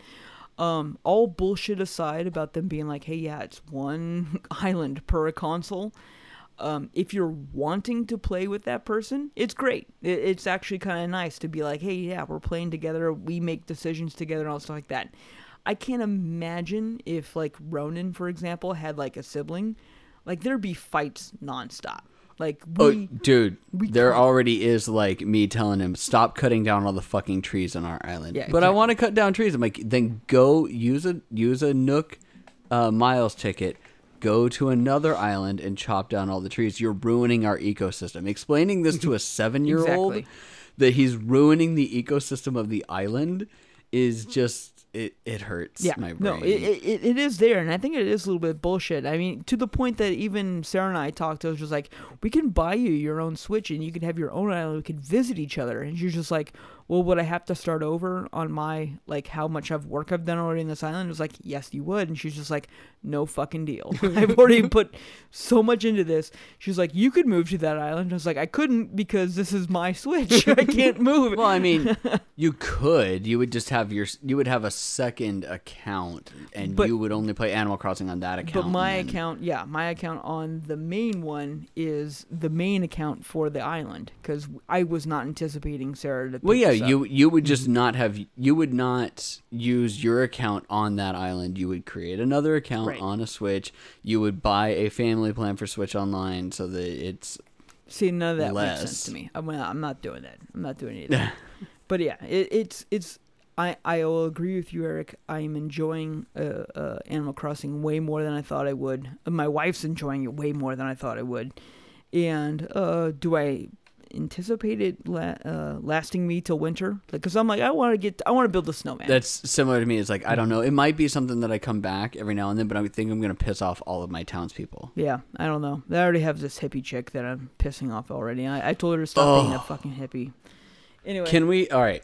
Um, all bullshit aside about them being like, hey, yeah, it's one island per console. Um, if you're wanting to play with that person, it's great. It, it's actually kind of nice to be like, hey, yeah, we're playing together. We make decisions together and all stuff like that. I can't imagine if like Ronan, for example, had like a sibling, like there'd be fights nonstop. Like Oh, dude, we there can't- already is like me telling him stop cutting down all the fucking trees on our island. Yeah, but I want to cut down trees. I'm like, then go use a use a Nook uh, miles ticket. Go to another island and chop down all the trees. You're ruining our ecosystem. Explaining this to a seven year old Exactly. that he's ruining the ecosystem of the island is just it. It hurts yeah, my brain. no, it, it, it is there, and I think it is a little bit bullshit. I mean, to the point that even Sarah and I talked. I was just like, we can buy you your own Switch, and you can have your own island. We could visit each other, and she's just like, well, would I have to start over on my like how much of work I've done already in this island? I was like, yes, you would, and she's just like, no fucking deal. I've already put so much into this. She's like, you could move to that island. I was like, I couldn't because this is my Switch. I can't move. Well, I mean, you could. You would just have your. You would have a second account, and But- you would only play Animal Crossing on that account. But my then- account, yeah, my account on the main one is the main account for the island because I was not anticipating Sarah to. Well, yeah, up. you you would just not have. You would not use your account on that island. You would create another account Right. on a Switch. You would buy a family plan for Switch Online so that it's. See, none of that makes sense to me. I'm, I'm not doing that. I'm not doing that. but yeah, it, it's it's. I I will agree with you, Eric. I am enjoying uh, uh, Animal Crossing way more than I thought I would. My wife's enjoying it way more than I thought I would. And uh, do I anticipate it la- uh, lasting me till winter? Because I'm like, I want to get, I want to build a snowman. That's similar to me. It's like I don't know. It might be something that I come back every now and then, but I think I'm gonna piss off all of my townspeople. yeah, I don't know. I already have this hippie chick that I'm pissing off already. I, I told her to stop being a Oh. fucking hippie. Anyway, Can we? All right.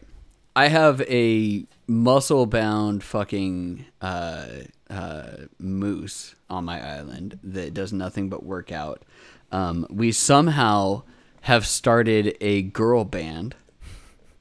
I have a muscle bound fucking uh, uh, moose on my island that does nothing but work out. Um, we somehow have started a girl band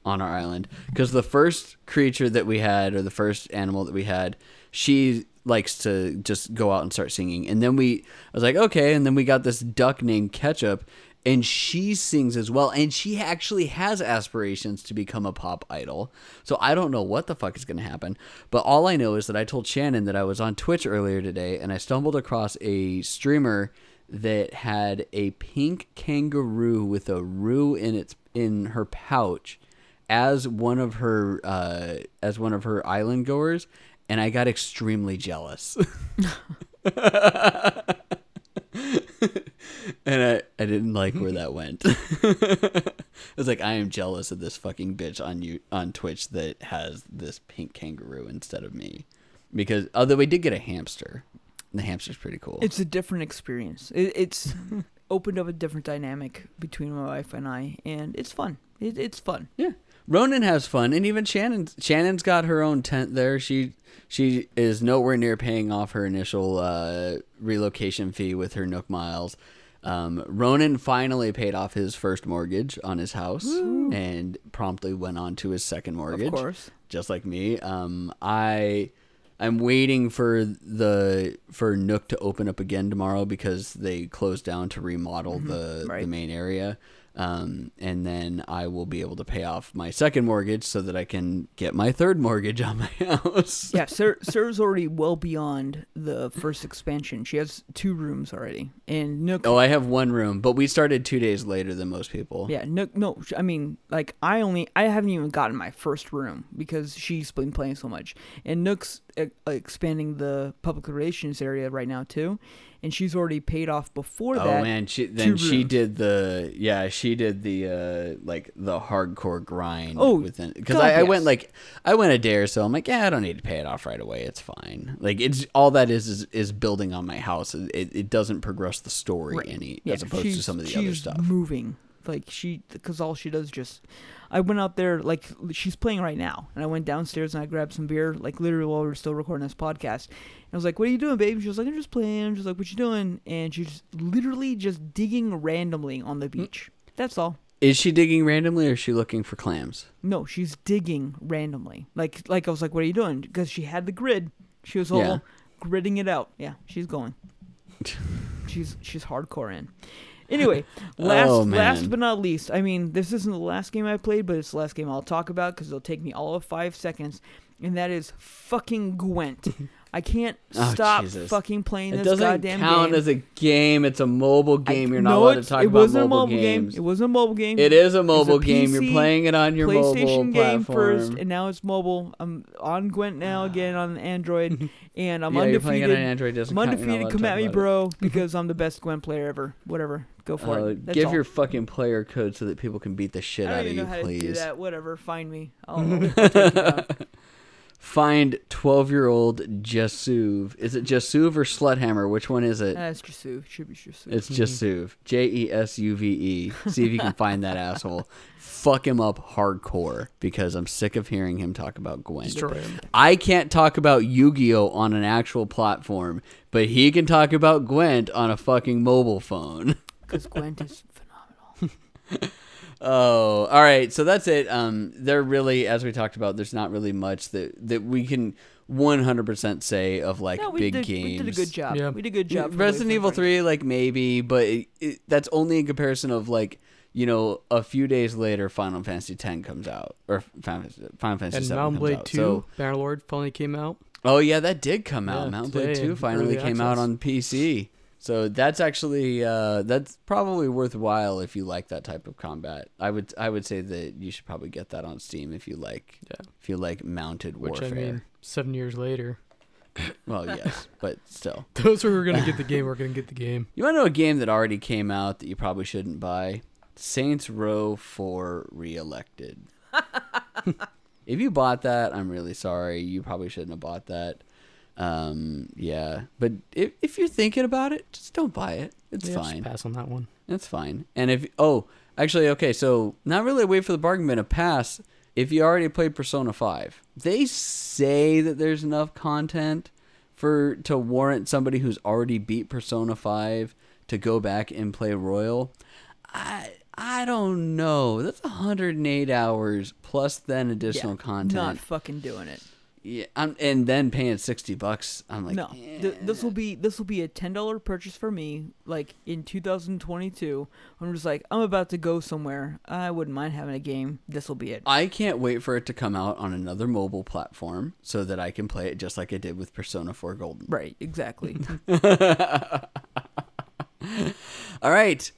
on our island because the first creature that we had, or the first animal that we had, she likes to just go out and start singing. And then we, I was like, okay. And then we got this duck named Ketchup, and she sings as well. And she actually has aspirations to become a pop idol. So I don't know what the fuck is going to happen. But all I know is that I told Shannon that I was on Twitch earlier today, and I stumbled across a streamer that had a pink kangaroo with a roo in its in her pouch as one of her uh, as one of her island goers, and I got extremely jealous. and I, I didn't like where that went. I was like, I am jealous of this fucking bitch on you on Twitch that has this pink kangaroo instead of me. Because although we did get a hamster, the hamster's pretty cool. it's a different experience. It, it's opened up a different dynamic between my wife and I, and it's fun. It, it's fun. Yeah. Ronan has fun, and even Shannon. Shannon's got her own tent there. She she is nowhere near paying off her initial uh, relocation fee with her Nook miles. Um, Ronan finally paid off his first mortgage on his house and promptly went on to his second mortgage, Of course. just like me. Um, I I'm waiting for the for Nook to open up again tomorrow because they closed down to remodel mm-hmm. the the Right. main area. Um, and then I will be able to pay off my second mortgage so that I can get my third mortgage on my house. Yeah, Sir, Sir's already well beyond the first expansion. She has two rooms already, and Nook. Oh, I have one room, but we started two days later than most people. Yeah, Nook. No, I mean, like I only I haven't even gotten my first room because she's been playing so much, and Nook's uh, expanding the public relations area right now too, and she's already paid off before Oh that. Oh man, she then she did the yeah she did the uh like the hardcore grind. Oh, within because I, I went like I went a day or so. I'm like yeah I don't need to pay it off right away. It's fine. Like it's all that is is, is building on my house. It, it doesn't progress the story Right. any yeah, as opposed to some of the other stuff. moving like she because all she does just i went out there like she's playing right now and i went downstairs and i grabbed some beer like literally while we were still recording this podcast. And i was like what are you doing babe? She was like i'm just playing. I'm just like what you doing? And she's literally just digging randomly on the beach. That's all. Is she digging randomly or is she looking for clams? no she's digging randomly. Like like i was like what are you doing? Because she had the grid. She was all Yeah. gridding it out. Yeah she's going. She's she's hardcore in anyway last Oh, last but not least i mean this isn't the last game i played but it's the last game i'll talk about because it'll take me all of five seconds and that is fucking gwent i can't Oh, stop Jesus. fucking playing It this doesn't goddamn count game as a game. It's a mobile I- game. You're not no, allowed to talk it about wasn't mobile a mobile games. game it was a mobile game It is a was a mobile game. You're playing it on your mobile PlayStation game platform. first, and now it's mobile. I'm on Gwent now ah. again on Android, and I'm yeah, you're playing it on undefeated. Android. Doesn't I'm count. You're not undefeated. Come at me, bro, because I'm the best Gwent player ever. Whatever, go for Uh, it. That's give all. your fucking player code so that people can beat the shit out of you, know how to do please. that. Whatever, find me. I'll, I'll take you down. Find 12 year old Jesuve. Is it Jesuve or Sluthammer? Which one is it? Uh, it's Jesuve. Should be Jesuve. It's Jesuve. J E S U V E. See if you can find that asshole. Fuck him up hardcore because I'm sick of hearing him talk about Gwent. Destroy him. I can't talk about Yu Gi Oh! on an actual platform, but he can talk about Gwent on a fucking mobile phone. Because Gwent is phenomenal. Oh, all right. So that's it. Um, there really, as we talked about, there's not really much that that we can 100% say of like no, we big did, games. we did a good job. Yeah. We did a good job. Resident Evil 3, like maybe, but it, it, that's only in comparison of like you know a few days later, Final Fantasy 10 comes out or Final, Final Fantasy And 7 Mountain comes Blade out. 2, So, Bannerlord finally came out. oh yeah, that did come out. Yeah, Mount & Blade 2 finally early came out on PC. So that's actually uh, that's probably worthwhile if you like that type of combat. I would I would say that you should probably get that on Steam if you like Yeah. if you like mounted Which warfare. I mean, seven years later, well, yes, but still. those who are gonna get the game are gonna get the game. You want to know a game that already came out that you probably shouldn't buy? Saints Row 4 Reelected. if you bought that, I'm really sorry. You probably shouldn't have bought that. Um, yeah, but if if you're thinking about it, just don't buy it. It's Yeah, just fine. Pass on that one. It's fine. And if oh, actually, okay, so not really a wait for the bargain bin, a pass. If you already played Persona Five, they say that there's enough content for to warrant somebody who's already beat Persona Five to go back and play Royal. I I don't know. That's 108 hours plus then additional Yeah, content. Not fucking doing it. Yeah, I'm, and then paying 60 bucks. I'm like, no, Th- this will be this will be a ten dollar purchase for me. Like in 2022, I'm just like I'm about to go somewhere. I wouldn't mind having a game. This will be it. I can't wait for it to come out on another mobile platform so that I can play it just like I did with Persona 4 Golden. Right, exactly. All right.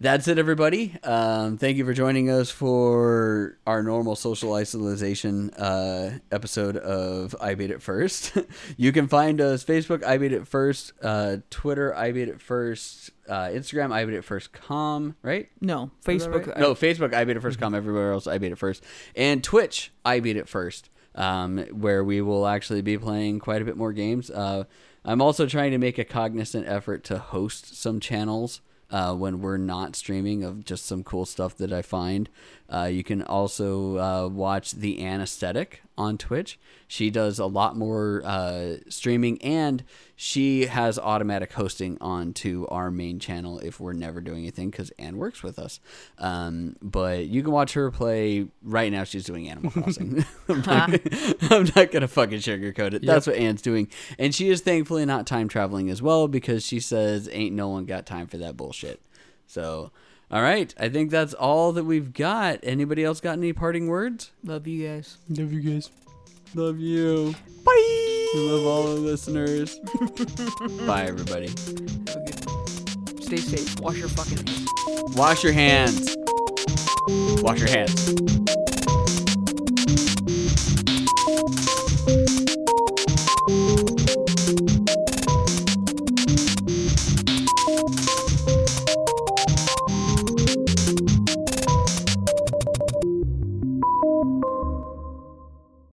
That's it, everybody. Um, thank you for joining us for our normal social isolation uh, episode of I Beat It First. you can find us Facebook, I Beat It First, uh, Twitter, I Beat It First, uh, Instagram, I Beat It First, com, right? no, Facebook. right? I- no, Facebook, I beat it first. Com everywhere else, I beat it first, and Twitch, I beat it first. Um, where we will actually be playing quite a bit more games. Uh, I'm also trying to make a cognizant effort to host some channels uh, when we're not streaming of just some cool stuff that I find. Uh, you can also uh, watch the Anesthetic on Twitch. She does a lot more uh, streaming and she has automatic hosting onto our main channel if we're never doing anything because Anne works with us. Um, but you can watch her play right now. She's doing Animal Crossing. I'm, not, I'm not gonna fucking sugarcoat it. That's what Anne's doing, and she is thankfully not time traveling as well because she says ain't no one got time for that bullshit. So. All right, I think that's all that we've got. Anybody else got any parting words? Love you guys. Love you guys. Love you. Bye. Love all the listeners. Bye, everybody. Have a good. Stay safe. Wash your fucking hands. Wash your hands. Wash your hands.